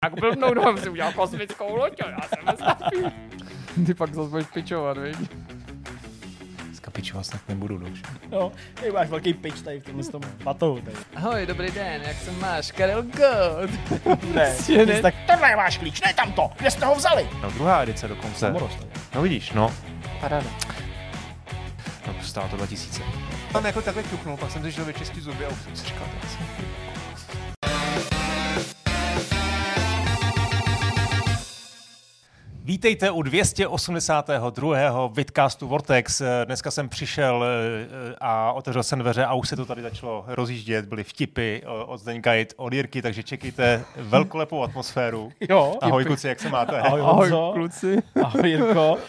Tak blbnou, no, si udělal kosmickou loď, a já jsem ve Ty pak zase budeš pičovat, viď? Dneska pičovat snad nebudu už. No, ty máš velký pič tady v tomhle tom patou. Tady. Ahoj, dobrý den, jak se máš? Karel God. Ne, ty ne. jsi tak, tohle je váš klíč, ne tamto, kde jste ho vzali? No druhá edice dokonce. Samorost. No vidíš, no. Paráda. No stálo to 2000. Tam jako takhle ťuknul, pak jsem si šel vyčistit zuby a už jsem si říkal, tak jsem Vítejte u 282. Vidcastu Vortex. Dneska jsem přišel eh, a otevřel jsem dveře a už se to tady začalo rozjíždět. Byly vtipy eh, od Zdeňka i od Jirky, takže čekejte velkolepou atmosféru. Jo, Ahoj kluci, jak se máte? Ahoj, Ahoj, kluci. Ahoj, Jirko.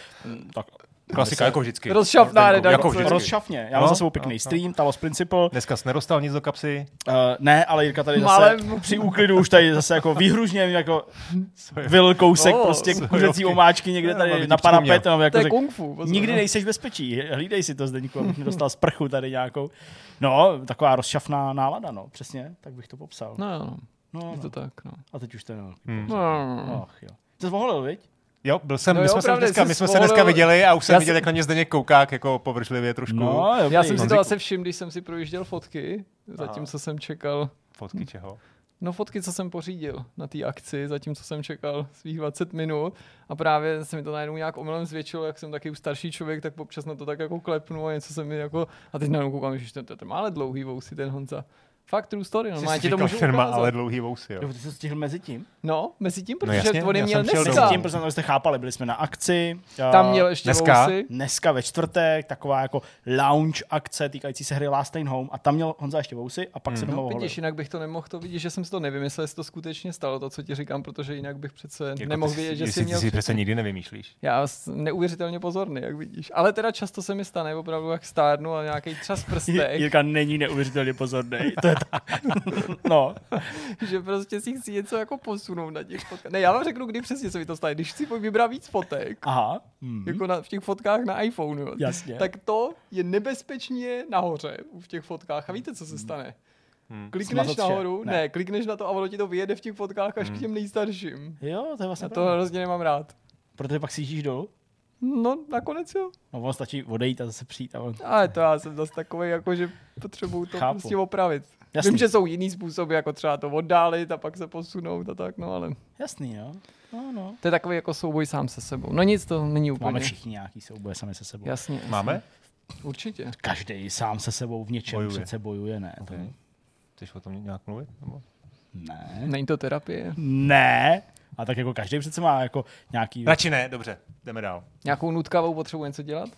Tak, Klasika, jako vždycky. Rozšafná Zdeňku, redakce. Jako vždycky. rozšafně. Já mám No, za sebou pěkný no, stream, Talos Principle. Dneska jsi nedostal nic do kapsy. Uh, ne, ale Jirka tady zase Malem. při úklidu už tady zase jako výhružně jako vylil kousek Oh, prostě kuřecí omáčky někde tady na parapet. No, jako To je řek, kung fu. pozor, nikdy no. nejseš v bezpečí. Hlídej si to, Zdeňku, abych mi dostal sprchu tady nějakou. No, taková rozšafná nálada, no, přesně, tak bych to popsal. No, jo, no, No, je no. to tak, no. A teď už to je no. Hmm. no. Ach, jo. Ty jsi voholil, viď? Jo, byl jsem, No my, jo, jsme se pravda, dneska, my jsme se dneska viděli a už jsem Já viděl, jsem- jak na mě Zdeněk kouká jako površlivě trošku. No, dobrý. Já jsem si to Honziku. asi všiml, když jsem si projížděl fotky, zatímco jsem čekal Fotky čeho? No fotky, co jsem pořídil na té akci, zatímco jsem čekal svých 20 minut a právě se mi to najednou nějak omylem zvětšilo, jak jsem taky už starší člověk, tak občas na to tak jako klepnu a něco se mi jako, a teď najednou koukám, že ten, ten má ale dlouhý vousy ten Honza. Fakt true story, no, Jsi já ti to můžu firma, ukázat. ale dlouhý vousy, jo. Jo, ty jsi stihl mezi tím? No, mezi tím, No protože jasně, on je já měl dneska. Mezi tím, protože abyste chápali, byli jsme na akci. Tam měl ještě Dneska? vousy. Dneska ve čtvrtek taková jako lounge akce týkající se hry Last Train Home a tam měl Honza ještě vousy a pak se Mhm. doma No, vidíš, jinak bych to nemohl to vidět, že jsem si to nevymyslel, jestli to skutečně stalo, to, co ti říkám, protože jinak bych přece Jako nemohl ty vědět, že jsi ty měl si přece nikdy nevymýšlíš. Já neuvěřitelně pozorný, jak vidíš. Ale teda často se mi stane opravdu, jak stárnu a nějaký třas v prstech, Jirka není neuvěřitelně pozorný. To je ta... no, že prostě si chci něco jako posunout na těch fotkách. Ne, já vám řeknu, kdy přesně se mi to stane. Když si vybrat víc fotek, aha. Hmm. jako na, v těch fotkách na iPhone, jo, Jasně. tak to je nebezpečně nahoře v těch fotkách. A víte, co se stane? Hmm. Klikneš Smazat nahoru, Ne. ne. klikneš na to a ono ti to vyjede v těch fotkách až k těm nejstarším. Jo, to je vlastně Já to hrozně nemám rád. Protože pak si dolů. No, nakonec jo. No, on stačí odejít a zase přijít. A on... Ale to já jsem zase takový, jako že potřebuju to Chápu. prostě opravit. Jasný. Vím, že jsou jiný způsoby, jako třeba to oddálit a pak se posunout a tak, no ale Jasný, jo. No, no. to je takový jako souboj sám se sebou. No nic, to není úplně. Máme všichni nějaký souboje sami se sebou. Jasně, jasně. Máme? Určitě. Každý sám se sebou v něčem Bojuje. přece bojuje, ne? To... Okay. Chceš o tom nějak mluvit? Nebo? Ne. Není to terapie. Ne. A tak jako každý přece má jako nějaký... Radši ne, dobře, jdeme dál. Nějakou nutkavou potřebu něco dělat?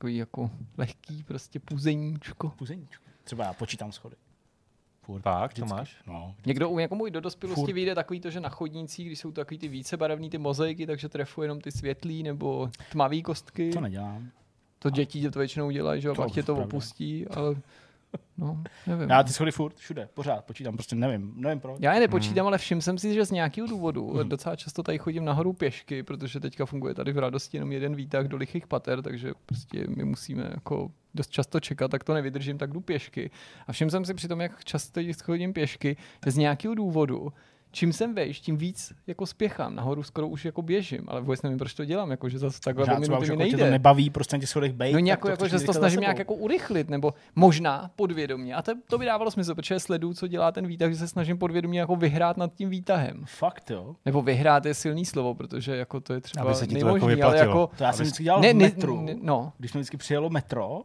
Takový jako lehký prostě puzeníčko. Puzeníčku. Třeba já počítám schody. Furt. Fakt, to máš? No. Někdo, jako můj do dospělosti Furt. vyjde takový to, že na chodnících, když jsou takový ty vícebarevný ty mozaiky, takže trefuje jenom ty světlý nebo tmavý kostky. To nedělám. To děti to většinou dělají, že jo, To pak tě to pravda. opustí, ale no, nevím. Já ty schody furt, všude, pořád počítám, prostě nevím, nevím proč. Já je nepočítám, ale všiml jsem si, že z nějakého důvodu Hmm. docela často tady chodím nahoru pěšky, protože teďka funguje tady v radosti jenom jeden výtah do lichých pater, takže prostě my musíme jako dost často čekat, tak to nevydržím, tak jdu pěšky. A všiml jsem si při tom, jak často chodím pěšky, že z nějakého důvodu čím jsem vejš, tím víc jako spěchám. Nahoru skoro už jako běžím, ale vůbec nevím, proč to dělám, jako že zase takhle už minuty mi jako tě to nejde. nebaví prostě na těch schodech bejt. No nějak, jako, chceš že se to snažím nějak jako urychlit, nebo možná podvědomě. A to, to by dávalo smysl, protože sleduju, co dělá ten výtah, že se snažím podvědomě jako vyhrát nad tím výtahem. Fakt jo. Nebo vyhrát je silný slovo, protože jako to je třeba Aby se ti to nejmožný, jako ale vyplatilo. jako... To já jsem vždycky dělal Ne, v ne, metru. ne, no, Když mi vždycky přijelo metro,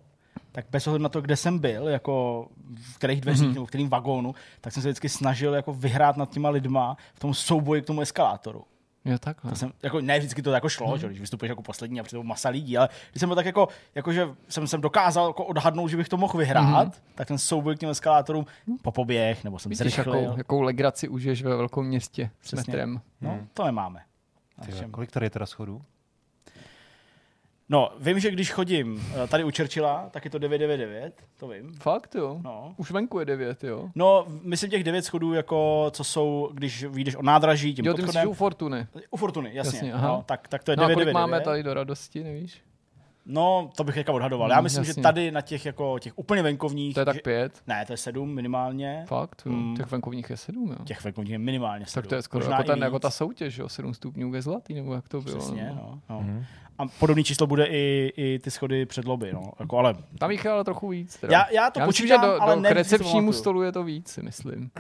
tak bez ohledu na to, kde jsem byl, jako v kterých dveřích Mhm. nebo v kterým vagónu, tak jsem se vždycky snažil jako vyhrát nad těma lidma v tom souboji k tomu eskalátoru. jo takhle. To jsem, jako, ne vždycky to jako šlo, Mhm. že, když vystupuješ jako poslední a před masa lidí, ale když jsem byl tak jako, jako že jsem, jsem dokázal jako odhadnout, že bych to mohl vyhrát, Mhm. tak ten souboj k těm eskalátorům po poběh, nebo jsem Vidíš, zrychlil. jakou, jakou legraci užiješ ve velkém městě s Přesně. metrem. No, Hmm. to nemáme. Ty, Našem- kolik tady je teda schodů? No, vím, že když chodím eh, tady u Churchilla, tak je to 999, to vím. Fakt jo? No. Už venku je devět, jo? No, myslím těch devět schodů, jako co jsou, když vyjdeš od nádraží tím Jo, ty myslíš podchodem. u Fortuny. U Fortuny, jasně. Jasně, aha. no, tak, tak to je No a kolik 999. máme tady do radosti, nevíš? No, to bych teďka odhadoval. Já Hmm, myslím, že jasně. tady na těch jako těch úplně venkovních... To je tak že, pět. ne, to je sedm minimálně. Fakt, jo. Mm. Těch venkovních je sedm, jo. Těch venkovních je minimálně sedm. Tak to je skoro Možná jako, ten, víc. jako ta soutěž, jo, 7 stupňů ke zlatý, nebo jak to bylo. Přesně, no. no. no. Mhm. A podobný číslo bude i, i ty schody před lobby, no. Jako, ale Tam jich je ale trochu víc. Teda. já, já to Já myslím, počítám, že do, ale do k to recepčnímu stolu je to víc, si myslím.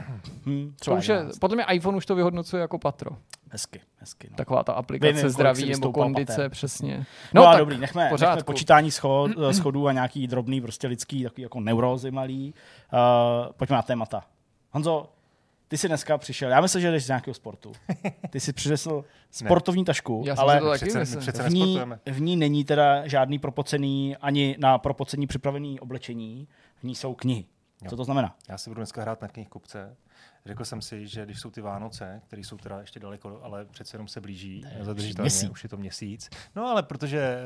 Hm, To třeba už je, 11. potom je iPhone už to vyhodnocuje jako patro. Hezky, hezky. No. Taková ta Vím, aplikace si zdraví nebo kondice, pater. přesně. No, No, no tak dobrý, nechme, nechme počítání schod, schodů a nějaký drobný prostě lidský takový jako neurózy malý. Uh, pojďme na témata. Honzo, ty jsi dneska přišel, já myslím, že jdeš z nějakého sportu. Ty jsi přinesl sportovní tašku, Já ale si to taky Přece, přece v ní, v ní není teda žádný propocený, ani na propocení připravený oblečení, v ní jsou knihy. Jo. Co to znamená? Já si budu dneska hrát na knihkupce. Řekl jsem si, že když jsou ty Vánoce, které jsou teda ještě daleko, ale přece jenom se blíží, zadržitelně, už je to měsíc. No ale protože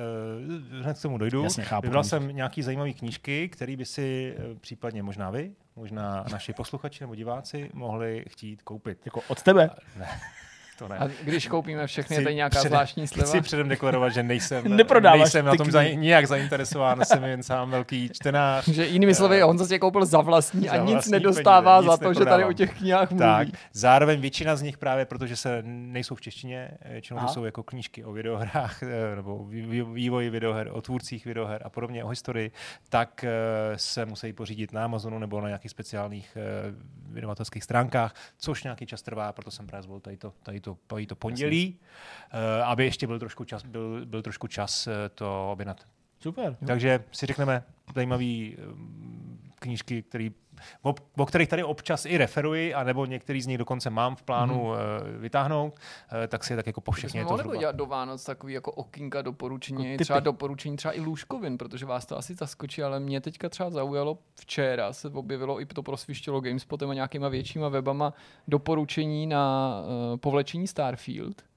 uh, hned k tomu dojdu, Jasně, chápu. vybral jsem nějaký zajímavý knížky, které by si eh, případně možná vy, možná naši posluchači nebo diváci mohli chtít koupit. Jako od tebe? Ne, to ne. A když koupíme všechny, je Chci tady nějaká předem- zvláštní sleva? Chci předem deklarovat, že nejsem, nejsem na tom knihy. za, nijak zainteresován, jsem jen sám velký čtenář. Že jinými slovy, on zase je koupil za vlastní Za a nic vlastní nedostává peníze, za nic to, že tady o těch knihách mluví. Tak, zároveň většina z nich právě, protože se nejsou v češtině, většinou to jsou jako knížky o videohrách eh, nebo vý- vývoji videoher, o tvůrcích videoher a podobně, o historii, tak eh, se musí pořídit na Amazonu nebo na nějakých speciálních eh, vydavatelských stránkách, což nějaký čas trvá, proto jsem právě zvolil tady to, tady to, tady to pondělí, eh, aby ještě byl trošku čas, byl, byl trošku čas eh, to objednat. Super. Takže si řekneme zajímavé knížky, který, o, o kterých tady občas i referuji, anebo některý z nich dokonce mám v plánu mm-hmm. vytáhnout, eh, tak si je tak jako po všechny to zhruba. dělat do Vánoc takový jako okýnka doporučení, Jako třeba doporučení třeba i lůžkovin, protože vás to asi zaskočí, ale mě teďka třeba zaujalo včera, se objevilo i to prosvištělo GameSpotem a nějakýma většíma webama doporučení na uh, povlečení Starfield.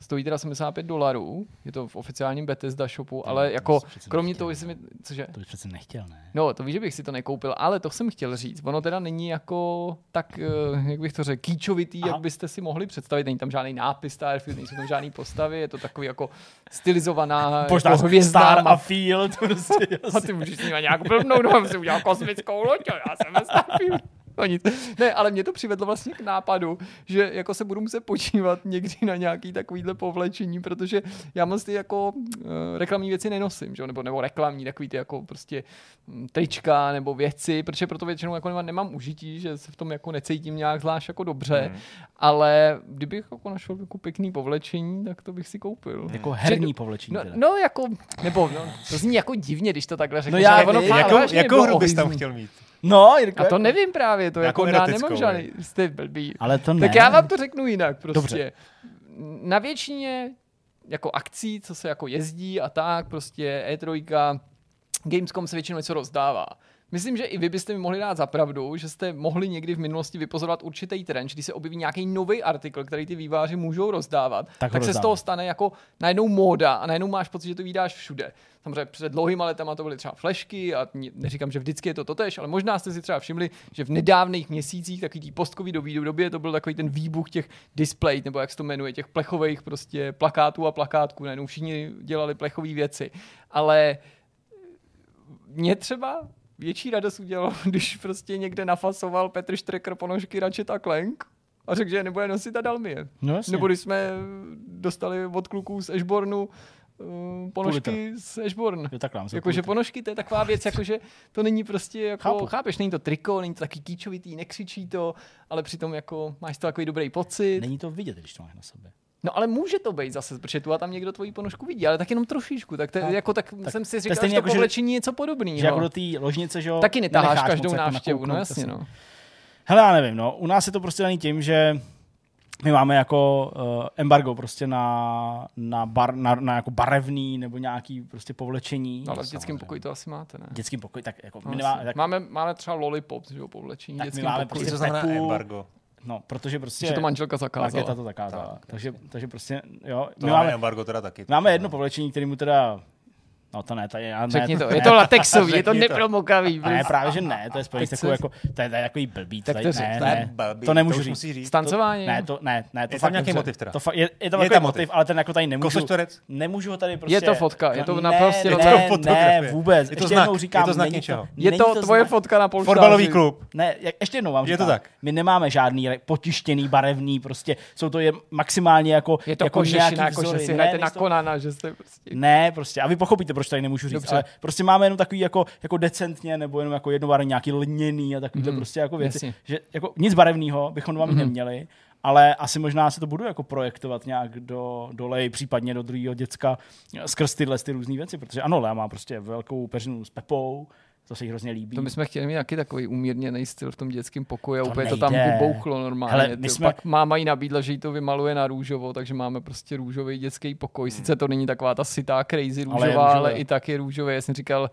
Stojí teda 75 dolarů, je to v oficiálním Bethesda shopu, ale to jako jsi přece kromě nechtěl. toho, jestli mi, cože? To bych přece nechtěl, ne? No, to víš, že bych si to nekoupil, ale to jsem chtěl říct. Ono teda není jako tak, eh, jak bych to řekl, kýčovitý, Aha. jak byste si mohli představit. Není tam žádný nápis Starfield, nejsou tam žádný postavy, je to takový jako stylizovaná Možná jako hvězdná Star a. Field. Prostě, A ty můžeš s nimi nějak blbnout, no, si udělal kosmickou loď, já jsem ve Starfield. No nic. Ne, ale mě to přivedlo vlastně k nápadu, že jako se budu muset podívat někdy na nějaký takovýhle povlečení, protože já moc ty jako uh, reklamní věci nenosím, že? nebo, nebo reklamní, takový ty jako prostě mm, trička nebo věci, protože proto většinou jako nemám, nemám užití, že se v tom jako necítím nějak zvlášť jako dobře, Hmm. ale kdybych jako našel jako pěkný povlečení, tak to bych si koupil. Jako herní Že- povlečení. No, teda. no, jako, nebo no, to zní jako divně, když to takhle řeknu. No já ono jakou bylo hru bys tam chtěl mít? No Jirko, A to jako- nevím právě, to Nějakou jako já nemám žádný, jste blbý. Ale to ne. Tak já vám to řeknu jinak prostě. Dobře. Na většině jako akcí, co se jako jezdí a tak, prostě E3, Gamescom se většinou něco rozdává. Myslím, že i vy byste mi mohli dát za pravdu, že jste mohli někdy v minulosti vypozorovat určitý trend, když se objeví nějaký nový artikl, který ty výváři můžou rozdávat, Tak tak, se z toho stane jako najednou móda a najednou máš pocit, že to vydáš všude. Samozřejmě před dlouhýma letama to byly třeba flešky a neříkám, že vždycky je to totež, ale možná jste si třeba všimli, že v nedávných měsících, takový tý postcovidový době, to byl takový ten výbuch těch display, nebo jak se to jmenuje, těch plechových prostě plakátů a plakátků. Najednou všichni dělali plechové věci. Ale mě třeba větší radost udělalo, když prostě někde nafasoval Petr Štreker ponožky Ratchet a Clank a řekl, že je nebude nosit a dal mi je. No jasně. Nebo když jsme dostali od kluků z Ashbornu uh, ponožky z Ashborn. Jakože ponožky, to je taková věc, jakože to není prostě jako, Chápu. Chápu. chápeš, není to triko, není to taky kýčovitý, nekřičí to, ale přitom jako máš to takový dobrý pocit. Není to vidět, když to máš na sobě. No ale může to být zase, protože tu a tam někdo tvoji ponožku vidí, ale tak jenom trošičku, tak, to, No, jako, tak, tak jsem si to je říkal, stejně že to jako, že- povlečení je něco podobného. Že jako do té ložnice, že jo, Taky netáháš každou jako návštěvu, no jasně, no. Hele, já nevím, no. U nás je to prostě daný tím, že my máme jako uh, embargo prostě na, na, bar, na, na jako barevný nebo nějaký prostě povlečení. No, ale v dětském pokoji to asi máte, ne? V dětském pokoji, tak jako No, my nemá, tak, máme, máme třeba lollipop, že jo, povlečení Tak my máme pokoji. prostě Co znamená Pepu- embargo? No, protože prostě Že to manželka zakázala. to zakázala. Tak, takže, takže prostě, jo, To my máme máme, embargo teda taky. máme jedno povlečení, který mu teda No to ne, to je, ne, Řekni to, je to latexový, je to Řekni to. nepromokavý. Ne, právě že ne, to je spojený s Tak takovou co- jako, to je, to je takový blbý, to, Tak to ne, To je ne, blbý, to nemůžu už říct. říct. Stancování? Ne, to, ne, ne, to Je fakt tam nějaký motiv teda? To fa- je, je tam Je je tam motiv, motiv. ale ten jako tady nemůžu. Nemůžu ho tady prostě... Je to fotka, je to ne, naprosto ne, ne, fotografie. vůbec. Je to ještě znak, jednou je říkám, to znak něčeho. Je to tvoje fotka na polštáři. Fotbalový klub. Ne, jak, ještě jednou vám Je říkám. to tak. My nemáme žádný potištěný, barevný, prostě jsou to je maximálně jako Je to jako kožešina, nějaký jako že si Ne, hrajete na Konana, že jste prostě... ne, prostě. A vy pochopíte, proč tady nemůžu říct. Dobře. Ale prostě máme jenom takový jako, jako decentně, nebo jenom jako jednobarevný, nějaký lněný a takovýhle Mhm, prostě jako věci. jasně. Že jako nic barevného bychom mít Mhm. neměli, ale asi možná se to budu jako projektovat nějak do, do lej, případně do druhého děcka skrz tyhle ty různé věci, protože ano, Lea má prostě velkou peřinu s Pepou, to se jí hrozně líbí. To bychom chtěli mít taky takový umírněný styl v tom dětském pokoji a úplně to tam nejde. vybouchlo normálně. Hele, Hele, my my jsme- Pak máma jí nabídla, že jí to vymaluje na růžovo, takže máme prostě růžový dětský pokoj. Sice to není taková ta sitá crazy Ale je růžová, ale, růžové. i tak je růžové. Já jsem říkal,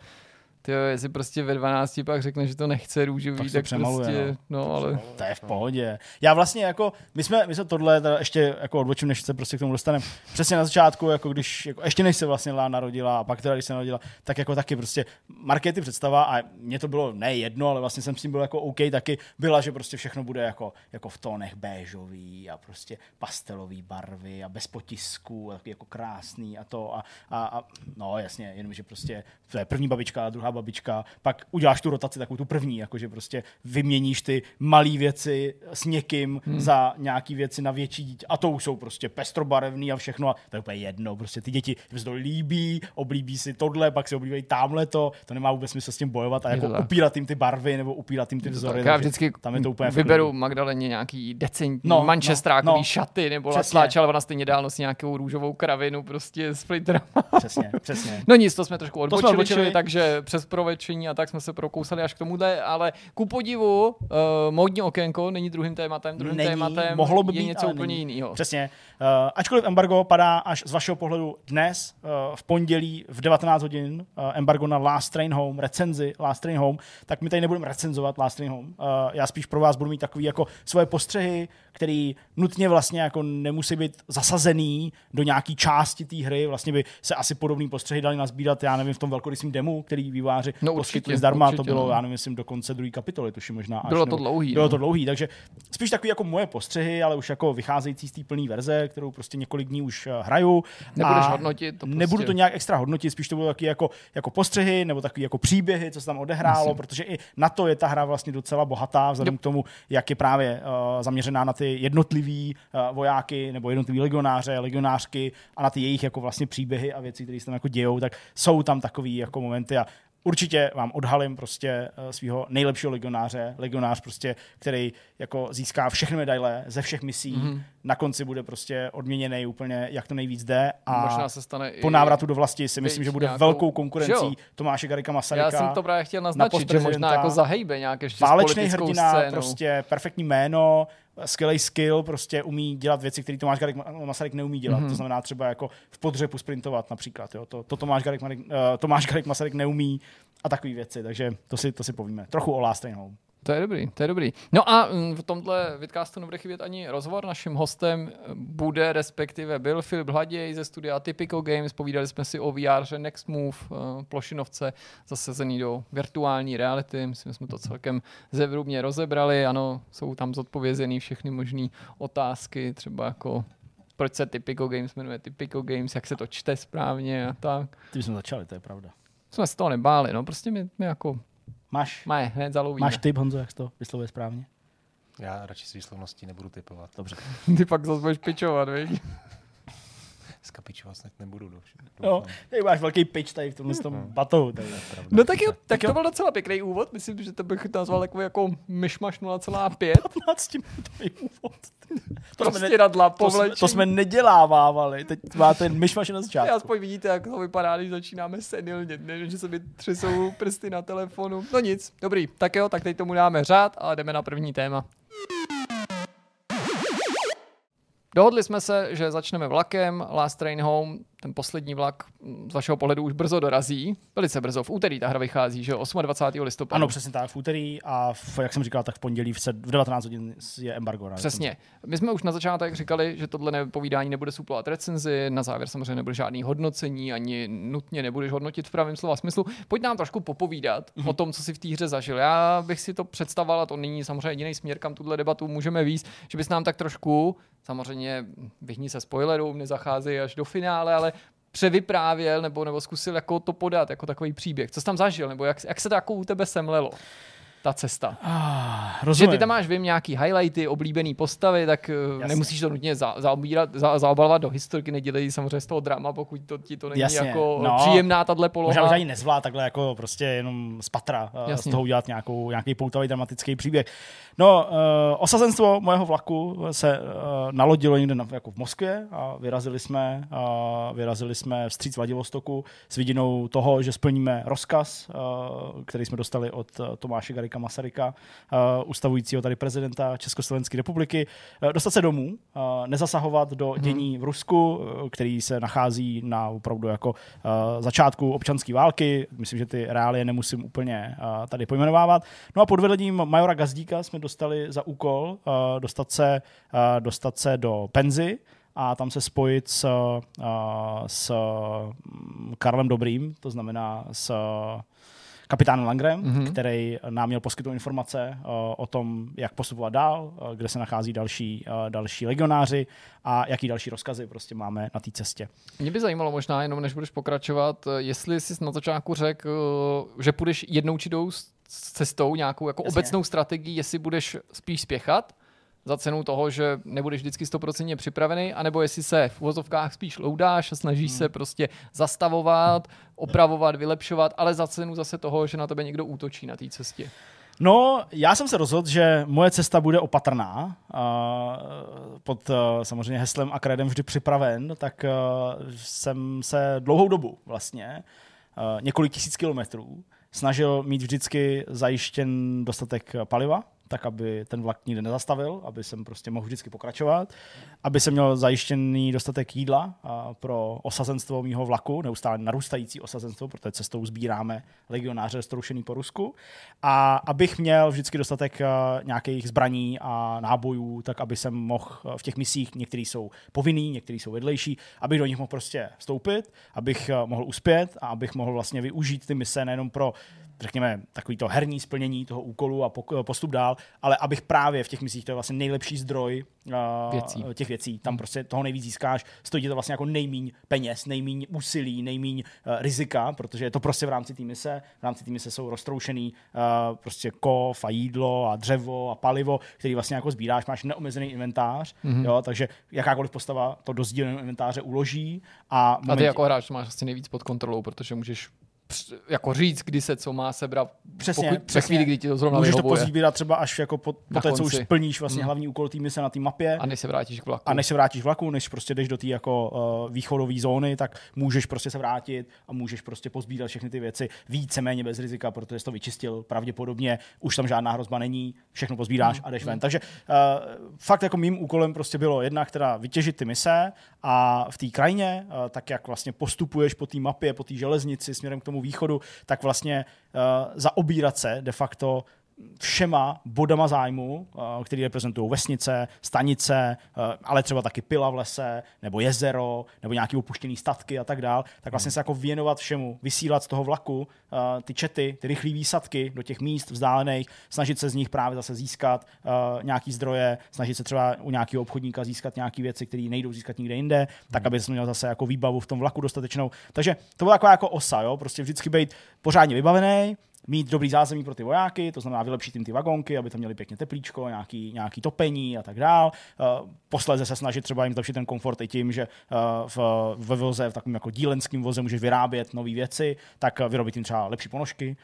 ty jestli prostě ve 12 pak řekne, že to nechce růžový, Tak tak, přemaluje, prostě, no, ale To je v pohodě. Já vlastně jako, my jsme, my jsme tohle teda ještě jako odbočím, než se prostě k tomu dostaneme. Přesně na začátku, jako když, jako ještě než se vlastně Lá narodila a pak teda, když se narodila, tak jako taky prostě markety představa a mně to bylo ne jedno, ale vlastně jsem s tím byl jako OK taky, byla, že prostě všechno bude jako, jako v tónech béžový a prostě pastelový barvy a bez potisků, a taky jako krásný a to a, a, a no jasně, jenom že prostě to je první babička, druhá babička, pak uděláš tu rotaci takovou tu první, jakože prostě vyměníš ty malé věci s někým hmm. za nějaký věci na větší dítě a to už jsou prostě pestrobarevný a všechno a to je úplně jedno, prostě ty děti to líbí, oblíbí si tohle, pak si oblíbejí tamhle to, to nemá vůbec smysl s tím bojovat a to jako upírat jim ty barvy nebo upírat jim ty vzory. tak já vždycky tam je to úplně vyberu Magdaleně nějaký decentní No, manchestrákový no. no, šaty, nebo ale ona stejně dál nosí nějakou růžovou kravinu prostě s flinterama. Přesně, přesně. No nic, to jsme trošku jsme odbočili, odbočili. čili, takže přes provečení a tak jsme se prokousali až k tomuhle, ale ku podivu, uh, módní okénko není druhým tématem, druhým Není, tématem mohlo by je být, něco úplně jiného. Přesně. Uh, ačkoliv embargo padá až z vašeho pohledu dnes, uh, v pondělí v 19 hodin, uh, embargo na Last Train Home, recenzi Last Train Home, tak my tady nebudeme recenzovat Last Train Home. Uh, já spíš pro vás budu mít takový jako svoje postřehy, který nutně vlastně jako nemusí být zasazený do nějaký části té hry. Vlastně by se asi podobný postřehy dali nazbírat, já nevím, v tom velkorysém demu, který výváři No poskytli určitě, zdarma. určitě, to bylo, no. já nevím, myslím, do konce druhé kapitoly, tuším možná. Až, Bylo to dlouhý, Bylo no. to dlouhý, takže spíš takový jako moje postřehy, ale už jako vycházející z té plné verze, kterou prostě několik dní už eh, hraju. Nebudeš A hodnotit to prostě. Nebudu to nějak extra hodnotit, spíš to budou taky jako, jako postřehy nebo takový jako příběhy, co se tam odehrálo, Jasně. protože i na to je ta hra vlastně docela bohatá, vzhledem Yep. k tomu, jak je právě uh, zaměřená na ty jednotlivý uh, vojáky nebo jednotlivý legionáře, legionářky a na ty jejich jako vlastně příběhy a věci, které se tam jako dějou, tak jsou tam takový jako momenty a Určitě vám odhalím prostě uh, svého nejlepšího legionáře, legionář prostě, který jako získá všechny medaile ze všech misí, Mhm. mm-hmm. na konci bude prostě odměněný úplně, jak to nejvíc jde a Možná se stane po návratu do vlasti si myslím, že bude nějakou- velkou konkurencí jo? Tomáše Garika Masaryka. Já jsem to právě chtěl naznačit, že možná jako zahejbe nějak ještě s Válečný politickou hrdina, scénou. prostě perfektní jméno, skvělý skill, prostě umí dělat věci, které Tomáš Garik Masaryk neumí dělat. Mhm. Mm-hmm. To znamená třeba jako v podřepu sprintovat například. Jo? To, to Tomáš, Garik, uh, Tomáš Garik Masaryk neumí a takové věci, takže to si, to si povíme. Trochu o Last Train Home. To je dobrý, to je dobrý. No a mm, v tomhle vidcastu nebude chybět ani rozhovor. Naším hostem bude, respektive byl Filip Hladěj ze studia Typical Games. Povídali jsme si o VR, Next Move, eh, plošinovce zasazený do virtuální reality. Myslím, že jsme to celkem zevrubně rozebrali. Ano, jsou tam zodpovězený všechny možné otázky, třeba jako proč se Typical Games jmenuje Typical Games, jak se to čte správně a tak. Ty jsme začali, to je pravda. Jsme se toho nebáli, no prostě my, my jako Máš, máme hned zalovíme. máš tip, Honzo, jak se to vyslovuje správně? Já radši s výslovností nebudu typovat. Dobře. Ty pak zase budeš pičovat, viď? Skapičovat snad nebudu. doufám. No, ty máš velký pitch tady v tomhle tom batohu. Tady. No tak jo, tak to byl docela pěkný úvod. Myslím, že to bych nazval takový jako myšmaš 0,5. 15 minutový úvod. To Prostě jsme, ne, radla to, jsme, povlečení. to jsme nedělávávali. Teď máte myšmaš na Já začátku. aspoň vidíte, jak to vypadá, když začínáme senilně, ne, že se mi třesou prsty na telefonu. No nic, dobrý, tak jo, tak teď tomu dáme řád, ale jdeme na první téma. Dohodli jsme se, že začneme vlakem, Last Train Home, ten poslední vlak z vašeho pohledu už brzo dorazí. Velice brzo, v úterý ta hra vychází, že 28. listopadu. Ano, přesně tak, v úterý a v, jak jsem říkal, tak v pondělí v, v 19 hodin je embargo. Přesně. My jsme už na začátek říkali, že tohle nepovídání nebude suplovat recenzi, na závěr samozřejmě nebude žádný hodnocení, ani nutně nebudeš hodnotit v pravém slova smyslu. Pojď nám trošku popovídat mm-hmm. o tom, co si v té hře zažil. Já bych si to představoval, a to není samozřejmě jediný směr, kam tuhle debatu můžeme víc, že bys nám tak trošku, samozřejmě vyhní se spoilerům, nezachází až do finále, ale převyprávěl nebo, nebo zkusil jako to podat, jako takový příběh. Co jsi tam zažil, nebo jak, jak se to jako u tebe semlelo? Ta cesta. Ah, Že ty tam máš, vím, nějaký highlighty, oblíbený postavy, tak eh, Jasně. nemusíš to nutně za, zaobírat, za, zaobalovat do historky, nedělej samozřejmě z toho drama, pokud to ti to není Jasně. jako no, příjemná tahle poloha. Možná už ani nezvlá takhle jako prostě jenom z patra eh, Jasně. z toho udělat nějakou, nějaký poutavý dramatický příběh. No, uh, osazenstvo mojeho vlaku se uh, nalodilo někde na, jako v Moskvě a vyrazili jsme, uh, vyrazili jsme vstříc Vladivostoku s vidinou toho, že splníme rozkaz, uh, který jsme dostali od uh, Tomáše Garika Masaryka, uh, ustavujícího tady prezidenta Československé republiky, uh, dostat se domů, uh, nezasahovat do mhm. dění v Rusku, uh, který se nachází na opravdu jako uh, začátku občanské války. Myslím, že ty reálie nemusím úplně uh, tady pojmenovávat. No a pod vedením majora Gazdíka jsme dostali za úkol uh, dostat, se, uh, dostat se do Penzy a tam se spojit s, uh, s mm, Karlem Dobrým, to znamená s kapitánem Langrem, mm-hmm. který nám měl poskytnout informace uh, o tom, jak postupovat dál, uh, kde se nachází další, uh, další legionáři a jaký další rozkazy prostě máme na té cestě. Mě by zajímalo možná, jenom než budeš pokračovat, jestli jsi na začátku řekl, že půjdeš jednou či jdou cestou, nějakou jako Jasně. obecnou strategii, jestli budeš spíš spěchat, za cenu toho, že nebudeš vždycky 100% připravený, anebo jestli se v uvozovkách spíš loudáš a snažíš hmm. se prostě zastavovat, opravovat, vylepšovat, ale za cenu zase toho, že na tebe někdo útočí na té cestě. No, já jsem se rozhodl, že moje cesta bude opatrná. Uh, pod uh, samozřejmě heslem a kredem vždy připraven, tak uh, jsem se dlouhou dobu vlastně, uh, několik tisíc kilometrů, snažil mít vždycky zajištěn dostatek paliva, tak aby ten vlak nikde nezastavil, aby jsem prostě mohl vždycky pokračovat, aby jsem měl zajištěný dostatek jídla pro osazenstvo mýho vlaku, neustále narůstající osazenstvo, protože cestou sbíráme legionáře stroušený po Rusku, a abych měl vždycky dostatek nějakých zbraní a nábojů, tak aby jsem mohl v těch misích, některý jsou povinný, některý jsou vedlejší, abych do nich mohl prostě vstoupit, abych mohl uspět a abych mohl vlastně využít ty mise nejenom pro řekněme, takový to herní splnění toho úkolu a postup dál, ale abych právě v těch misích, to je vlastně nejlepší zdroj uh, věcí. těch věcí, tam prostě toho nejvíc získáš, stojí to vlastně jako nejmíň peněz, nejmíň úsilí, nejmíň uh, rizika, protože je to prostě v rámci té mise, v rámci té mise jsou roztroušený uh, prostě kov a jídlo a dřevo a palivo, který vlastně jako sbíráš, máš neomezený inventář, mm-hmm. jo, takže jakákoliv postava to do sdíleného inventáře uloží. A, momentě... a ty jako hráč máš asi nejvíc pod kontrolou, protože můžeš jako říct, kdy se co má sebrat. Přesně, pokud, přesně. chvíli, kdy ti to zrovna Můžeš vyhovuje. to pozbírat třeba až jako po, po té, co už splníš vlastně hmm. hlavní úkol týmy se na té mapě. A než se vrátíš k vlaku. A než se vrátíš k vlaku, než prostě jdeš do té jako uh, východové zóny, tak můžeš prostě se vrátit a můžeš prostě pozbírat všechny ty věci víceméně bez rizika, protože jsi to vyčistil pravděpodobně, už tam žádná hrozba není, všechno pozbíráš hmm. a jdeš hmm. ven. Takže uh, fakt jako mým úkolem prostě bylo jednak teda vytěžit ty mise a v té krajině, uh, tak jak vlastně postupuješ po té mapě, po té železnici směrem k tomu východu, tak vlastně uh, zaobírat se de facto všema bodama zájmu, uh, který reprezentují vesnice, stanice, uh, ale třeba taky pila v lese, nebo jezero, nebo nějaký opuštěný statky a tak dál, tak vlastně se jako věnovat všemu, vysílat z toho vlaku uh, ty čety, ty rychlé výsadky do těch míst vzdálených, snažit se z nich právě zase získat nějaký zdroje, snažit se třeba u nějakého obchodníka získat nějaké věci, které nejdou získat nikde jinde, tak hmm. aby jsme měl zase jako výbavu v tom vlaku dostatečnou. Takže to byla taková jako osa, jo? prostě vždycky být pořádně vybavený, mít dobrý zázemí pro ty vojáky, to znamená vylepšit jim ty vagonky, aby tam měli pěkně teplíčko, nějaký, nějaký topení a tak dál. Uh, posléze se snažit třeba jim zlepšit ten komfort i tím, že uh, v, ve voze, v takovém jako dílenském voze můžeš vyrábět nové věci, tak vyrobit jim třeba lepší ponožky,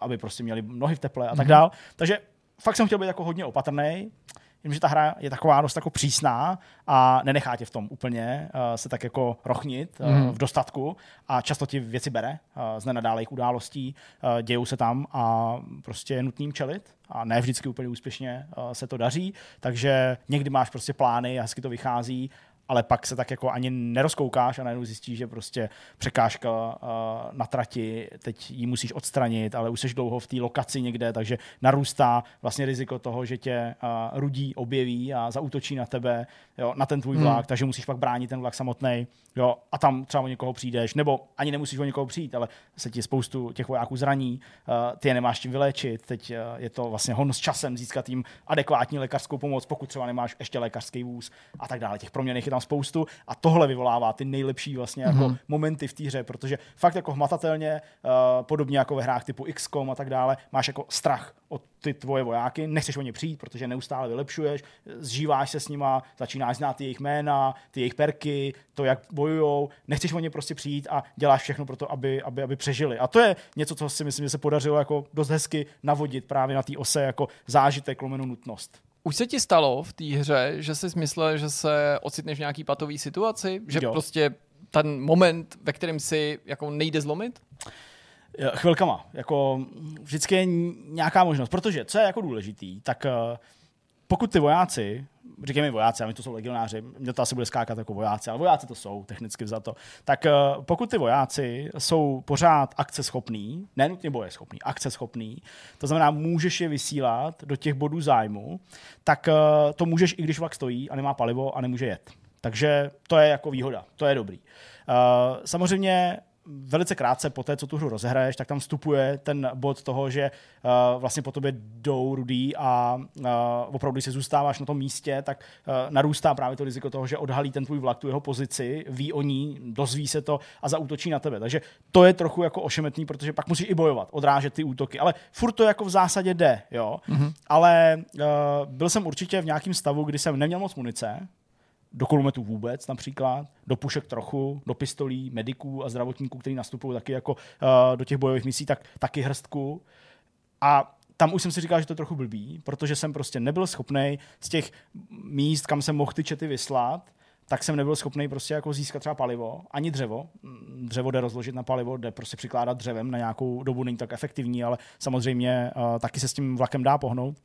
aby prostě měli nohy v teple a tak mhm. dál. Takže fakt jsem chtěl být jako hodně opatrný. Vím, že ta hra je taková dost jako přísná a nenechá tě v tom úplně uh, se tak jako rochnit uh, mm. v dostatku a často ti věci bere uh, z nenadálejch událostí, uh, dějou se tam a prostě je nutným čelit a ne vždycky úplně úspěšně uh, se to daří, takže někdy máš prostě plány a hezky to vychází ale pak se tak jako ani nerozkoukáš a najednou zjistíš, že prostě překážka uh, na trati, teď ji musíš odstranit, ale už jsi dlouho v té lokaci někde, takže narůstá vlastně riziko toho, že tě uh, rudí objeví a zautočí na tebe, jo, na ten tvůj vlak, hmm. takže musíš pak bránit ten vlak samotný, jo, a tam třeba o někoho přijdeš, nebo ani nemusíš o někoho přijít, ale se ti spoustu těch vojáků zraní, uh, ty je nemáš tím vyléčit, teď uh, je to vlastně hon s časem získat jim adekvátní lékařskou pomoc, pokud třeba nemáš ještě lékařský vůz a tak dále. Těch proměných je tam spoustu a tohle vyvolává ty nejlepší vlastně jako mm-hmm. momenty v té hře, protože fakt jako hmatatelně, uh, podobně jako ve hrách typu XCOM a tak dále, máš jako strach od ty tvoje vojáky, nechceš o ně přijít, protože neustále vylepšuješ, zžíváš se s nima, začínáš znát jejich jména, ty jejich perky, to, jak bojujou, nechceš o ně prostě přijít a děláš všechno pro to, aby, aby, aby přežili. A to je něco, co si myslím, že se podařilo jako dost hezky navodit právě na té ose jako zážitek, lomenu nutnost. Už se ti stalo v té hře, že jsi myslel, že se ocitneš v nějaký patový situaci? Že jo. prostě ten moment, ve kterém si jako nejde zlomit? Chvilkama. Jako vždycky je nějaká možnost. Protože, co je jako důležitý, tak eh, pokud ty vojáci říkejme vojáci, a my to jsou legionáři, mě to asi bude skákat jako vojáci, ale vojáci to jsou technicky za to. Tak uh, pokud ty vojáci jsou pořád akce schopný, nenutně boje schopný, akce schopný, to znamená, můžeš je vysílat do těch bodů zájmu, tak to můžeš, i když vlak stojí a nemá palivo a nemůže jet. Takže to je jako výhoda, to je dobrý. Samozřejmě velice krátce po té, co tu hru rozehraješ, tak tam vstupuje ten bod toho, že uh, vlastně po tobě jdou rudý a uh, opravdu, když se zůstáváš na tom místě, tak uh, narůstá právě to riziko toho, že odhalí ten tvůj vlak tu jeho pozici, ví o ní, dozví se to a zautočí na tebe. Takže to je trochu jako ošemetný, protože pak musíš i bojovat, odrážet ty útoky. Ale furt to jako v zásadě jde, jo. Mm-hmm. Ale uh, byl jsem určitě v nějakém stavu, kdy jsem neměl moc munice, do kulometu vůbec například, do pušek trochu, do pistolí, mediků a zdravotníků, kteří nastupují taky jako uh, do těch bojových misí, tak taky hrstku. A tam už jsem si říkal, že to je trochu blbý, protože jsem prostě nebyl schopný z těch míst, kam jsem mohl ty čety vyslat, tak jsem nebyl schopný prostě jako získat třeba palivo, ani dřevo. Dřevo jde rozložit na palivo, jde prostě přikládat dřevem na nějakou dobu, není tak efektivní, ale samozřejmě uh, taky se s tím vlakem dá pohnout.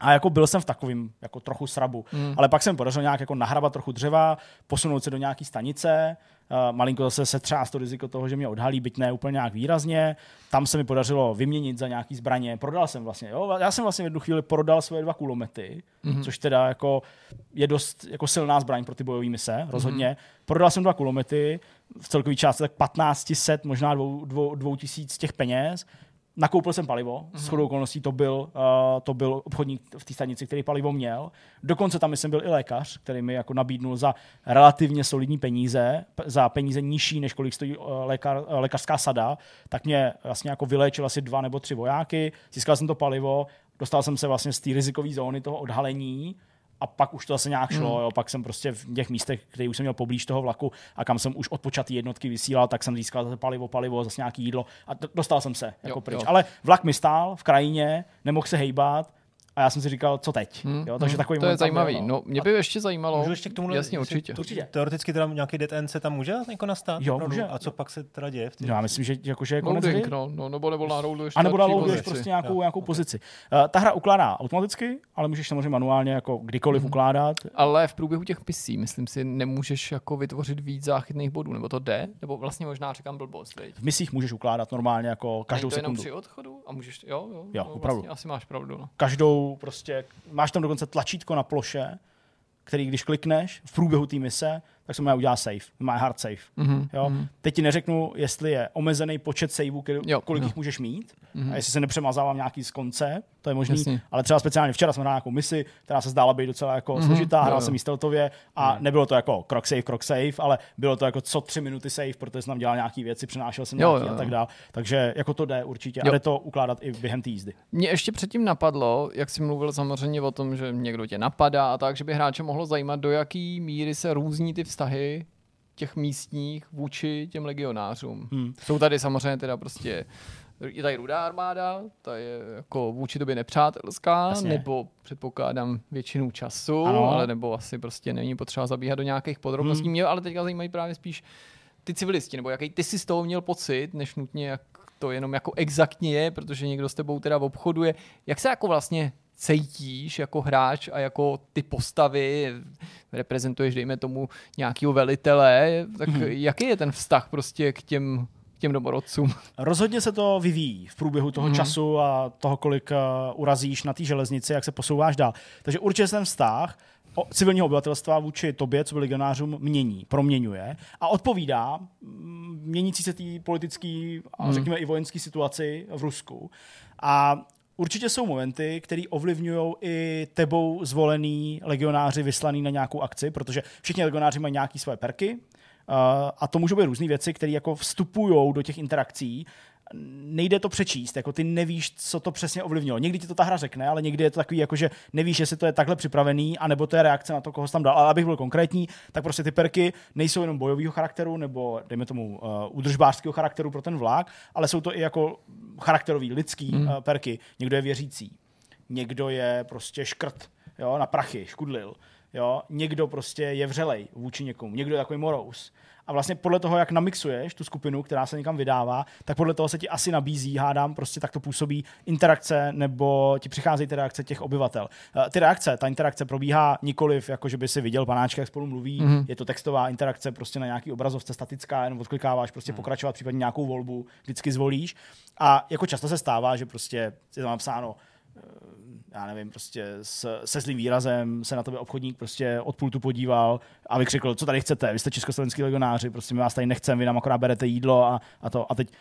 A jako byl jsem v takovým jako trochu srabu. Mm. Ale pak jsem podařil nějak jako nahrabat trochu dřeva, posunout se do nějaké stanice, uh, malinko zase se třást to riziko toho, že mě odhalí, byť ne úplně nějak výrazně. Tam se mi podařilo vyměnit za nějaký zbraně. Prodal jsem vlastně, jo. Já jsem vlastně v jednu chvíli prodal svoje dva kulomety, mm. což teda jako je dost jako silná zbraň pro ty bojové mise, rozhodně. Mm. Prodal jsem dva kulomety, v celkový části tak 1500, možná dvou, dvou, dvou tisíc těch peněz Nakoupil jsem palivo, mm-hmm. s chodou okolností to byl, uh, to byl obchodník v té stanici, který palivo měl. Dokonce tam jsem byl i lékař, který mi jako nabídnul za relativně solidní peníze, za peníze nižší, než kolik stojí uh, lékař, uh, lékařská sada, tak mě vlastně jako vyléčil asi dva nebo tři vojáky, získal jsem to palivo, dostal jsem se vlastně z té rizikové zóny toho odhalení, a pak už to zase nějak šlo, mm. jo. pak jsem prostě v těch místech, kde už jsem měl poblíž toho vlaku a kam jsem už odpočatý jednotky vysílal, tak jsem získal zase palivo, palivo, zase nějaký jídlo a dostal jsem se jako pryč. Jo. Ale vlak mi stál v krajině, nemohl se hejbat, a já jsem si říkal, co teď. Hmm, jo, takže hmm, takový to je zajímavý. Byl, no. no, mě by ještě zajímalo. Můžu ještě k tomu Jasně, určitě. určitě. Teoreticky teda nějaký dead end se tam může jako nastat? Jo, může. A co pak se teda děje? V no, já myslím, že, jako, že je konec hry. No, no, nebo, nebo nárouduješ A nebo nárouduješ prostě nějakou, jo, nějakou okay. pozici. Uh, ta hra ukládá automaticky, ale můžeš samozřejmě manuálně jako kdykoliv hmm. ukládat. Ale v průběhu těch pisí, myslím si, nemůžeš jako vytvořit víc záchytných bodů, nebo to jde? Nebo vlastně možná říkám blbost. V misích můžeš ukládat normálně jako každou to sekundu. při odchodu a můžeš, jo, jo, jo no, opravdu. Vlastně asi máš pravdu. No. Každou prostě máš tam dokonce tlačítko na ploše, který když klikneš v průběhu té mise, tak se má udělat save, má hard save. Mm-hmm. Jo? Mm-hmm. Teď ti neřeknu, jestli je omezený počet saveů, kolik jo. jich můžeš mít, mm-hmm. a jestli se nepřemazávám nějaký z konce, to je Jasně. ale třeba speciálně včera jsme hráli nějakou misi, která se zdála být docela jako mm-hmm. složitá, hrál jsem jí stealthově a mm. nebylo to jako krok save, krok save, ale bylo to jako co tři minuty save, protože jsem tam dělal nějaké věci, přinášel jsem nějaký jo, jo. a tak dále. Takže jako to jde určitě jo. a jde to ukládat i během té jízdy. Mě ještě předtím napadlo, jak jsi mluvil samozřejmě o tom, že někdo tě napadá a tak, že by hráče mohlo zajímat, do jaký míry se různí ty vztahy těch místních vůči těm legionářům. Hmm. Jsou tady samozřejmě teda prostě je tady rudá armáda, ta je jako vůči tobě nepřátelská, Jasně. nebo předpokládám většinu času, ano. ale nebo asi prostě není potřeba zabíhat do nějakých podrobností. Hmm. Mě ale teďka zajímají právě spíš ty civilisti, nebo jaký ty si z toho měl pocit, než nutně jak to jenom jako exaktně je, protože někdo s tebou teda obchoduje. Jak se jako vlastně cítíš jako hráč a jako ty postavy, reprezentuješ, dejme tomu, nějakého velitele, tak hmm. jaký je ten vztah prostě k těm těm domorodcům. Rozhodně se to vyvíjí v průběhu toho mm. času a toho, kolik uh, urazíš na té železnici, jak se posouváš dál. Takže určitě ten vztah o, civilního obyvatelstva vůči tobě, co legionářům, mění, proměňuje a odpovídá mm, měnící se té politické a mm. řekněme i vojenské situaci v Rusku. A Určitě jsou momenty, které ovlivňují i tebou zvolený legionáři vyslaný na nějakou akci, protože všichni legionáři mají nějaké své perky, a to můžou být různé věci, které jako vstupují do těch interakcí nejde to přečíst, jako ty nevíš, co to přesně ovlivnilo. Někdy ti to ta hra řekne, ale někdy je to takový, jako že nevíš, jestli to je takhle připravený, anebo to je reakce na to, koho jsi tam dal. Ale abych byl konkrétní, tak prostě ty perky nejsou jenom bojového charakteru, nebo dejme tomu uh, udržbářského charakteru pro ten vlak, ale jsou to i jako charakterový, lidský mm. uh, perky. Někdo je věřící, někdo je prostě škrt, jo, na prachy, škudlil. Jo, někdo prostě je vřelej vůči někomu, někdo je takový morous. A vlastně podle toho, jak namixuješ tu skupinu, která se někam vydává, tak podle toho se ti asi nabízí, hádám, prostě tak to působí interakce nebo ti přicházejí ty reakce těch obyvatel. Eh, ty reakce, ta interakce probíhá nikoliv, jako že by si viděl panáčka, jak spolu mluví, mm-hmm. je to textová interakce prostě na nějaký obrazovce statická, jenom odklikáváš, prostě mm. pokračovat, případně nějakou volbu vždycky zvolíš. A jako často se stává, že prostě je tam napsáno, já nevím, prostě s, se zlým výrazem se na tebe obchodník prostě od pultu podíval a vykřikl, co tady chcete, vy jste československý legionáři, prostě my vás tady nechceme, vy nám akorát berete jídlo a, a to. A teď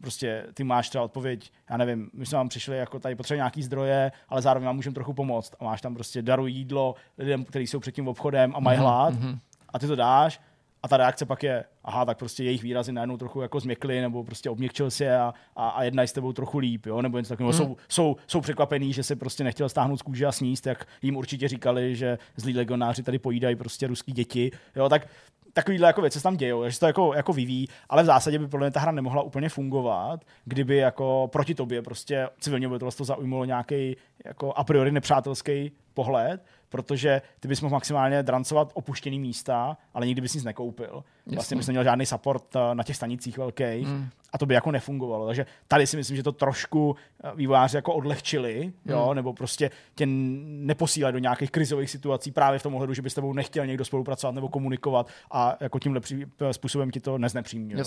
prostě ty máš třeba odpověď, já nevím, my jsme vám přišli, jako tady potřebujeme nějaký zdroje, ale zároveň vám můžeme trochu pomoct. A máš tam prostě daru jídlo lidem, kteří jsou před tím obchodem a mají mhm, hlad. Mm-hmm. A ty to dáš a ta reakce pak je, aha, tak prostě jejich výrazy najednou trochu jako změkly, nebo prostě obměkčil se a, a, a jednají s tebou trochu líp, jo? nebo něco takového. Mm. Jsou, jsou, jsou překvapení, že se prostě nechtěl stáhnout z kůže a sníst, jak jim určitě říkali, že zlí legionáři tady pojídají prostě ruský děti. Jo? Tak takovýhle jako věci se tam dějou, že se to jako, jako vyvíjí, ale v zásadě by podle mě ta hra nemohla úplně fungovat, kdyby jako proti tobě prostě civilně obyvatelstvo zaujmulo nějaký jako a priori nepřátelský pohled, protože ty bys mohl maximálně drancovat opuštěný místa, ale nikdy bys nic nekoupil. Vlastně bys neměl žádný support eh, na těch stanicích velkých mm. a to by jako nefungovalo. Takže tady si myslím, že to trošku eh, vývojáři jako odlehčili, mm. jo, nebo prostě tě neposílali do nějakých krizových situací právě v tom ohledu, že by s tebou nechtěl někdo spolupracovat nebo komunikovat a jako tímhle eh, způsobem ti to neznepříjemňují.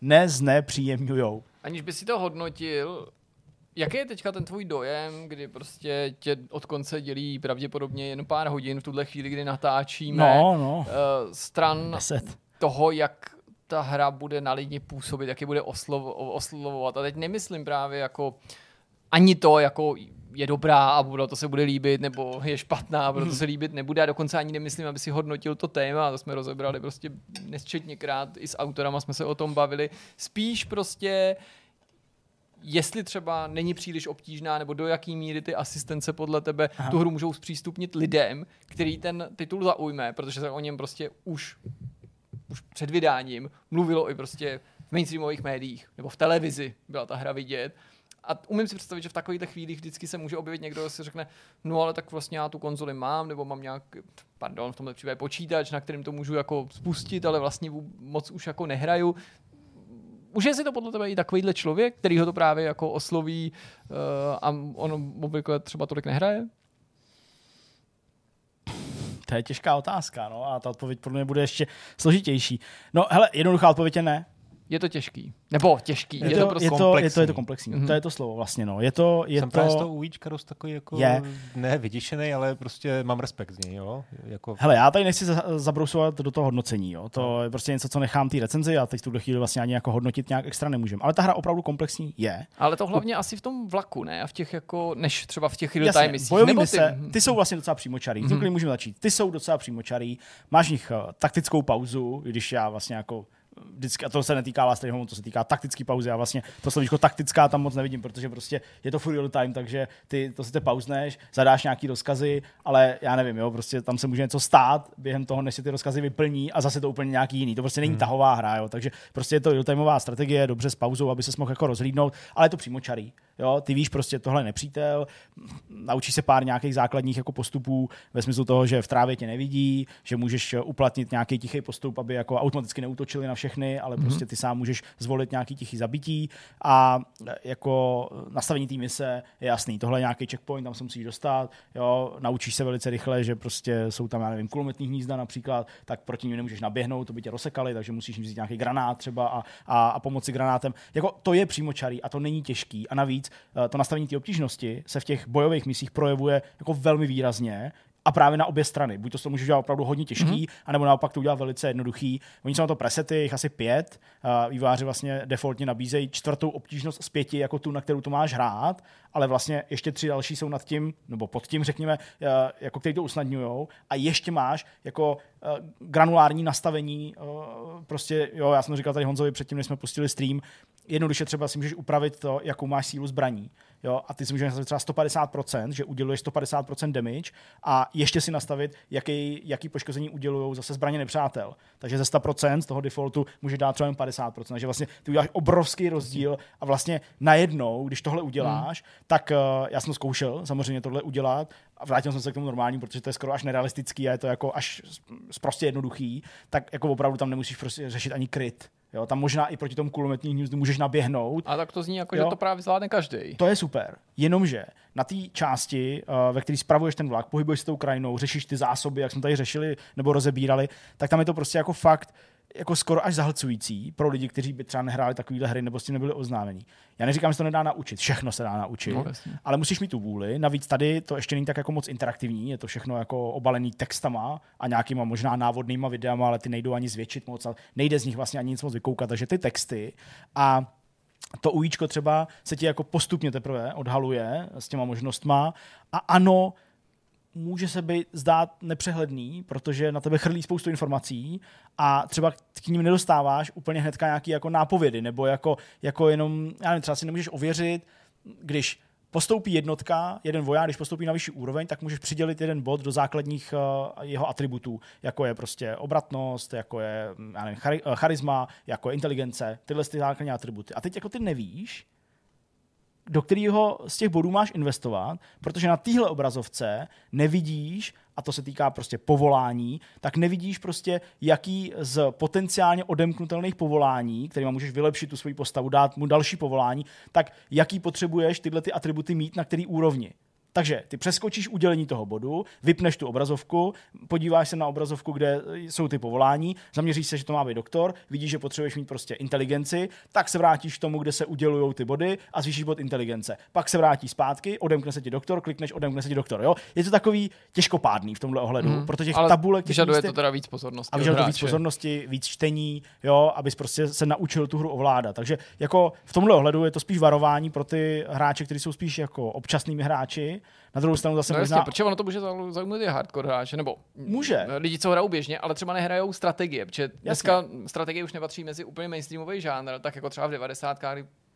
Neznepříjemňují. Aniž by si to hodnotil, Jaký je teďka ten tvůj dojem, kdy prostě tě od konce dělí pravděpodobně jen pár hodin v tuhle chvíli, kdy natáčíme no, no. Uh, stran Deset. toho, jak ta hra bude na lidi působit, jak je bude oslovo, oslovovat. A teď nemyslím právě jako ani to, jako je dobrá a bude, to se bude líbit, nebo je špatná a to se líbit nebude. A dokonce ani nemyslím, aby si hodnotil to téma, to jsme rozebrali prostě nesčetněkrát, i s autorama jsme se o tom bavili. Spíš prostě jestli třeba není příliš obtížná, nebo do jaký míry ty asistence podle tebe Aha. tu hru můžou zpřístupnit lidem, který ten titul zaujme, protože se o něm prostě už, už před vydáním mluvilo i prostě v mainstreamových médiích, nebo v televizi byla ta hra vidět. A umím si představit, že v takových chvílích vždycky se může objevit někdo, kdo si řekne, no ale tak vlastně já tu konzoli mám, nebo mám nějak, pardon, v tomhle případě počítač, na kterým to můžu jako spustit, ale vlastně moc už jako nehraju už je si to podle tebe i takovýhle člověk, který ho to právě jako osloví uh, a on obvykle třeba tolik nehraje? To je těžká otázka, no a ta odpověď podle mě bude ještě složitější. No hele, jednoduchá odpověď je ne je to těžký. Nebo těžký, je, je to, to prostě je to, komplexní. Je to, je to komplexní, mm-hmm. to je to slovo vlastně, no. Je to, je Jsem to... z toho ujíčka dost takový jako, je. ne vyděšený, ale prostě mám respekt z něj, jo. Jako... Hele, já tady nechci zabrousovat do toho hodnocení, jo. To no. je prostě něco, co nechám té recenzi a teď v tuhle chvíli vlastně ani jako hodnotit nějak extra nemůžeme. Ale ta hra opravdu komplexní je. Ale to hlavně asi v tom vlaku, ne? A v těch jako, než třeba v těch real time misích. Nebo mise, ty... ty jsou vlastně docela přímočarý. Mm-hmm. Můžeme začít. Ty jsou docela přímočarý. Máš nich uh, taktickou pauzu, když já vlastně jako vždycky, a to se netýká last home, to se týká taktické pauzy. Já vlastně to slovíčko taktická tam moc nevidím, protože prostě je to full real time, takže ty to si te pauzneš, zadáš nějaký rozkazy, ale já nevím, jo, prostě tam se může něco stát během toho, než se ty rozkazy vyplní a zase to úplně nějaký jiný. To prostě není hmm. tahová hra, jo, takže prostě je to real timeová strategie, dobře s pauzou, aby se mohl jako rozhlídnout, ale je to přímočarý. Jo, ty víš prostě tohle je nepřítel, naučíš se pár nějakých základních jako postupů ve smyslu toho, že v trávě tě nevidí, že můžeš uplatnit nějaký tichý postup, aby jako automaticky neútočili na všechny, ale mm-hmm. prostě ty sám můžeš zvolit nějaký tichý zabití a jako nastavení té mise je jasný, tohle je nějaký checkpoint, tam se musíš dostat, jo, naučíš se velice rychle, že prostě jsou tam, já nevím, kulometní hnízda například, tak proti nim nemůžeš naběhnout, to by tě rozsekali, takže musíš vzít nějaký granát třeba a, a, a pomoci granátem. Jako to je přímočarý a to není těžký. A navíc eh, to nastavení té obtížnosti se v těch bojových misích projevuje jako velmi výrazně a právě na obě strany. Buď to, to může dělat opravdu hodně těžký, mm-hmm. anebo naopak to udělat velice jednoduchý. Oni jsou na to presety, jich asi pět. Uh, výváři vlastně defaultně nabízejí čtvrtou obtížnost z pěti, jako tu, na kterou to máš hrát, ale vlastně ještě tři další jsou nad tím, nebo pod tím, řekněme, uh, jako který to usnadňují. A ještě máš jako uh, granulární nastavení, uh, prostě, jo, já jsem to říkal tady Honzovi předtím, než jsme pustili stream, jednoduše třeba si můžeš upravit to, jakou máš sílu zbraní jo, a ty si můžeš nastavit třeba 150%, že uděluješ 150% damage a ještě si nastavit, jaký, jaký poškození udělují zase zbraně nepřátel. Takže ze 100% z toho defaultu může dát třeba jen 50%. Takže vlastně ty uděláš obrovský rozdíl a vlastně najednou, když tohle uděláš, hmm. tak uh, já jsem zkoušel samozřejmě tohle udělat a vrátil jsem se k tomu normálnímu, protože to je skoro až nerealistický a je to jako až prostě jednoduchý, tak jako opravdu tam nemusíš prostě řešit ani kryt Jo, tam možná i proti tomu kulometní hnízdu můžeš naběhnout. A tak to zní jako, jo? že to právě zvládne každý. To je super. Jenomže na té části, uh, ve které spravuješ ten vlak, pohybuješ se tou krajinou, řešíš ty zásoby, jak jsme tady řešili nebo rozebírali, tak tam je to prostě jako fakt jako skoro až zahlcující pro lidi, kteří by třeba nehráli takovéhle hry nebo s tím nebyli oznámení. Já neříkám, že to nedá naučit, všechno se dá naučit, no, ale musíš mít tu vůli. Navíc tady to ještě není tak jako moc interaktivní, je to všechno jako obalený textama a nějakýma možná návodnýma videama, ale ty nejdou ani zvětšit moc, nejde z nich vlastně ani nic moc vykoukat, takže ty texty a to ujíčko třeba se ti jako postupně teprve odhaluje s těma možnostma a ano, může se být zdát nepřehledný, protože na tebe chrlí spoustu informací a třeba k ním nedostáváš úplně hnedka nějaký jako nápovědy, nebo jako, jako jenom, já nevím, třeba si nemůžeš ověřit, když postoupí jednotka, jeden voják, když postoupí na vyšší úroveň, tak můžeš přidělit jeden bod do základních uh, jeho atributů, jako je prostě obratnost, jako je já nevím, uh, charisma, jako je inteligence, tyhle ty základní atributy. A teď jako ty nevíš, do kterého z těch bodů máš investovat, protože na téhle obrazovce nevidíš, a to se týká prostě povolání, tak nevidíš prostě, jaký z potenciálně odemknutelných povolání, kterými můžeš vylepšit tu svoji postavu, dát mu další povolání, tak jaký potřebuješ tyhle ty atributy mít na který úrovni. Takže ty přeskočíš udělení toho bodu, vypneš tu obrazovku, podíváš se na obrazovku, kde jsou ty povolání, zaměříš se, že to má být doktor, vidíš, že potřebuješ mít prostě inteligenci, tak se vrátíš k tomu, kde se udělují ty body a zvýšíš bod inteligence. Pak se vrátíš zpátky, odemkne se ti doktor, klikneš, odemkne se ti doktor. Jo? Je to takový těžkopádný v tomhle ohledu, mm, protože těch ale tabulek. Vyžaduje to teda víc pozornosti. A vyžaduje to víc pozornosti, víc čtení, jo, abys prostě se naučil tu hru ovládat. Takže jako v tomhle ohledu je to spíš varování pro ty hráče, kteří jsou spíš jako občasnými hráči, na druhou stranu zase no možná... Jasně, protože ono to může i hardcore hráče, nebo může. lidi, co hrajou běžně, ale třeba nehrajou strategie, protože dneska jasně. strategie už nepatří mezi úplně mainstreamový žánr, tak jako třeba v 90.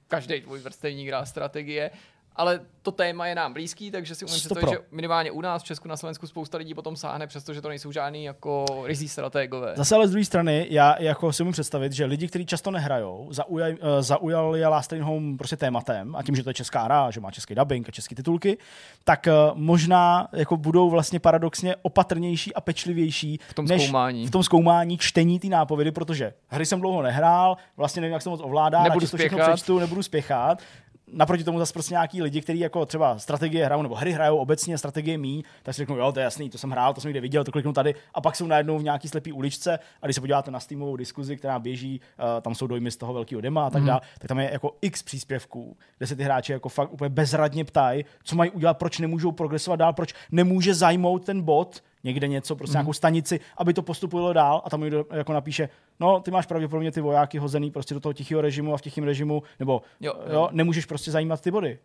každý tvůj vrstevník hrá strategie ale to téma je nám blízký, takže si umím představit, že minimálně u nás v Česku na Slovensku spousta lidí potom sáhne, přestože to nejsou žádný jako rizí strategové. Zase ale z druhé strany, já jako si umím představit, že lidi, kteří často nehrajou, zaujal, uh, zaujal je Last Home prostě tématem a tím, že to je česká hra, že má český dubbing a české titulky, tak uh, možná jako budou vlastně paradoxně opatrnější a pečlivější v tom než zkoumání. v tom zkoumání čtení ty nápovědy, protože hry jsem dlouho nehrál, vlastně nevím, jak se moc ovládá, nebudu spěchat. přečtu, nebudu spěchat naproti tomu zase prostě nějaký lidi, kteří jako třeba strategie hrajou nebo hry hrajou obecně strategie mí, tak si řeknou, jo, to je jasný, to jsem hrál, to jsem někde viděl, to kliknu tady a pak jsou najednou v nějaký slepý uličce a když se podíváte na Steamovou diskuzi, která běží, uh, tam jsou dojmy z toho velkého dema a tak mm. dále, tak tam je jako x příspěvků, kde se ty hráči jako fakt úplně bezradně ptají, co mají udělat, proč nemůžou progresovat dál, proč nemůže zajmout ten bod, někde něco, prostě mm. nějakou stanici, aby to postupovalo dál a tam někdo jako napíše, no ty máš pravděpodobně ty vojáky hozený prostě do toho tichého režimu a v tichém režimu, nebo jo, jo. jo, nemůžeš prostě zajímat ty body.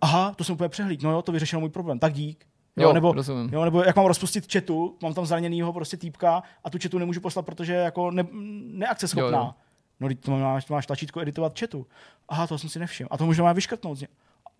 Aha, to jsem úplně přehlíd, no jo, to vyřešilo můj problém, tak dík. Jo, nebo, jo, nebo jak mám rozpustit četu, mám tam zraněnýho prostě týpka a tu četu nemůžu poslat, protože je jako ne, neakceschopná. Jo, jo. No, to máš, máš tlačítko editovat četu. Aha, to jsem si nevšiml. A to možná má vyškrtnout.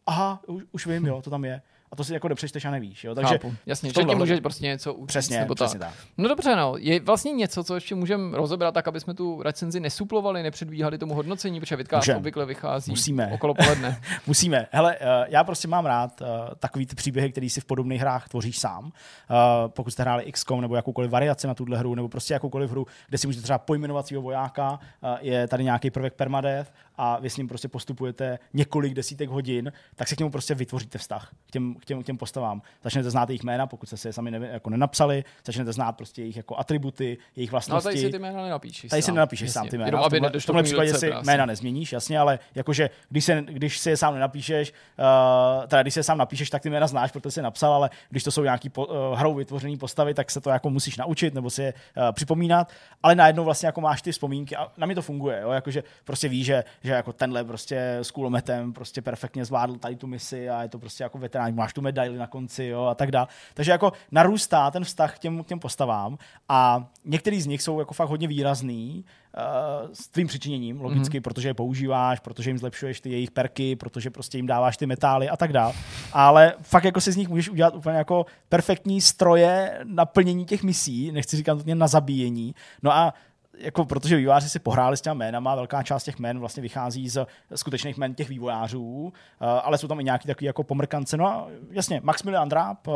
Aha, už, už vím, jo, to tam je. A to si jako nepřečteš a nevíš. Jo? Takže Chápu. Jasně, že tě může prostě něco učit. Přesně, nebo přesně tak. tak. No dobře, no. Je vlastně něco, co ještě můžeme rozebrat tak, aby jsme tu recenzi nesuplovali, nepředbíhali tomu hodnocení, protože Vidcast Můžem. obvykle vychází Musíme. okolo poledne. Musíme. Hele, eh, já prostě mám rád eh, takový ty příběhy, který si v podobných hrách tvoříš sám. Eh, Pokud jste hráli XCOM nebo jakoukoliv variaci na tuhle hru, nebo prostě jakoukoliv hru, kde si můžete třeba pojmenovat svého vojáka, je tady nějaký prvek permadeath a vy s ním prostě postupujete několik desítek hodin, tak si k němu prostě vytvoříte vztah k těm, k těm, k těm postavám. Začnete znát jejich jména, pokud jste si je sami ne, jako nenapsali, začnete znát prostě jejich jako atributy, jejich No vlastnosti. tady si ty jména nenapíšeš. Tady si sám. nenapíšeš Jasně. sám ty jména. Jenom v aby tomhle, v tomhle případě si krásně. jména nezměníš, jasně, ale jakože když, se, když si je sám nenapíšeš, uh, teda když si je sám napíšeš, tak ty jména znáš, protože jsi je napsal, ale když to jsou nějaký po, uh, hrou vytvořené postavy, tak se to jako musíš naučit nebo si je uh, připomínat, ale najednou vlastně jako máš ty vzpomínky a na mě to funguje, jo? jakože prostě víš, že, že jako tenhle prostě s kulometem prostě perfektně zvládl tady tu misi a je to prostě jako veterán, máš tu medaili na konci jo? a tak dále. Takže jako narůstá ten vztah k těm, k těm postavám a některý z nich jsou jako fakt hodně výrazný, uh, s tvým přičiněním, logicky, mm-hmm. protože je používáš, protože jim zlepšuješ ty jejich perky, protože prostě jim dáváš ty metály a tak dále. Ale fakt jako si z nich můžeš udělat úplně jako perfektní stroje na plnění těch misí, nechci říkat nutně na zabíjení. No a jako protože vývojáři si pohráli s těma jménama, velká část těch jmén vlastně vychází z skutečných jmén těch vývojářů, eh, ale jsou tam i nějaký takový jako pomrkance. No a jasně, Maximilian Dráp, eh,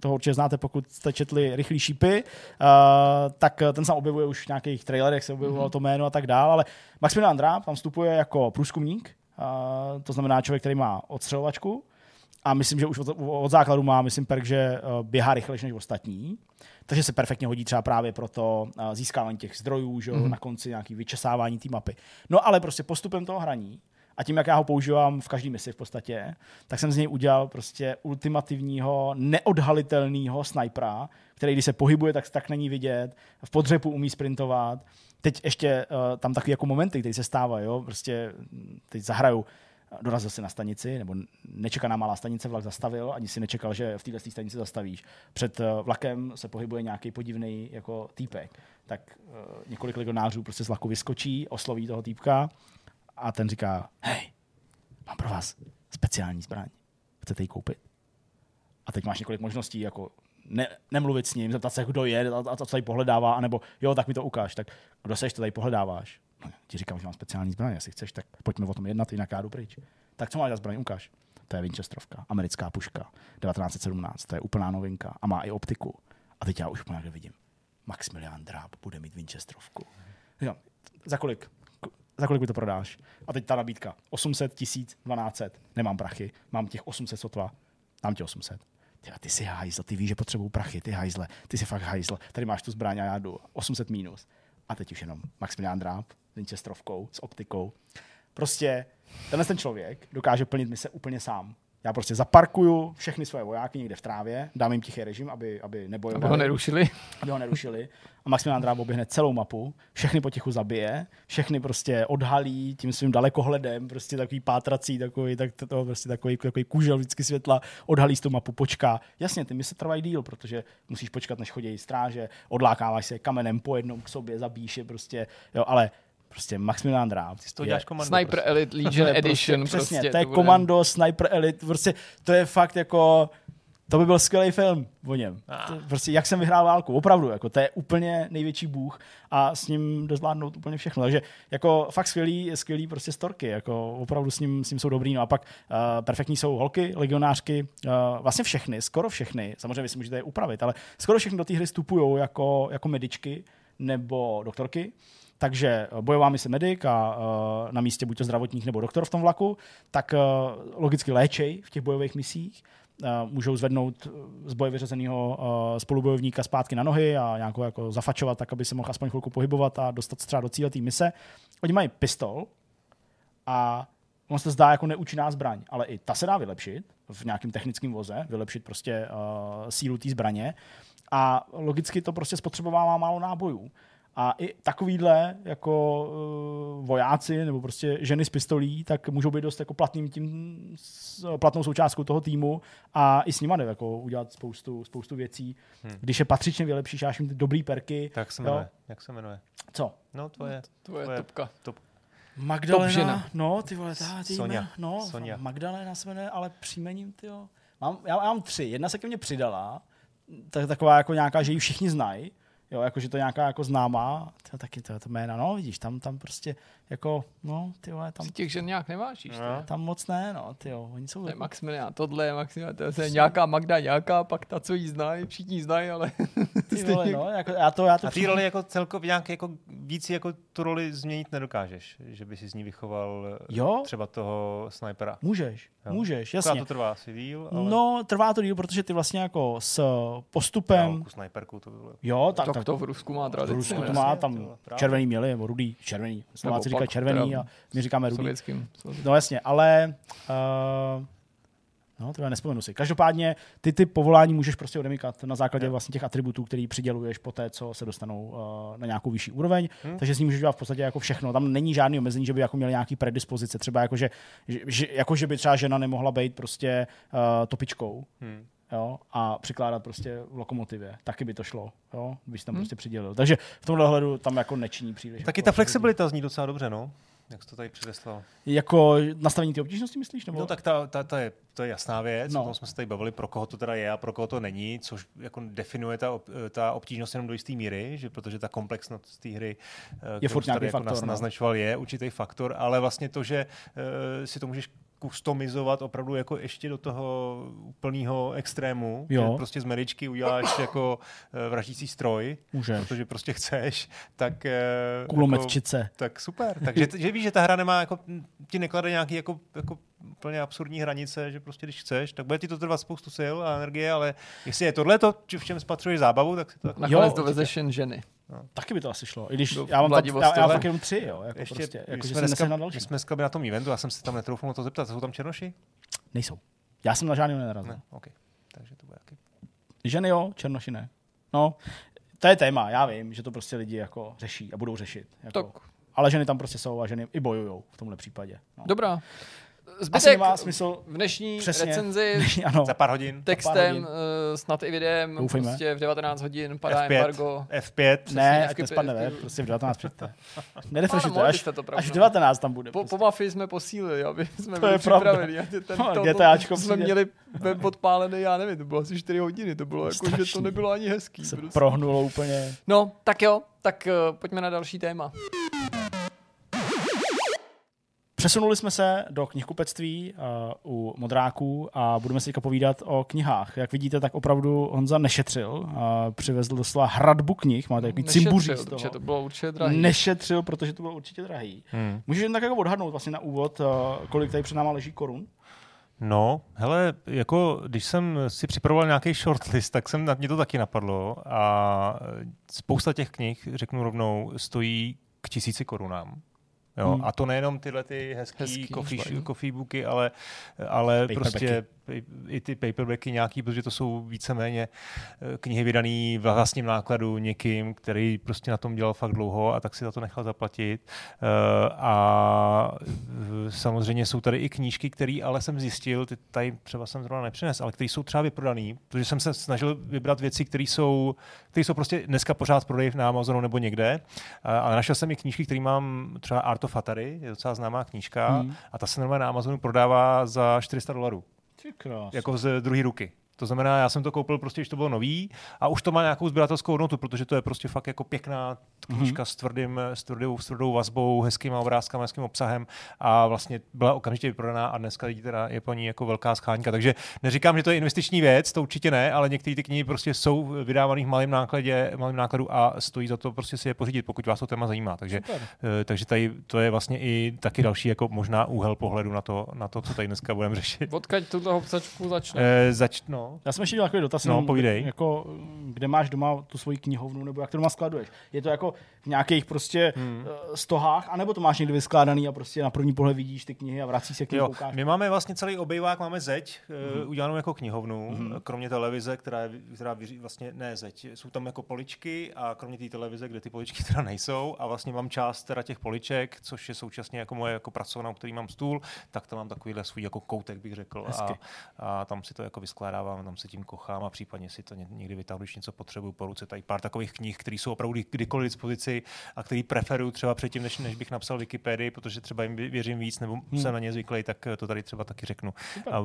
toho určitě znáte, pokud jste četli Rychlý šípy, eh, tak ten se objevuje už v nějakých trailerech, se objevovalo to jméno a tak dále, ale Maximilian Dráp tam vstupuje jako průzkumník, to znamená člověk, který má odstřelovačku, a myslím, že už od, od základu má, myslím, perk, že běhá rychlejší než ostatní. Takže se perfektně hodí třeba právě pro to eh, získávání těch zdrojů, že, mm. na konci nějaký vyčesávání té mapy. No ale prostě postupem toho hraní a tím, jak já ho používám v každé misi v podstatě, tak jsem z něj udělal prostě ultimativního, neodhalitelného snajpera, který když se pohybuje, tak tak není vidět, v podřepu umí sprintovat. Teď ještě uh, tam takový jako momenty, které se stávají, jo, prostě hm, teď zahraju dorazil si na stanici, nebo nečekaná malá stanice, vlak zastavil, ani si nečekal, že v této stanici zastavíš. Před eh, vlakem se pohybuje nějaký podivný jako týpek. Tak uh, několik legionářů prostě z vlaku vyskočí, osloví toho týpka a ten říká, hej, mám pro vás speciální zbraň. Chcete ji koupit? A teď máš několik možností, jako ne, nemluvit s ním, zeptat se, kdo je a, a co tady pohledává, anebo jo, tak mi to ukáž. Tak kdo seš, to tady pohledáváš? Ti říkám, že mám speciální zbraň, jestli chceš, tak pojďme o tom jednat, jinak já jdu pryč. Tak co máš za zbraň, ukáž. To je Winchesterovka, americká puška, 1917, to je úplná novinka a má i optiku. A teď já už úplně vidím. Maximilian Dráb bude mít Winchesterovku. Jo, za kolik? Za kolik mi to prodáš? A teď ta nabídka. 800, 1000, 1200. Nemám prachy, mám těch 800 sotva. Dám ti 800. Ty, ty jsi hajzl, ty víš, že potřebuju prachy, ty hajzle, ty jsi fakt hajzl. Tady máš tu zbraň a já jdu 800 minus. A teď už jenom Maximilian Dráb s s optikou. Prostě tenhle ten člověk dokáže plnit mise úplně sám. Já prostě zaparkuju všechny svoje vojáky někde v trávě, dám jim tichý režim, aby, aby nebojovali Aby ho nerušili. aby ho nerušili. A Maximilian Dráb oběhne celou mapu, všechny potichu zabije, všechny prostě odhalí tím svým dalekohledem, prostě takový pátrací, takový, tak to, prostě takový, takový kůžel vždycky světla, odhalí z tu mapu, počká. Jasně, ty mise trvají díl, protože musíš počkat, než chodí stráže, odlákáváš se kamenem po jednom k sobě, zabíš je prostě, jo, ale prostě Maximilian Dráb. Ty je- děláš komando. Sniper prostě. Elite Legion Edition. Přesně, prostě, to je bude- komando, Sniper Elite, prostě to je fakt jako, to by byl skvělý film o něm. Ah. To, prostě jak jsem vyhrál válku, opravdu, jako to je úplně největší bůh a s ním jde zvládnout úplně všechno. Takže jako fakt skvělý, skvělý prostě storky, jako opravdu s ním, s ním jsou dobrý. No a pak uh, perfektní jsou holky, legionářky, uh, vlastně všechny, skoro všechny, samozřejmě vy si můžete je upravit, ale skoro všechny do té hry vstupují jako, jako medičky nebo doktorky. Takže eh, bojová mise medic a uh, na místě buď to zdravotník nebo doktor v tom vlaku, tak uh, logicky léčej v těch bojových misích. Můžou zvednout z boje vyřazeného spolubojovníka zpátky na nohy a nějak ho jako zafačovat, tak aby se mohl aspoň chvilku pohybovat a dostat třeba do cíle té mise. Oni mají pistol a on se zdá jako neúčinná zbraň, ale i ta se dá vylepšit v nějakém technickém voze, vylepšit prostě uh, sílu té zbraně a logicky to prostě spotřebovává málo nábojů. A i takovýhle jako uh, vojáci nebo prostě ženy s pistolí, tak můžou být dost jako platným tím, s, platnou součástkou toho týmu a i s nima jde jako udělat spoustu, spoustu věcí. Hmm. Když je patřičně vylepšíš, dáš jim ty dobrý perky. Tak se jo. jmenuje. Jak se jmenuje? Co? No, tvoje. To je Tvoje topka. Top. Magdalena, no, ty vole, ta, ty Sonia. jména, no, Sonia. Magdalena se jmenuje, ale příjmením, ty jo. Mám, já, já mám tři. Jedna se ke mně přidala, tak, taková jako nějaká, že ji všichni znají. Jo, jako, že to je nějaká jako známá, to taky to, to jména, no, vidíš, tam, tam prostě, jako, no, ty vole, tam, Ty těch žen nějak nevážíš. No. Tam moc ne, no, ty jo, oni jsou, To je Maximilian, tohle je Maximilian, to je nějaká Magda, nějaká, pak ta, co jí znají, všichni znají, ale ty vole, no, jako, já to, já to A ty roli jako celkově nějak jako víc jako tu roli změnit nedokážeš, že by si z ní vychoval eh, Jo? třeba toho snajpera. Můžeš, Jo. můžeš, Jasně. jasně. to trvá asi díl, ale No, trvá to díl, protože ty vlastně jako s postupem, no, snajperku to bylo. jo, tak, tak tak to v Rusku má v tradici. Rusku ne? to má jasně, tam právě. červený měli, nebo rudý, červený. Slováci říkají červený a my říkáme rudý. Sovětským. No jasně, ale uh, no, to já nespomenu si. Každopádně ty ty povolání můžeš prostě odemykat na základě vlastně těch atributů, který přiděluješ po té, co se dostanou uh, na nějakou vyšší úroveň. Hmm. Takže s ním můžeš dělat v podstatě jako všechno. Tam není žádný omezení, že by jako měl nějaký predispozice. Třeba jako, že, že, jako, že by třeba žena nemohla být prostě uh, topičkou. Hmm. Jo, a přikládat prostě v lokomotivě. Taky by to šlo, jo, když tam Hmm. prostě přidělil. Takže v tomhle hledu tam jako nečiní příliš. Taky jako ta flexibilita zní docela dobře, no. Jak jsi to tady předeslal. Jako nastavení ty obtížnosti, myslíš? Nebo? No tak ta, ta, ta je, to je jasná věc, no. O tom jsme se tady bavili, pro koho to teda je a pro koho to není, což jako definuje ta, ta obtížnost jenom do jisté míry, že protože ta komplexnost té hry, eh, kterou furt tady jako faktor, no. naznačoval, je určitý faktor, ale vlastně to, že uh, si to můžeš customizovat opravdu jako ještě do toho úplného extrému, Jo. že prostě z medičky uděláš jako uh, vraždící stroj, Můžeš. protože prostě chceš, tak Kulometčice. tak super. Takže že víš, že ta hra nemá jako, ti neklade nějaký jako, jako úplně absurdní hranice, že prostě když chceš, tak bude ti to trvat spoustu sil a energie, ale jestli je tohle to, či- v čem spatřuješ zábavu, tak si to jako Nakonec Jo, dovezeš jen ženy. Taky by to asi šlo. I když Do já mám, fakt, já, já fakt jenom tři, jo. Jako ještě, prostě, my jako, že jsme dneska, my další. jsme dneska byli na tom eventu, já jsem se tam netroufl na to zeptat, jsou tam černoši? Nejsou. Já jsem na žádný nenarazil. Ne, OK. Takže to bude jaký. Ženy jo, černoši ne. No, to je téma, já vím, že to prostě lidi jako řeší a budou řešit. Jako. Tak, Ale ženy tam prostě jsou a ženy i bojujou v tomhle případě. No. dobrá. Asi Zbytek nemá smysl v dnešní přesně. recenzi ano, Za pár hodin. textem, hodin. uh, snad i videem, Doufejme. prostě v 19 hodin padá F5. embargo. F5. ne, ať F-ky, nespadne, ne, prostě v 19 přijďte. Nerefreshujte, až, to, až v 19 tam bude. Po, prostě. po mafii jsme posílili, aby jsme To byli je pravda. připraveni. Ten, No, to, GTAčko jsme měli web odpálený, já nevím, to bylo asi 4 hodiny, to bylo jako, že to nebylo ani hezký. se Prostě. prohnulo úplně. No, tak jo, tak uh, pojďme na další téma. Přesunuli jsme se do knihkupectví uh, u modráků a budeme si teďka povídat o knihách. Jak vidíte, tak opravdu Honza nešetřil. Uh, přivezl doslova hradbu knih, máte takový cimbuří z toho. to bylo určitě drahý. Nešetřil, protože to bylo určitě drahý. Hmm. Můžeš jen tak jako odhadnout vlastně na úvod, uh, kolik tady před náma leží korun? No, hele, jako když jsem si připravoval nějaký shortlist, tak jsem na mě to taky napadlo a spousta těch knih, řeknu rovnou, stojí k tisíci korunám. Jo, Hmm. A to nejenom tyhle ty hezký, Hezký, coffee, coffee booky, ale, ale Paperbacky. prostě i ty paperbacky nějaký, protože to jsou víceméně eh, knihy vydané v vlastním nákladu někým, který prostě na tom dělal fakt dlouho a tak si za to nechal zaplatit. Eh, A eh, samozřejmě jsou tady i knížky, které ale jsem zjistil, ty tady třeba jsem zrovna nepřines, ale které jsou třeba vyprodané, protože jsem se snažil vybrat věci, které jsou, které jsou prostě dneska pořád v prodeji na Amazonu nebo někde. A, a našel jsem i knížky, které mám třeba Art of Atari, je docela známá knížka, Hmm. a ta se normálně na Amazonu prodává za 400 dolarů Ty jako z druhé ruky. To znamená, já jsem to koupil prostě, když to bylo nový a už to má nějakou sběratelskou hodnotu, protože to je prostě fakt jako pěkná knížka mm-hmm. s, tvrdým, s, tvrdou, s tvrdou vazbou, hezkýma obrázkama, hezkým obsahem a vlastně byla okamžitě vyprodaná a dneska lidi teda je po ní jako velká scháňka. Takže neříkám, že to je investiční věc, to určitě ne, ale některé ty knihy prostě jsou vydávané v malém nákladě, malém nákladu a stojí za to prostě si je pořídit, pokud vás to téma zajímá. Takže, Super. eh, takže tady to je vlastně i taky další jako možná úhel pohledu na to, na to co tady dneska budeme řešit. Odkaď tuto hopsačku začne? Eh, zač, no, Já jsem ještě měl takový dotaz, No, povídej. jako, kde máš doma tu svoji knihovnu, nebo jak to doma skladuješ? Je to jako v nějakých prostě hmm. stohách, anebo to máš někde vyskládaný a prostě na první pohled vidíš ty knihy a vrací se k Jo, koukáš? my máme vlastně celý obejvák, máme zeď, mm-hmm. udělanou jako knihovnu, mm-hmm. kromě televize, která, je, která vyří, vlastně ne zeď, jsou tam jako poličky a kromě té televize, kde ty poličky teda nejsou a vlastně mám část teda těch poliček, což je současně jako moje jako pracovna, u který mám stůl, tak tam mám takovýhle svůj jako koutek, bych řekl a, a, tam si to jako vyskládávám a tam se tím kochám a případně si to někdy vytáhnu, když něco potřebuju po ruce. Tady pár takových knih, které jsou opravdu kdykoliv dispozici a který preferuju třeba předtím, než, než bych napsal Wikipedii, protože třeba jim věřím víc nebo hmm. jsem na ně zvyklý, tak to tady třeba taky řeknu. Super. A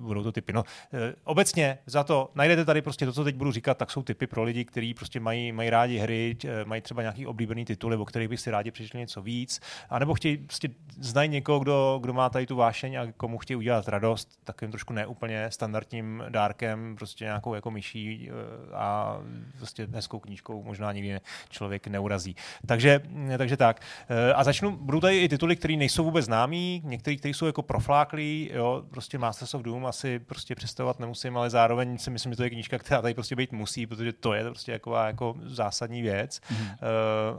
budou to typy. No, e, obecně za to najdete tady prostě to, co teď budu říkat, tak jsou typy pro lidi, kteří prostě mají, mají rádi hry, mají třeba nějaký oblíbený tituly, o kterých by si rádi přišli něco víc, anebo chtějí prostě znají někoho, kdo, kdo má tady tu vášeň a komu chtějí udělat radost, takovým trošku neúplně standardním dárkem, prostě nějakou jako myší eh, a prostě hezkou knížkou možná nikdy člověk neurazí. Takže, takže tak. Eh, a začnu, budou tady i tituly, které nejsou vůbec známý, některé, které jsou jako profláklí, jo, prostě Masters of Doom asi prostě představovat nemusím, ale zároveň si myslím, že to je knížka, která tady prostě být musí, protože to je prostě jako, jako zásadní věc. Mm-hmm.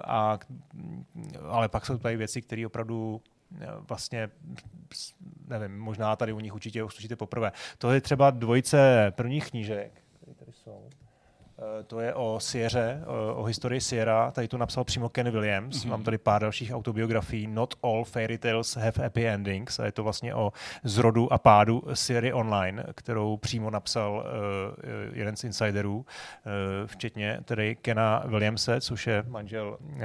A, ale pak jsou tady věci, které opravdu vlastně, nevím, možná tady u nich určitě uslyšíte poprvé. To je třeba dvojice prvních knížek, které tady jsou. Eh, to je o Sierře, o historii Sierra. Tady to napsal přímo Ken Williams. Mm-hmm. Mám tady pár dalších autobiografií. Not all fairy tales have happy endings. A je to vlastně o zrodu a pádu Sierra Online, kterou přímo napsal uh, jeden z insiderů, uh, včetně tedy Kena Williamse, což je manžel uh,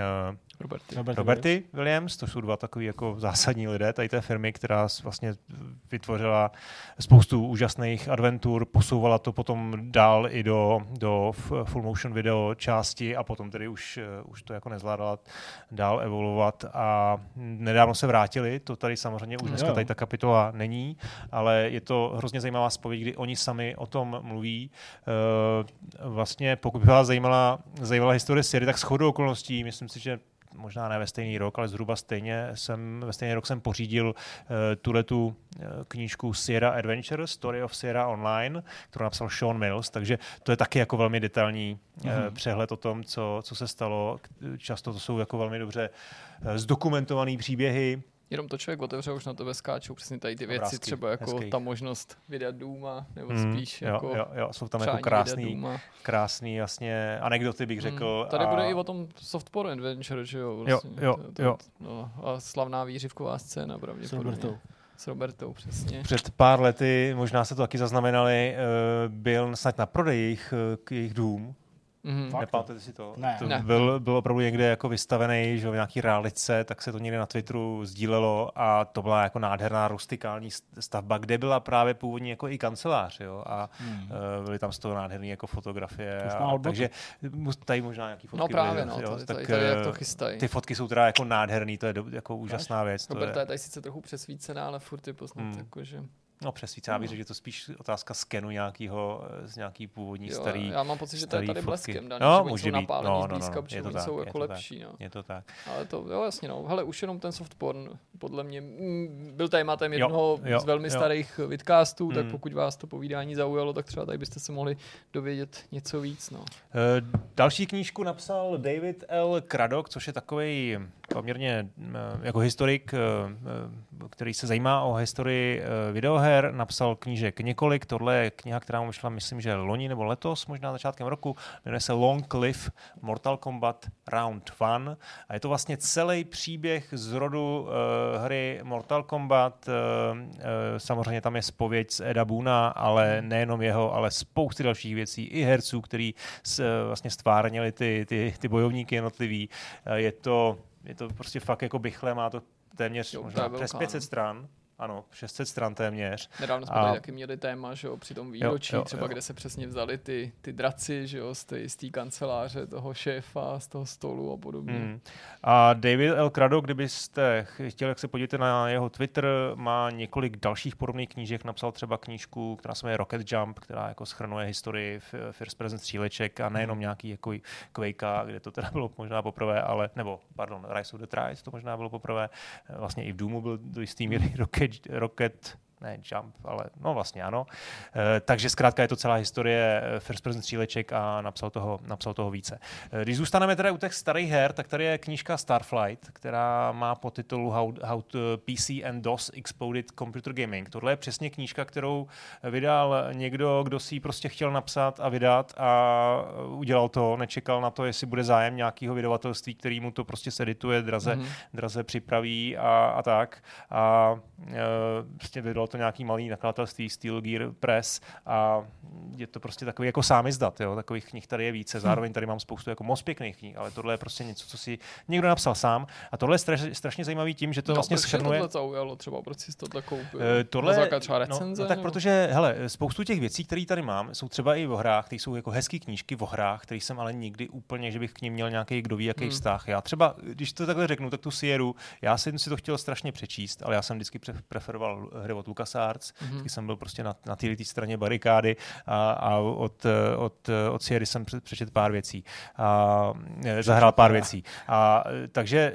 Roberty. Roberty, Roberty Williams, to jsou dva takový jako zásadní lidé tady té firmy, která vlastně vytvořila spoustu úžasných adventur, posouvala to potom dál i do, do full motion video části a potom tedy už, už to jako nezvládala dál evolovat a nedávno se vrátili, to tady samozřejmě už dneska tady ta kapitola není, ale je to hrozně zajímavá spověď, kdy oni sami o tom mluví. E, vlastně pokud by vás zajímala, zajímala historie série, tak shodou okolností, myslím si, že možná ne ve stejný rok, ale zhruba stejně jsem, ve stejný rok jsem pořídil uh, tuhle tu uh, knížku Sierra Adventure, Story of Sierra Online, kterou napsal Sean Mills, takže to je taky jako velmi detailní uh, mm-hmm. přehled o tom, co, co se stalo. Často to jsou jako velmi dobře zdokumentované příběhy, Jenom to člověk otevře, už na tebe skáčou přesně tady ty věci, Obrázky, třeba jako hezký. ta možnost vydat Důma, nebo mm, spíš jo, jako jo, jo, jsou tam jako krásný, krásný jasně anekdoty bych hmm, řekl. Mm, tady a... bude i o tom softporn adventure, že jo? Vlastně, jo, jo, to, to, jo. No, a slavná výřivková scéna pravděpodobně. S Robertou. S Robertou, přesně. Před pár lety, možná se to taky zaznamenali, eh, byl snad na prodej jejich, eh, jejich dům, Mm-hmm. Nepamatujete si to? Ne. to ne. Byl, byl opravdu někde jako vystavený, že v nějaký realice, tak se to někde na Twitteru sdílelo a to byla jako nádherná rustikální stavba, kde byla právě původní jako i kancelář, jo, a mm. byly tam z toho nádherné jako fotografie. A, takže tady možná nějaký fotky No právě, byly, no, jo, tady, tak, tady, tady, jak to chystají. Ty fotky jsou teda jako nádherný, to je do, jako úžasná věc. Roberta je... je tady sice trochu přesvícená, ale furt je poznat, mm. jako, že... No přesvíce, já bych řekl, že to spíš otázka skenu nějakého, z nějaký původní jo, starý Já mám pocit, že to je tady bleskem daný, no, že může být. No, no, no, no, je to tak, jsou jako to lepší. Tak, no. Je to tak. Ale to, jo, jasně, no. Hele, už jenom ten softporn, podle mě, mm, byl tématem jednoho jo, jo, z velmi jo. starých vidcastů, mm. tak pokud vás to povídání zaujalo, tak třeba tady byste se mohli dovědět něco víc, no. Uh, další knížku napsal David L. Kradok, což je takový poměrně jako historik, který se zajímá o historii videoher, napsal knížek několik. Tohle je kniha, která mu vyšla, myslím, že loni nebo letos, možná začátkem roku. Jmenuje se Long Cliff Mortal Kombat Round 1. A je to vlastně celý příběh z rodu uh, hry Mortal Kombat. Uh, uh, samozřejmě tam je spověď z Eda Boona, ale nejenom jeho, ale spousty dalších věcí, i herců, který s, uh, vlastně stvárnili ty, ty, ty bojovníky jednotlivý. Uh, je to je to prostě fakt jako bychle, má to téměř jo, možná přes 500 stran. Ano, 600 stran téměř. Nedávno jsme a... taky měli téma, že jo, při tom výročí, jo, jo, třeba jo. kde se přesně vzali ty, ty draci, že jo, z té kanceláře, toho šéfa, z toho stolu a podobně. Mm. A David L. Crado, kdybyste chtěli, jak se podíváte na jeho Twitter, má několik dalších podobných knížek, napsal třeba knížku, která se jmenuje Rocket Jump, která jako schrnuje historii First Present stříleček a nejenom nějaký jako Quake, kde to teda bylo možná poprvé, ale, nebo, pardon, Rise of the Trice, to možná bylo poprvé, vlastně i v Doomu byl do jistý míry Rocket Rocket, Rocket ne Jump, ale no vlastně ano. E, takže zkrátka je to celá historie eh, first person stříleček a napsal toho, napsal toho více. E, když zůstaneme teda u těch starých her, tak tady je knížka Starflight, která má po titulu How, How to PC and DOS Exploded Computer Gaming. Tohle je přesně knížka, kterou vydal někdo, kdo si ji prostě chtěl napsat a vydat a udělal to, nečekal na to, jestli bude zájem nějakého vydavatelství, který mu to prostě sedituje, draze, mm-hmm. draze připraví a, a tak. A e, prostě vydal vydalo to nějaký malý nakladatelství Steel Gear Press a je to prostě takový jako sám izdat, jo? takových knih tady je více. Zároveň tady mám spoustu jako moc pěkných knih, ale tohle je prostě něco, co si někdo napsal sám. A tohle je straš, strašně zajímavý tím, že to no, vlastně schrnuje. tohle zaujalo třeba, proč jsi to koupil? Uh, tohle, třeba recenze? No, no tak nebo? protože, hele, spoustu těch věcí, které tady mám, jsou třeba i v hrách, které jsou jako hezké knížky v hrách, které jsem ale nikdy úplně, že bych k ním měl nějaký kdo ví, jaký hmm. vztah. Já třeba, když to takhle řeknu, tak tu Sieru, já jsem si to chtěl strašně přečíst, ale já jsem vždycky preferoval hry od LucasArts, hmm. jsem byl prostě na, na té straně barikády a, a od, od, od Sierry jsem přečet pár věcí. A, zahrál pár věcí. A, takže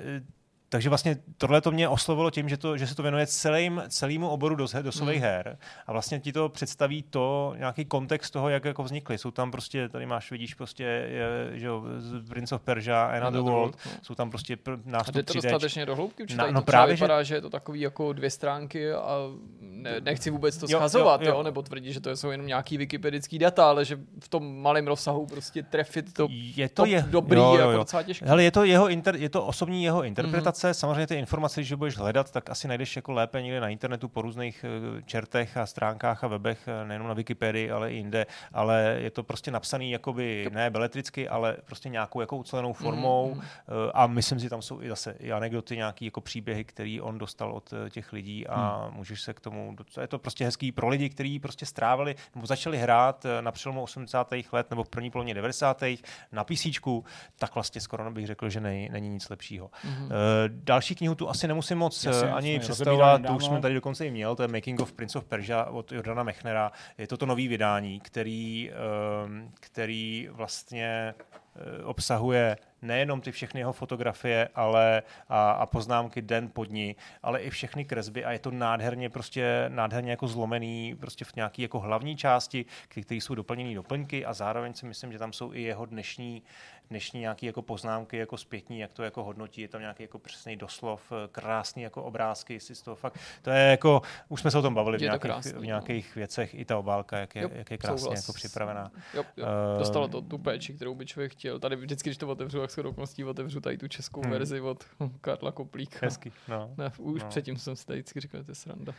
takže vlastně tohle to mě oslovilo tím, že, to, že se to věnuje celým, celému oboru dos, dosových mm. her a vlastně ti to představí to, nějaký kontext toho, jak jako vznikly. Jsou tam prostě, tady máš, vidíš prostě, je, že jo, Prince of Persia, Another World, World no. jsou tam prostě pr- nástup A jde to dostatečně do hloubky? Na, no to právě, vypadá, že... že je to takový jako dvě stránky a ne, nechci vůbec to schazovat, jo, jo, jo. nebo tvrdit, že to jsou jenom nějaký wikipedický data, ale že v tom malém rozsahu prostě trefit to, je to je, dobrý jo, jo, jo. jako docela těžké. Hele, je to, jeho inter, je to osobní jeho interpretace, mm-hmm. Samozřejmě ty informace, když budeš hledat, tak asi najdeš jako lépe někde na internetu po různých eh, čertech a stránkách a webech, eh, nejenom na Wikipedii, ale i jinde, ale je to prostě napsaný jakoby ne beletricky, ale prostě nějakou jako ucelenou formou mm-hmm. a myslím si, tam jsou i zase i anekdoty, nějaký jako příběhy, který on dostal od těch lidí a mm. můžeš se k tomu je to prostě hezký pro lidi, kteří prostě strávili nebo začali hrát eh, na přelomu 80. let nebo v první polovině 90. na PC, tak vlastně skoro bych řekl, že nej, není nic lepšího. Mm-hmm. Další knihu tu asi nemusím moc Jasně, eh, ani představovat, tu už jsme tady dokonce i měl, to je Making of Prince of Persia od Jordana Mechnera. Je to to nový vydání, který, uh, který vlastně obsahuje nejenom ty všechny jeho fotografie ale a, a poznámky den pod ní, ale i všechny kresby a je to nádherně prostě nádherně jako zlomený prostě v nějaké jako hlavní části, které jsou doplněné doplňky a zároveň si myslím, že tam jsou i jeho dnešní dnešní nějaké jako poznámky jako zpětní, jak to jako hodnotí, je tam nějaký jako přesný doslov, eh, krásný jako obrázky, si z toho fakt, to je jako, už jsme se o tom bavili v nějakých, krásný, v no. nějakých věcech, i ta obálka, jak je, jo, jak je krásně souhlas. jako připravená. Jo, jo. Uh, Dostalo to tu péči, kterou by člověk chtěl. Tady vždycky, když to otevřu, tak okolností otevřu tady tu českou hmm. verzi od Karla Koplíka. Hezky, no. Ne, už no. předtím jsem si tady vždycky říkal, že to je sranda.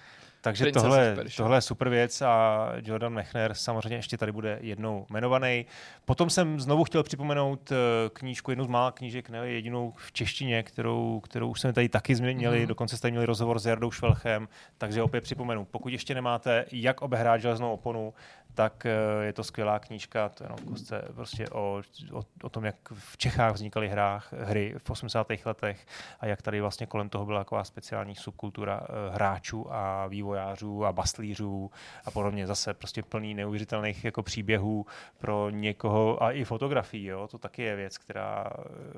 Takže tohle, tohle je super věc a Jordan Mechner samozřejmě ještě tady bude jednou jmenovaný. Potom jsem znovu chtěl připomenout eh, knížku, jednu z mála knížek, ne jedinou v češtině, kterou, kterou už jsme tady taky změnili, mm. dokonce jste měli rozhovor s Jardou Švelchem, takže opět připomenu, pokud ještě nemáte, jak obehrát železnou oponu, tak eh, je to skvělá knížka, to je jenom kostce prostě o, o, o, tom, jak v Čechách vznikaly hrách, hry v 80. letech a jak tady vlastně kolem toho byla taková speciální subkultura eh, hráčů a vývojářů a bastlířů a podobně. Zase prostě plný neuvěřitelných jako příběhů pro někoho a i fotografií, jo? to taky je věc, která,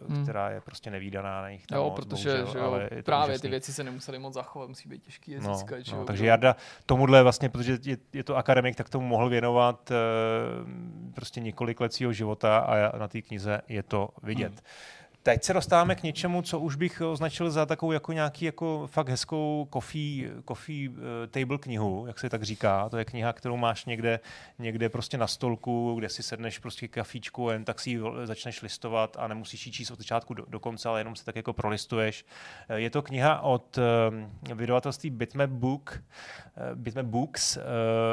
hmm. která je prostě nevýdaná na nich. Jo, moc, protože bohužel, že jo, ale právě ty věci se nemusely moc zachovat, musí být těžký je no, získat. No, jo? Takže Jarda tomuhle vlastně, protože je, je to akademik, tak tomu mohl věnovat věnovat eh, prostě několik let svého života a na té knize je to vidět. Hmm. Teď se dostáváme k něčemu, co už bych označil za takovou jako nějaký jako fakt hezkou coffee, coffee uh, table knihu, jak se tak říká. To je kniha, kterou máš někde, někde prostě na stolku, kde si sedneš prostě kafíčku, jen tak si ji začneš listovat a nemusíš ji číst od začátku do, do konce, ale jenom se tak jako prolistuješ. Eh, je to kniha od uh, vydavatelství Bitmap Book, Bitmap Books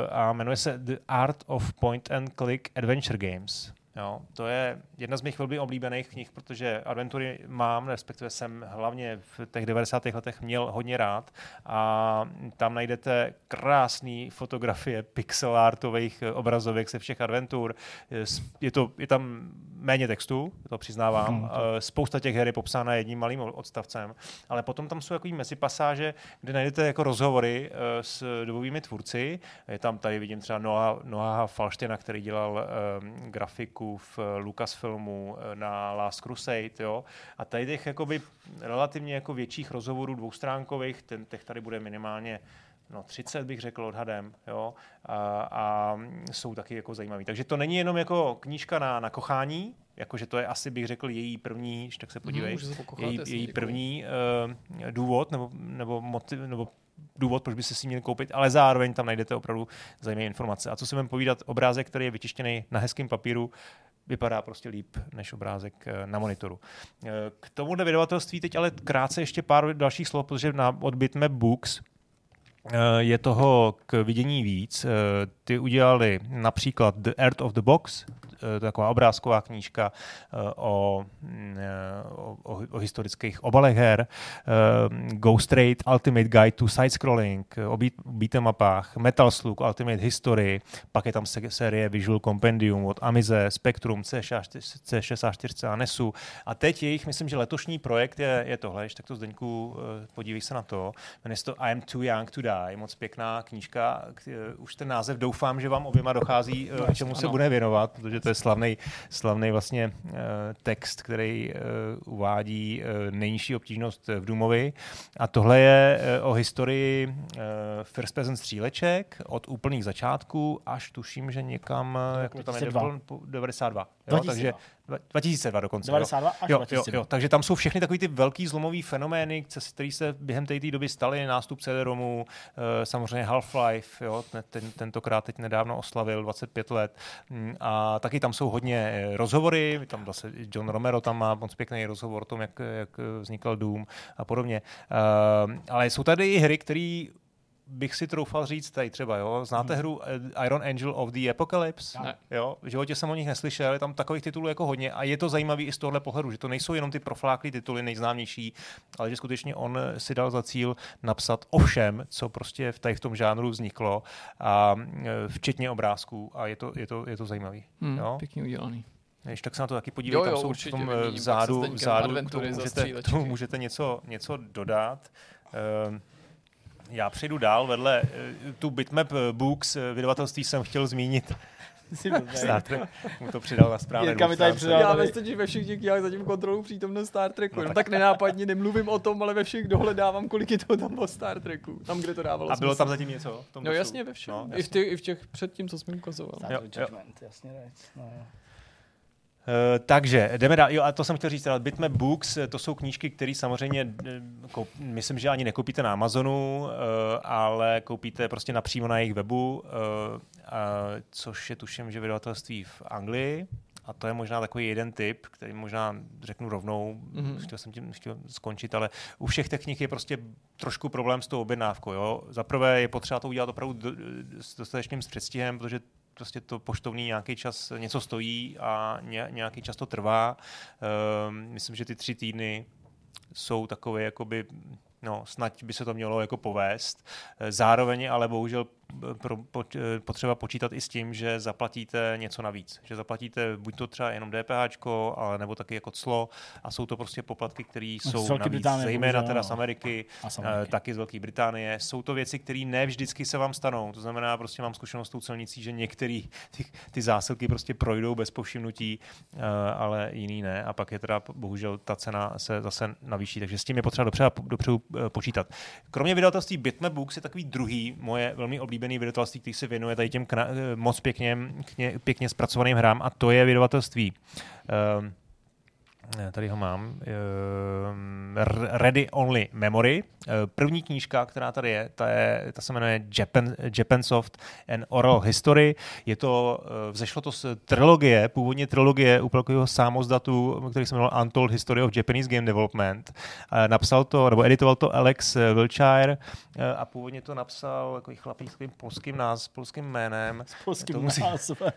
a jmenuje se The Art of Point and Click Adventure Games. Jo, to je jedna z mých velmi oblíbených knih, protože adventury mám, respektive jsem hlavně v těch 90. letech měl hodně rád a tam najdete krásné fotografie pixel artových obrazovek ze všech adventur. Je, to, je tam méně textu, to přiznávám. Hmm, to. Spousta těch her je popsána jedním malým odstavcem, ale potom tam jsou takový mezipasáže, kde najdete jako rozhovory eh, s dobovými tvůrci. Je tam tady vidím třeba Noah, Noah Falštěna, který dělal um, grafiku Kubricku, v eh, Lucasfilmu, eh, na Last Crusade, jo. A tady těch jakoby relativně jako větších rozhovorů dvoustránkových, ten těch tady bude minimálně no 30 bych řekl odhadem, jo, a, a jsou taky jako zajímavý. Takže to není jenom jako knížka na, na kochání, jakože to je asi bych řekl její první, tak se podívej, hmm, se její, její první uh, důvod nebo, nebo, motiv, nebo důvod, proč by se si měli koupit, ale zároveň tam najdete opravdu zajímavé informace. A co si budeme povídat, obrázek, který je vytištěný na hezkém papíru, vypadá prostě líp než obrázek eh, na monitoru. Eh, k tomuhle vydavatelství teď ale krátce ještě pár dalších slov, protože na od Bitmap Books je toho k vidění víc. Eh, ty udělali například The Art of the Box, eh, taková obrázková knížka o, mm, o, o, o historických obalech her, Go Straight, Ultimate Guide to Side-Scrolling, o beat, mapách, Metal Slug, Ultimate History, pak je tam série Visual Compendium od Amize, Spectrum, C64 a NESu. A teď jejich, myslím, že letošní projekt je, je tohle, tak to Zdeňku, podívej se na to, jmenuje se to I am too young to die Die, moc pěkná knížka. Už ten název doufám, že vám oběma dochází, eh, čemu se bude věnovat, protože to je slavný, slavný vlastně uh, text, který uvádí nejnižší obtížnost v Dumovi. A tohle je o historii first person stříleček od úplných začátků až tuším, že někam, jak to tam je, 92. Jo, takže 2002 dokonce. 92 jo. až jo, 2002. Jo, jo, takže tam jsou všechny takový ty velký zlomový fenomény, které se během té doby staly, nástup CD-ROMu, eh, samozřejmě Half-Life, jo, ten, tentokrát teď nedávno oslavil 25 let. Mm, a taky tam jsou hodně eh, rozhovory, tam zase John Romero tam má moc pěkný rozhovor o tom, jak, jak vznikl Doom a podobně. Uh, ale jsou tady i hry, které bych si troufal říct tady třeba, jo, znáte hmm. hru eh, Iron Angel of the Apocalypse? Ne. Jo, v životě jsem o nich neslyšel, je tam takových titulů jako hodně a je to zajímavý i z tohle pohledu, že to nejsou jenom ty profláklý tituly nejznámější, ale že skutečně on si dal za cíl napsat o všem, co prostě v, tady v tom žánru vzniklo a eh, včetně obrázků a je to, je to, je to zajímavý. Hmm, jo? Pěkně udělaný. Když tak se na to taky podívejte, tam jsou určitě, v tom eh, vzadu, vzadu k tomu můžete, tomu můžete něco, něco dodat. Uh, já přejdu dál. Vedle uh, tu Bitmap eh, Books uh, vydavatelství jsem chtěl zmínit Star Trek mu to přidal na správné Jirka mi tady přidal. Já ve totiž ve všech těch knihách zatím kontrolu přítomnost Star Treku. No, tak... tak nenápadně nemluvím o tom, ale ve všech dohledávám, kolik je to tam o Star Treku. Tam, kde to dávalo A bylo smysl. tam zatím něco? V tom no jasně ve všech. No, jasně. I, v těch, I v těch předtím, co jsme ukazoval. Star jo, Judgment, jasně. No. Uh, takže jdeme dál. Jo, a to jsem chtěl říct, Bitmap Books, eh, to jsou knížky, které samozřejmě, koup, myslím, že ani nekoupíte na Amazonu, ale koupíte prostě napřímo na jejich webu, což je tuším, že vydavatelství v Anglii. A to je možná takový jeden tip, který možná řeknu rovnou, mm-hmm. chtěl jsem tím chtěl skončit, ale u všech těch knih je prostě trošku problém s tou objednávkou. Jo? Za prvé je potřeba to udělat opravdu s dostatečným předstihem, protože prostě to poštovní nějaký čas něco stojí a nějaký čas to trvá. Ehm, myslím, že ty tři týdny jsou takové jakoby no, snad by se to mělo jako povést. Zároveň ale bohužel pro, po, potřeba počítat i s tím, že zaplatíte něco navíc. Že zaplatíte buď to třeba jenom DPH, ale nebo taky jako clo a jsou to prostě poplatky, které jsou navíc, Británie, zejména teda z Ameriky, a z Ameriky, eh, taky z Velké Británie. Jsou to věci, které ne vždycky se vám stanou. To znamená, prostě mám zkušenost s tou celnicí, že některé ty, ty zásilky prostě projdou bez povšimnutí, eh, ale jiný ne. A pak je teda bohužel ta cena se zase navýší. Takže s tím je potřeba dopředu, dopředu eh, počítat. Kromě vydavatelství Bitmap Books je takový druhý moje velmi oblíbený vydavatelství, který se věnuje tady těm kna- eh, moc pěkně, pěkně zpracovaným hrám a to je vydavatelství uh, tady ho mám, eh, Ready Only Memory. Eh, první knížka, která tady je, ta, je, ta se jmenuje Japan, Japansoft and Oral History. Je to, eh, vzešlo to z trilogie, původně trilogie úplného sámozdatu, který se jmenoval Untold History of Japanese Game Development. Napsal to, nebo editoval to Alex Wiltshire a původně to napsal takový chlapík s takovým polským, náz, polským jménem. S polským to musí... názvem.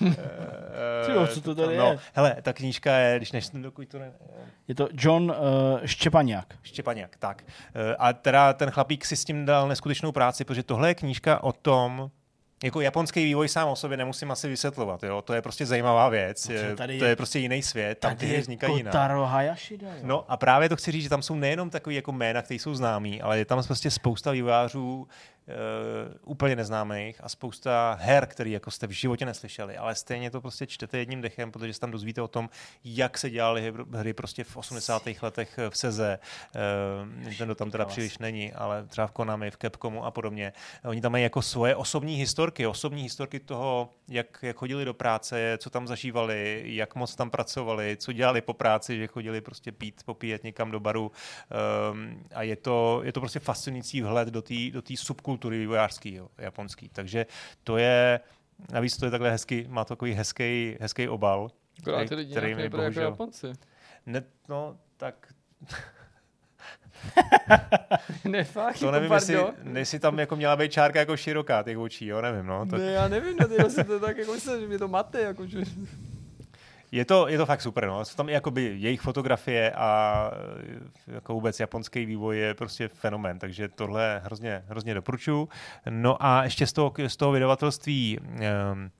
co to tady no, je? Hele, ta knížka je, když než dokud to ne... Je to John uh, Štěpaňák. Štěpaňák, tak. Uh, a teda ten chlapík si s tím dal neskutečnou práci, protože tohle je knížka o tom, jako japonský vývoj sám o sobě nemusím asi vysvětlovat, jo? to je prostě zajímavá věc, no, tady to je, je prostě jiný svět, tam ty vznikají jinak. Hayashida, jo? No a právě to chci říct, že tam jsou nejenom takový jako jména, které jsou známí, ale je tam prostě spousta vývojářů, uh, úplně neznámých a spousta her, které jako jste v životě neslyšeli, ale stejně to prostě čtete jedním dechem, protože se tam dozvíte o tom, jak se dělaly hry prostě v 80. letech v Seze. Uh, Nintendo tam teda příliš není, ale třeba v Konami, v Capcomu a podobně. Oni tam mají jako svoje osobní historky, osobní historky toho, jak, jak chodili do práce, co tam zažívali, jak moc tam pracovali, co dělali po práci, že chodili prostě pít, popíjet někam do baru. Um, a je to, je to prostě fascinující vhled do té do subkultury kultury vývojářský, jo, japonský. Takže to je, navíc to je takhle hezký, má takový hezký, hezký obal. Akorát ty lidi který mi jako bohužel... Japonci. Ne, no, tak ne, fakt, To jako nevím, jestli, jestli tam jako měla být čárka jako široká těch očí, jo, nevím, no. To, Ne, já nevím, no, ty se to tak jako myslím, že mě to mate, jako, že... Je to, je to fakt super, no. Jsou tam i jakoby jejich fotografie a e, jako vůbec japonský vývoj je prostě fenomén, takže tohle hrozně, hrozně doporučuju. No a ještě z toho, z toho vydavatelství um,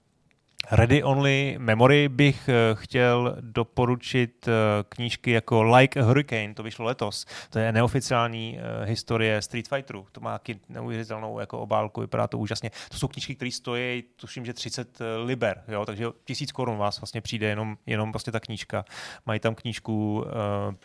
Ready Only Memory bych eh, chtěl doporučit eh, knížky jako Like a Hurricane, to vyšlo letos. To je neoficiální eh, historie Street Fighteru. To má taky neuvěřitelnou jako obálku, vypadá to úžasně. To jsou knížky, které stojí, tuším, že 30 liber, jo? takže tisíc korun vás vlastně přijde jenom, jenom prostě ta knížka. Mají tam knížku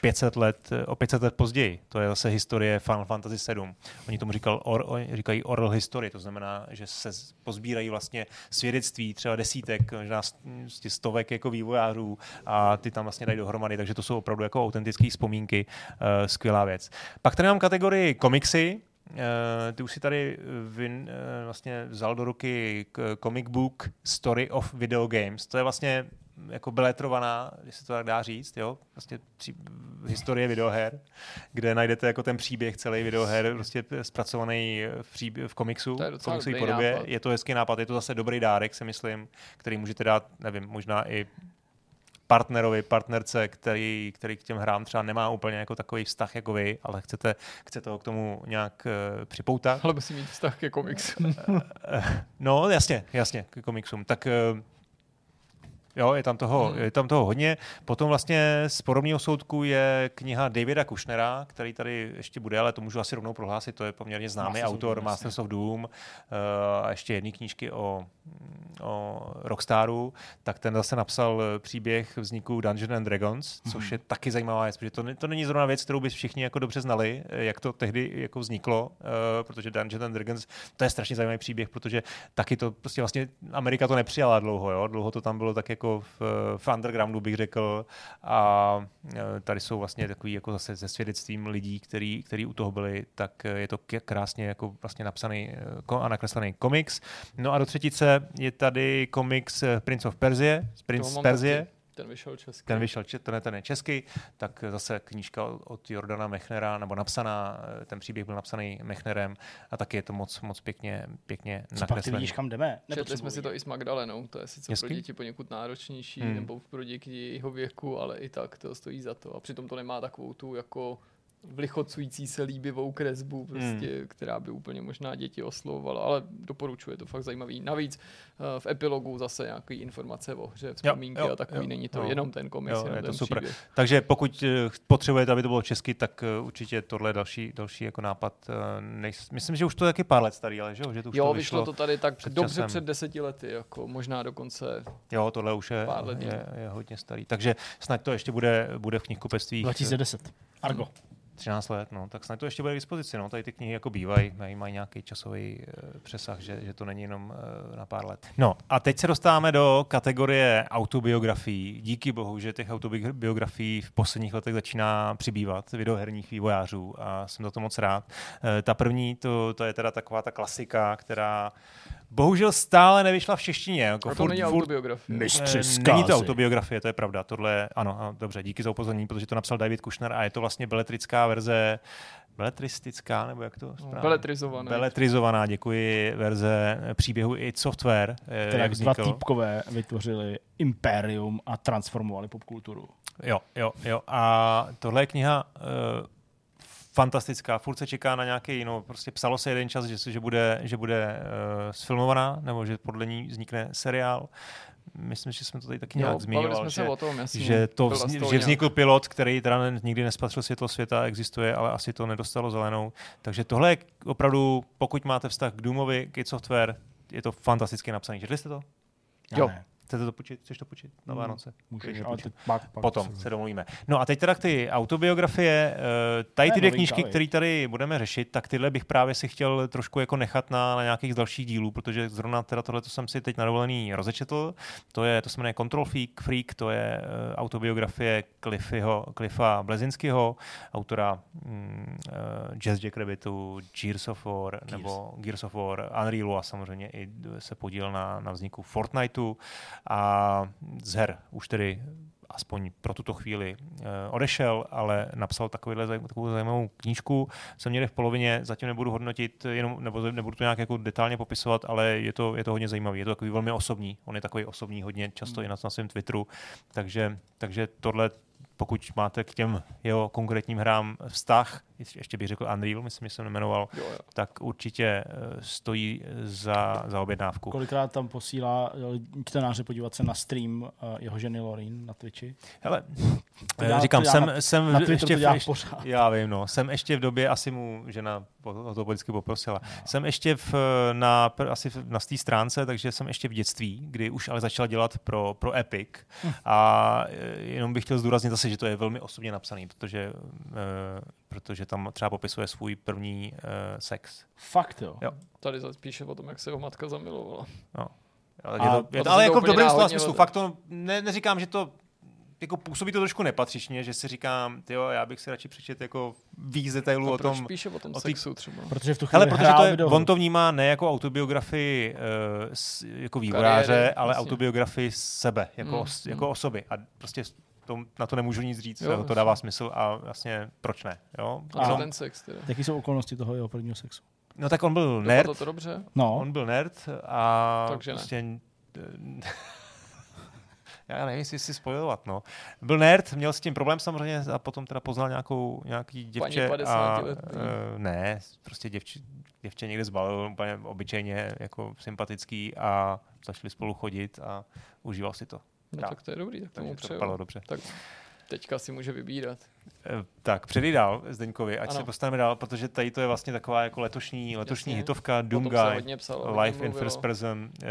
500 let, o 500 let později. To je zase historie Final Fantasy 7. Oni tomu říkal, or, říkají oral history, to znamená, že se pozbírají vlastně svědectví třeba desítek desítek, možná stovek jako vývojářů a ty tam vlastně dají dohromady, takže to jsou opravdu jako autentické vzpomínky, uh, skvělá věc. Pak tady mám kategorii komiksy, Uh, ty už si tady vin, uh, vlastně vzal do ruky comic book Story of Video Games. To je vlastně jako beletrovaná, když se to tak dá říct, jo, prostě pří, historie videoher, kde najdete jako ten příběh celý videoher, prostě zpracovaný v, příběh, v komiksu, v komiksové podobě. Nápad. Je to hezký nápad, je to zase dobrý dárek, si myslím, který můžete dát, nevím, možná i partnerovi, partnerce, který, který k těm hrám třeba nemá úplně jako takový vztah jako vy, ale chcete, chcete ho k tomu nějak uh, připoutat. Ale musí mít vztah ke komiksu. no, jasně, jasně, ke komiksům. Tak uh, Jo, je tam, toho, hmm. je tam toho hodně. Potom vlastně z podobného soudku je kniha Davida Kushnera, který tady ještě bude, ale to můžu asi rovnou prohlásit, to je poměrně známý Masters autor of Masters of Doom uh, a ještě jedné knížky o, o Rockstaru, tak ten zase napsal příběh vzniku Dungeons and Dragons, což hmm. je taky zajímavá věc, protože to, to není zrovna věc, kterou by všichni jako dobře znali, jak to tehdy jako vzniklo, uh, protože Dungeons and Dragons, to je strašně zajímavý příběh, protože taky to prostě vlastně Amerika to nepřijala dlouho, jo? dlouho to tam bylo tak jako v, v undergroundu, bych řekl. A e, tady jsou vlastně takový jako zase se svědectvím lidí, který, který u toho byli, tak je to krásně jako vlastně napsaný e, a nakreslený komiks. No a do třetice je tady komiks Prince of Persia, Prince z Perzie. Ten vyšel česky. Ten vyšel, ten, ten je český, tak zase knížka od Jordana Mechnera, nebo napsaná, ten příběh byl napsaný Mechnerem a taky je to moc, moc pěkně, pěkně Co nakreslený. pak ty vidíš, kam jdeme? Četli jsme si to i s Magdalenou, to je sice Jasky? pro děti poněkud náročnější, hmm. nebo pro děti jeho věku, ale i tak to stojí za to. A přitom to nemá takovou tu jako vlichocující se líbivou kresbu, prostě, hmm. která by úplně možná děti oslovovala, ale doporučuje to fakt zajímavý. Navíc uh, v epilogu zase nějaké informace o hře, vzpomínky jo, jo, a takový, jo, není to jo. jenom ten komiks, jo, jenom je to ten super. Příběh. Takže pokud uh, potřebujete, aby to bylo česky, tak uh, určitě tohle je další, další jako nápad. Nejs, myslím, že už to je taky pár let starý, ale že, že to už jo, to vyšlo, vyšlo to tady tak před dobře časem. před deseti lety, jako možná dokonce Jo, tohle už je, pár let je, je, hodně starý. Takže snad to ještě bude, bude v knihkupectví. 2010. Argo. 13 let, no, tak snad to ještě bude k dispozici. No. Tady ty knihy jako bývají, mají, mají nějaký časový uh, přesah, že, že to není jenom uh, na pár let. No a teď se dostáváme do kategorie autobiografií. Díky bohu, že těch autobiografií v posledních letech začíná přibývat videoherních vývojářů a jsem za to moc rád. Uh, ta první, to, to je teda taková ta klasika, která bohužel stále nevyšla v češtině. Jako to furt, není furt, autobiografie. Mistři Není to autobiografie, to je pravda. Tohle, ano, ano, dobře, díky za upozornění, protože to napsal David Kushner a je to vlastně beletrická verze beletristická, nebo jak to no, správně? Beletrizovaná. Beletrizovaná, děkuji, verze příběhu i software. Eh, Které jak dva týpkové vytvořili impérium a transformovali popkulturu. Jo, jo, jo. A tohle je kniha uh, fantastická, furt se čeká na nějaký, no prostě psalo se jeden čas, že, že bude, že bude uh, sfilmovaná, nebo že podle ní vznikne seriál. Myslím, že jsme to tady taky nějak jo, zmiňovali, že, tom, jasný, že, to vzni, že vznikl nějak. pilot, který teda nikdy nespatřil světlo světa, existuje, ale asi to nedostalo zelenou. Takže tohle je opravdu, pokud máte vztah k Doomovi, k Software, je to fantasticky napsaný. Četli jste to? Jo. Ne. Chcete to počít? Chceš to počít na hmm, Vánoce? Můžeš, ale teď pak, pak Potom se domluvíme. No a teď teda ty autobiografie, eh, tady ty dvě knížky, které tady budeme řešit, tak tyhle bych právě si chtěl trošku jako nechat na, na nějakých dalších dílů, protože zrovna teda tohle jsem si teď na dovolený rozečetl. To je, to se jmenuje Control Freak, Freak to je uh, autobiografie Cliffyho, Cliffa Blezinského, autora um, uh, Jazz Jack Rabbitu, Gears of War, Gears. nebo Gears of War, Unrealu a samozřejmě i se podíl na, na vzniku Fortniteu a z her už tedy aspoň pro tuto chvíli uh, odešel, ale napsal takovýhle, takovou zajímavou knížku. Jsem někde v polovině, zatím nebudu hodnotit, jenom, nebo nebudu to nějak jako detailně popisovat, ale je to, je to hodně zajímavé. Je to takový velmi osobní. On je takový osobní hodně často Hmm. i na, na svém Twitteru, takže, takže tohle pokud máte k těm jeho konkrétním hrám vztah, ještě bych řekl Unreal, myslím, že jsem jmenoval, Jo, jo. tak určitě eh, stojí za, za objednávku. Kolikrát tam posílá eh, čtenáře podívat se na stream uh, jeho ženy Lorin na Twitchi. Hele, dělá- říkám, jsem, na- jsem Na ještě to dělá v, pořád. Já vím, no. Jsem ještě v době, asi mu žena o to vždycky poprosila. Jsem ještě v, na, asi v- na té stránce, takže jsem ještě v dětství, kdy už ale začal dělat pro, pro Epic. Hm. A eh, jenom bych chtěl zdůraznit zase, že to je velmi osobně napsaný, protože, eh, protože tam třeba popisuje svůj první eh, sex. Fakt jo. Jo. Tady zase píše o tom, jak se jeho matka zamilovala. No. Ale, A- je to, a je to ale to jako v dobrém slova smyslu. Fakt to ne, neříkám, že to jako působí to trošku nepatřičně, že si říkám, jo, já bych si radši přečet jako víc detailů o tom, píše o tom o ty- sexu třeba? Protože v tu chvíli Hele, protože to je, videohru. on to vnímá ne jako autobiografii uh, s, jako vývojáře, Kariéry, ale jasně. autobiografii sebe, jako, Mm, os, mm. jako osoby. A prostě to, na to nemůžu nic říct, Jo, to dává smysl a vlastně proč ne? Jo? A co A- ten sex teda? Jaký jsou okolnosti toho jeho prvního sexu? No tak on byl Nerd. nerd, to, to dobře? No, on byl nerd a Takže ne. prostě... Já nevím, jestli si spojovat, no. Byl nerd, měl s tím problém samozřejmě a potom teda poznal nějakou, nějaký děvče. 50 a, let. uh, ne, prostě děvče, děvče někde zbalil úplně obyčejně jako sympatický a začali spolu chodit a užíval si to. No tak to je dobrý, tak tomu to přeju. dopadlo dobře. Tak teďka si může vybírat. Eh, Tak, předej dál Zdeňkovi, ať Ano. se postaneme dál, protože tady to je vlastně taková jako letošní, letošní Jasně. hitovka Doomguy. psalo. Life in. First Person. Uh,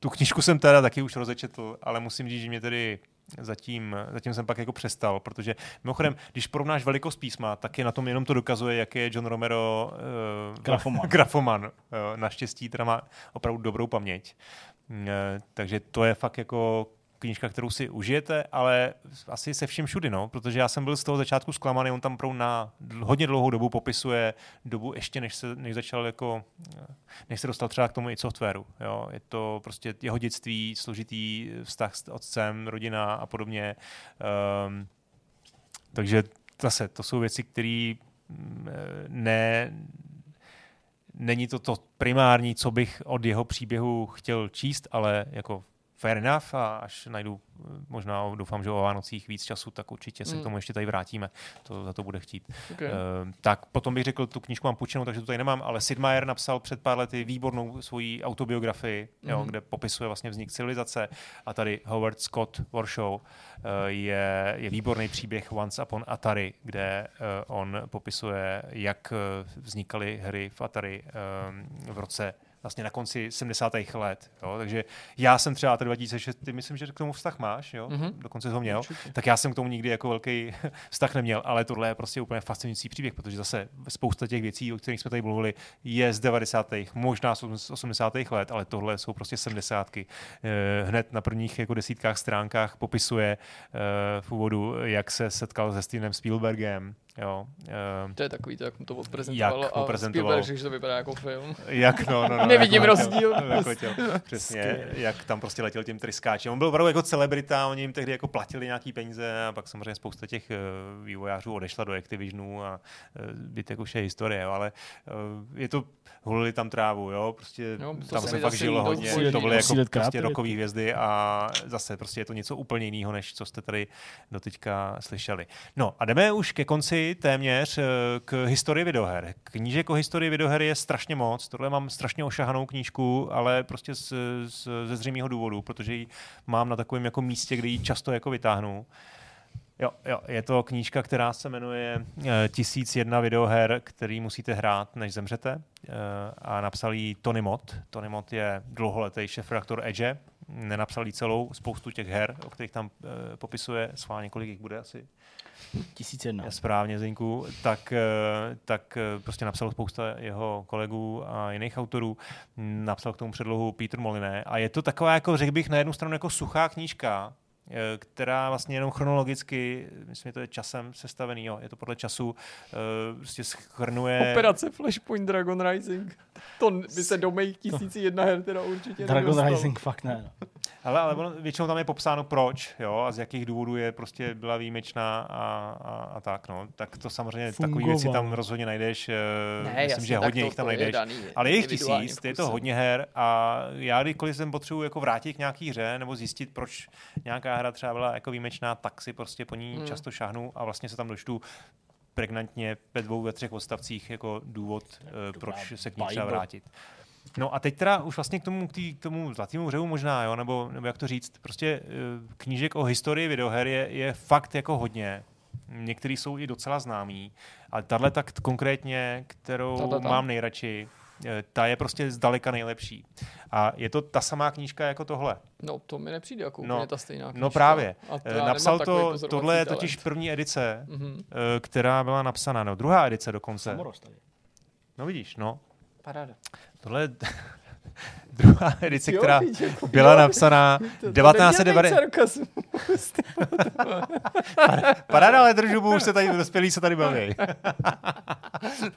tu knížku jsem teda taky už rozečetl, ale musím říct, že mě tedy zatím, zatím jsem pak jako přestal, protože mimochodem, když porovnáš velikost písma, tak je na tom jenom to dokazuje, jak je John Romero uh, Grafoman. grafoman. Uh, naštěstí teda má opravdu dobrou paměť. Uh, takže to je fakt jako knížka, kterou si užijete, ale asi se vším všudy, no, protože já jsem byl z toho začátku zklamaný, on tam opravdu na hodně dlouhou dobu popisuje dobu ještě, než, se, než začal jako, než se dostal třeba k tomu i softwaru, jo, je to prostě jeho dětství, složitý vztah s otcem, rodina a podobně, um, takže zase, to jsou věci, které ne, není to to primární, co bych od jeho příběhu chtěl číst, ale jako fair enough a až najdu eh, možná doufám, že o Vánocích víc času, tak určitě se Mm. k tomu ještě tady vrátíme. To za to bude chtít. Okay. Uh, tak potom bych řekl, tu knížku mám půjčenou, takže tu tady nemám, ale Sid Meier napsal před pár lety výbornou svoji autobiografii, mm. jo, Mhm. kde popisuje vlastně vznik civilizace a tady Howard Scott Warshaw uh, je, je výborný příběh Once Upon Atari, kde uh, on popisuje, jak vznikaly hry v Atari um, v roce vlastně na konci 70. let. Jo? Takže já jsem třeba Atari 2006, ty myslím, že k tomu vztah máš, jo? Mhm. dokonce ho měl. Určitě. Tak já jsem k tomu nikdy jako velký vztah neměl, ale tohle je prostě úplně fascinující příběh, protože zase spousta těch věcí, o kterých jsme tady mluvili, je z 90. možná z 80. let, ale tohle jsou prostě 70. Hned na prvních jako desítkách stránkách popisuje eh, v úvodu, jak se setkal se Stevenem Spielbergem, jo, eh, To je takový, to, jak mu to odprezentoval. Jak a odprezentoval. Spielberg že to vypadá jako film. Jak no, no, no, Nevidím jak letěl, rozdíl. Jak letěl, přesně, jak tam prostě letěl tím tryskáčem. On byl opravdu jako celebrita, oni jim tehdy jako platili nějaký peníze a pak samozřejmě spousta těch eh, vývojářů odešla do Activisionu a bytek už je historie, jo, ale eh, je to, hulili tam trávu, jo, prostě to tam se fakt žilo hodně, posílit- to byly jako prostě kreativitu. rokové hvězdy a zase prostě je to něco úplně jiného, než co jste tady doteďka slyšeli. No a jdeme už ke konci téměř eh, k historii videoher. Knížek o historii videoher je strašně moc. Tohle mám strašně ošahanou knížku, ale prostě z, z, ze zřejmého důvodu, protože ji mám na takovém jako místě, kde ji často jako vytáhnu. Jo, jo, je to knížka, která se jmenuje eh, 1001 videoher, který musíte hrát, než zemřete. Eh, A napsal ji Tony Mott. Tony Mott je dlouholetý šefredaktor Edge. Nenapsal jí celou spoustu těch her, o kterých tam eh, popisuje. Svá kolik jich bude asi 1001. je správně Zdeňku, tak, eh, tak eh, prostě napsal spousta jeho kolegů a jiných autorů. Napsal k tomu předlohu Peter Moliné a je to taková, jako řekl bych, na jednu stranu jako suchá knížka, eh, která vlastně jenom chronologicky, myslím, že to je časem sestavený, jo, je to podle času, prostě schrnuje... Operace Flashpoint Dragon Rising. To by se do mých tisíci jedna her teda určitě Dragon nedostal. Rising fakt ne. No. Ale, ale ono, většinou tam je popsáno proč, jo, a z jakých důvodů je prostě byla výjimečná a, a, a tak, no. Tak to samozřejmě takové věci tam rozhodně najdeš, ne, Ne, myslím, jasně, že hodně to- jich tam to je najdeš. daný ale je jich tisíc, je to hodně her a já kdykoliv jsem potřebuji jako vrátit k nějaký hře nebo zjistit, proč nějaká hra třeba byla jako výjimečná, tak si prostě po ní Hmm. často šáhnu a vlastně se tam dočtu pregnantně ve dvou, ve třech odstavcích jako důvod, eh, proč se k ní třeba vrátit. No a teď teda už vlastně k tomu, k, tý, k tomu zlatému hřevu možná, jo, nebo, nebo jak to říct, prostě eh, knížek o historii videoher je, je fakt jako hodně. Některý jsou i docela známý, ale tahle tak konkrétně, kterou mám nejradši, ta je prostě zdaleka nejlepší. A je to ta samá knížka jako tohle. No, to mi nepřijde jako No, úplně ta stejná knížka. No právě. Eh, Napsal to, tohle je talent. totiž první edice, Mhm. eh, která byla napsaná, no druhá edice dokonce. Samoros tady. No vidíš, no. Paráda. Tohle je druhá edice, Jo, která vidíš, jako- byla jo, napsaná to- to 1990. nedělej sarkasmus. Paráda, ale držu, už se tady dospělí se tady baví.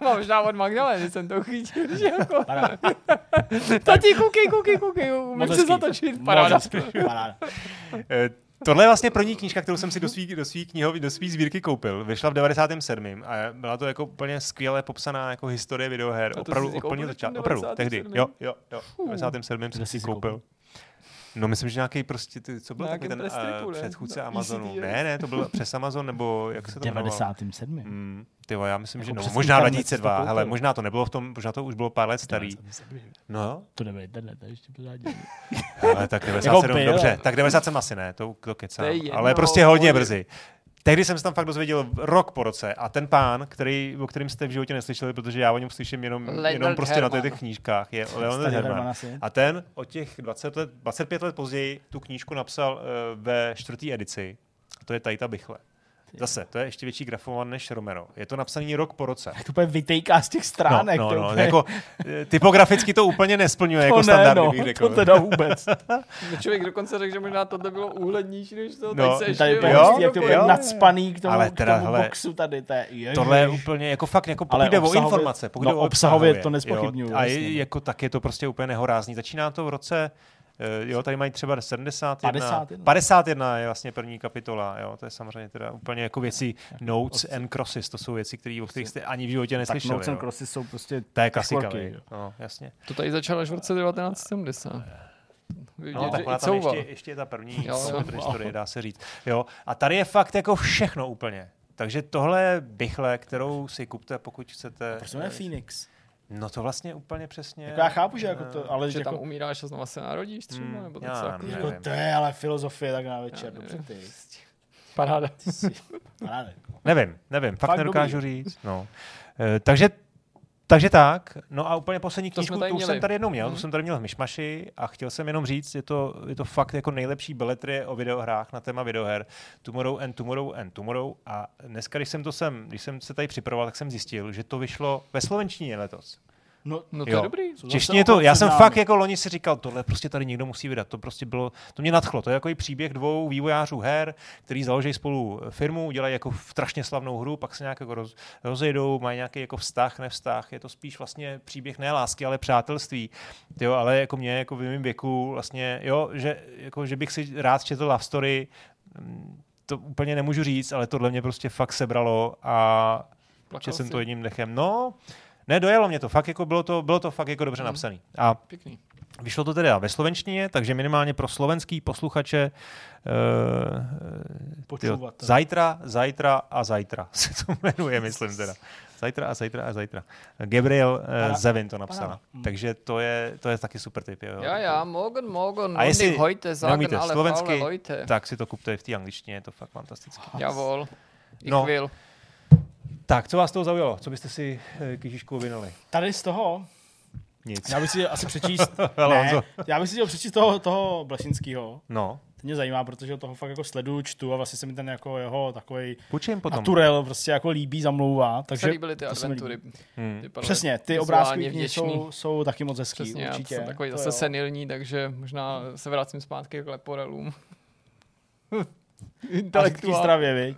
Mám možná od Magdaleny jsem to chytil, že jako... Tati, koukej, koukej, koukej, umím Moc se zatočit, paráda. Paráda. Tohle je vlastně první knížka, kterou jsem si do svý, do svý knihový, do svý sbírky koupil. Vyšla v 97. a byla to jako úplně skvěle popsaná jako historie videoher. Opravdu úplně koupil v začát. tom Opravdu, tehdy. 97.? Jo, jo, jo. V 97. jsem si si koupil. No myslím, že nějaký prostě, ty, co byl Na takový ten uh, předchůdce Amazonu. Ne, ne, to bylo přes Amazon, nebo jak se to jmenovalo? 97. Hmm, tyjo, já myslím, že Jako no, přesně možná tam, jak jsi to 2002, koupil. hele, možná to nebylo v tom, možná to už bylo pár let starý. 97. No jo, To nebyl internet, ještě pořádně. ale tak 97, byl, dobře, ale- tak 97 asi ne, to, to kecám, ale prostě hodně brzy. Tehdy jsem se tam fakt dozvěděl rok po roce a ten pán, který, o kterým jste v životě neslyšeli, protože já o něm slyším jenom, Leonard jenom prostě na Herman. těch knížkách, je Leonard Herman. A ten o těch 20 let, 25 let později tu knížku napsal uh, ve čtvrté edici. A to je Tajta Bychle. Zase, to je ještě větší grafovat než Romero. Je to napsaný rok po roce. Tak to úplně vytejká z těch stránek. no, no, no, úplně- jako, eh, typograficky to úplně nesplňuje jako to ne, standardy, no, bych řekl. to teda vůbec. Člověk dokonce řekl, že možná tohle bylo úhlednější než to. No, teď se ještě Tady Jo, úplně jo, jak to jo. nadspaný k tomu, Ale k teda, tomu hele, boxu tady. To je. Tohle je úplně, jako fakt, jako pokud jde o informace, pokud no, jde o obsahově obsahově, to nezpochybňuju, jo, A je, jako tak je to prostě úplně nehorázný. Začíná to v roce, jo, tady mají třeba 71. 51. 51 je vlastně první kapitola, jo, to je samozřejmě teda úplně jako věci Notes and Crosses, to jsou věci, který, o kterých jste ani v životě tak neslyšeli. Notes and jo. Crossy jsou prostě To je klasika, no, jasně. To tady začalo až v roce 1970. Vidět, No, tak tam ještě, ještě je ta první Jo, historie, dá se říct. Jo, a tady je fakt jako všechno úplně. Takže tohle je bychle, kterou si kupte, pokud chcete. Proč se jmenuje Phoenix? No to vlastně úplně přesně. Jako já chápu, že jako to, ale Že jako, tam umíráš a znova se narodíš třeba, Hmm, nebo něco nevím. jako to je ale filozofie tak na večer, Já dobře nevím. ty. Paráda. Ty jsi- Paráda. Nevím, nevím, fakt, Fakt nedokážu říct. No. E, takže takže tak, no a úplně poslední To knížku, tady tu už měli. jsem tady jednou měl, Mhm. tu jsem tady měl v Myšmaši a chtěl jsem jenom říct, je to, je to fakt jako nejlepší beletrie o videohrách na téma videoher Tomorrow and Tomorrow and Tomorrow a dneska, když jsem to sem, když jsem se tady připravoval, tak jsem zjistil, že to vyšlo ve slovenštině letos. No, No to Jo. je dobrý. V češtině to, já jsem fakt jako loni si říkal, tohle prostě tady někdo musí vydat, to prostě bylo, to mě nadchlo, to je jako příběh dvou vývojářů her, který založí spolu firmu, udělají jako strašně slavnou hru, pak se nějak jako roz, rozejdou, mají nějaký jako vztah, nevztah, je to spíš vlastně příběh ne lásky, ale přátelství, jo, ale jako mě jako v mém věku vlastně, jo, že, jako, že bych si rád četl love story, mm, to úplně nemůžu říct, ale tohle mě prostě fakt sebralo a Plakal jsem jsi. to jedním dechem, no, ne, dojelo mě to, fakt jako bylo to, bylo to fakt jako dobře Mhm. napsaný. A Pěkný. vyšlo to teda ve slovenštině, takže minimálně pro slovenský posluchače uh, Počúvat. zajtra, zajtra a zajtra se to jmenuje, myslím teda. Zajtra a zajtra a zajtra. Gabriel uh, Zevin to napsala. para- mm. Takže to je, to je taky super tip. Jo. Ja, ja, morgen, morgen. A jestli heute sagen neumíte alle slovensky. Tak si to kupte v té angličtině, je to fakt fantastické. Jawohl. Ich No. will. Tak, co vás toho zaujalo? Co byste si eh, k Ježíšku vynali? Tady z toho, Nic. já bych si asi přečíst, ne, já bych si chtěl přečíst toho, toho Blesinského. No, To mě zajímá, protože toho fakt jako sleduju, čtu a vlastně se mi ten jako jeho takový půjčím potom. naturel prostě jako líbí, zamlouvá. Takže líbily ty to se adventury. Hmm. Vypadaly Přesně, ty obrázky jsou, jsou taky moc hezký, Přesně, já určitě. jsem takový To zase jo. senilní, takže možná se vracím zpátky k leporelům. A taky Intelektuál. zdravě, viď?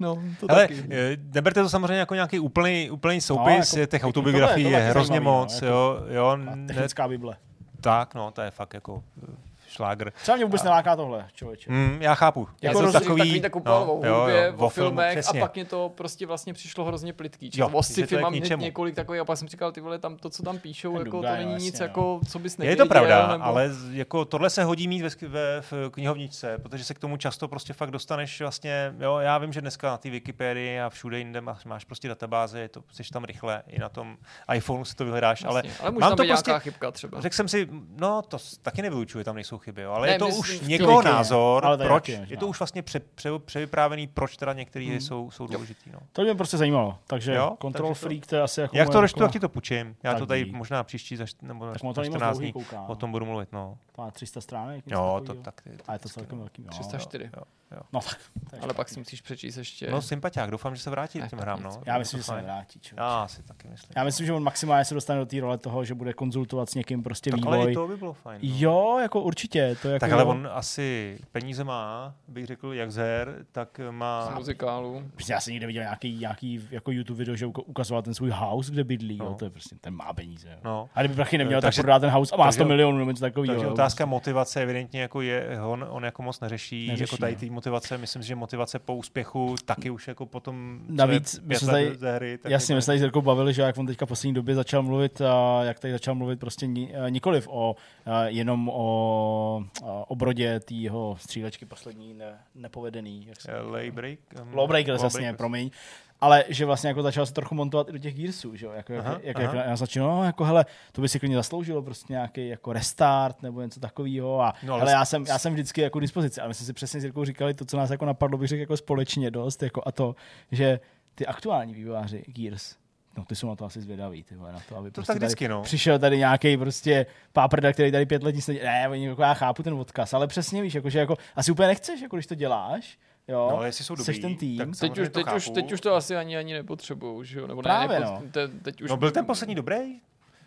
No, to Ale taky. eh, neberte to samozřejmě jako nějaký úplný, úplný soupis, jako- no, těch to- autobiografií je hrozně zajímavý, no, moc, jako- jo, jo, A ne, Technická bible. tak, no, to je fakt jako eh, šlágr. Třeba mě vůbec neláká tohle, člověče. Mm, já chápu. Já Jako jsem to takový, takový no, o jo, jo, o filmu, filmech přesně. a pak mě to prostě vlastně přišlo hrozně plitký. Jo, Jo, o je sci-fi mám hned několik takových a pak jsem říkal, ty vole, tam to, co tam píšou, jako, to není nic, jasně, jako, co bys Je nevěděl. to pravda, nebo... ale jako tohle se hodí mít ve, ve v knihovničce, protože se k tomu často prostě fakt dostaneš vlastně, jo, já vím, že dneska na té Wikipedii a všude jinde máš, máš prostě databáze, je to, jsi tam rychle, i na tom iPhoneu si to vyhledáš, ale ale mám tam to prostě- nějaká chybka třeba. Řekl jsem si, no to taky nevylučuju, tam nejsou chyby, jo, ale Ne, je to myslím už někoho názor, ale to je proč, taky je to už vlastně pře, pře, převyprávěný, proč teda některé Hmm. jsou, jsou důležitý. No. To mě prostě zajímalo. Takže Jo, Control takže to- Freak, to je asi jako Jak to taková- tak ti to půjčím. Já Tak to tady dík. možná příští za, nebo Tak moc 14 dlouhý, dní o tom budu mluvit. No. Má 300 stránek. Jo, to tak. A je to celkem no. velký. Jo. 304. Jo, jo. No tak. Ale pak špatný. si musíš přečíst ještě. No, sympatiák, doufám, že se vrátí k těm tak hrám. No. Já myslím, že se člověče. Já si taky myslím. Já myslím, že on maximálně se dostane do té role toho, že bude konzultovat s někým prostě tak ale i vývoj. to by bylo fajn. No. Jo, jako určitě. To je jako Tak ale on asi peníze má, bych řekl, jak z her, tak Z má... muzikálu. Prostě já jsem někde viděl nějaký, nějaký jako YouTube video, že uka- ukazoval ten svůj house, kde bydlí. No. Jo, to je prostě, ten má peníze. Jo. No. A kdyby prachy neměl, tak Takže- prodá ten house a má takže- 100 milionů nebo něco takového. Takže otázka motivace evidentně jako je, on, on jako moc neřeší, Neřeší, jako tady no. ty motivace, myslím, že motivace po úspěchu taky už jako potom, Navíc my jsme tady- ze hry, tak Jasně, jako- my jsme tady s Jirkou bavili, že jak on teďka v poslední době začal mluvit, a jak tady začal mluvit prostě ni, eh, nikoliv o, eh, jenom o, o obrodě té jeho střílečky poslední ne, nepovedený. Jak se Eh, Laybreak? um, Lawbreakers, jasně, promiň. Ale že vlastně jako začal se trochu montovat i do těch Gearsů, že jo? Jako, Aha, jak, jak, aha. jak, já začal, no, jako hele, to by si klidně zasloužilo prostě nějaký jako restart nebo něco takového. A No, ale ale já jsem, já jsem vždycky jako k dispozici. A my jsme si přesně s Jirkou říkali to, co nás jako napadlo, bych řekl jako společně dost, jako a to, že ty aktuální vývojáři Gears, No, ty jsou na to asi zvědaví, ty vole, na to, aby To prostě tak vždycky, tady no. přišel tady nějaký prostě páprda, který tady pět let nic nedělá. Ne, oni, jako já chápu ten odkaz, ale přesně víš, jako, že jako, asi úplně nechceš, jako když to děláš, jo, No, ale jestli jsou dobrý, ten tým. tak Teď už, to teď, už, teď už to asi ani, ani nepotřebuju, že jo? Nebo Právě, ne, no. te, teď už... No byl ten poslední dobrý?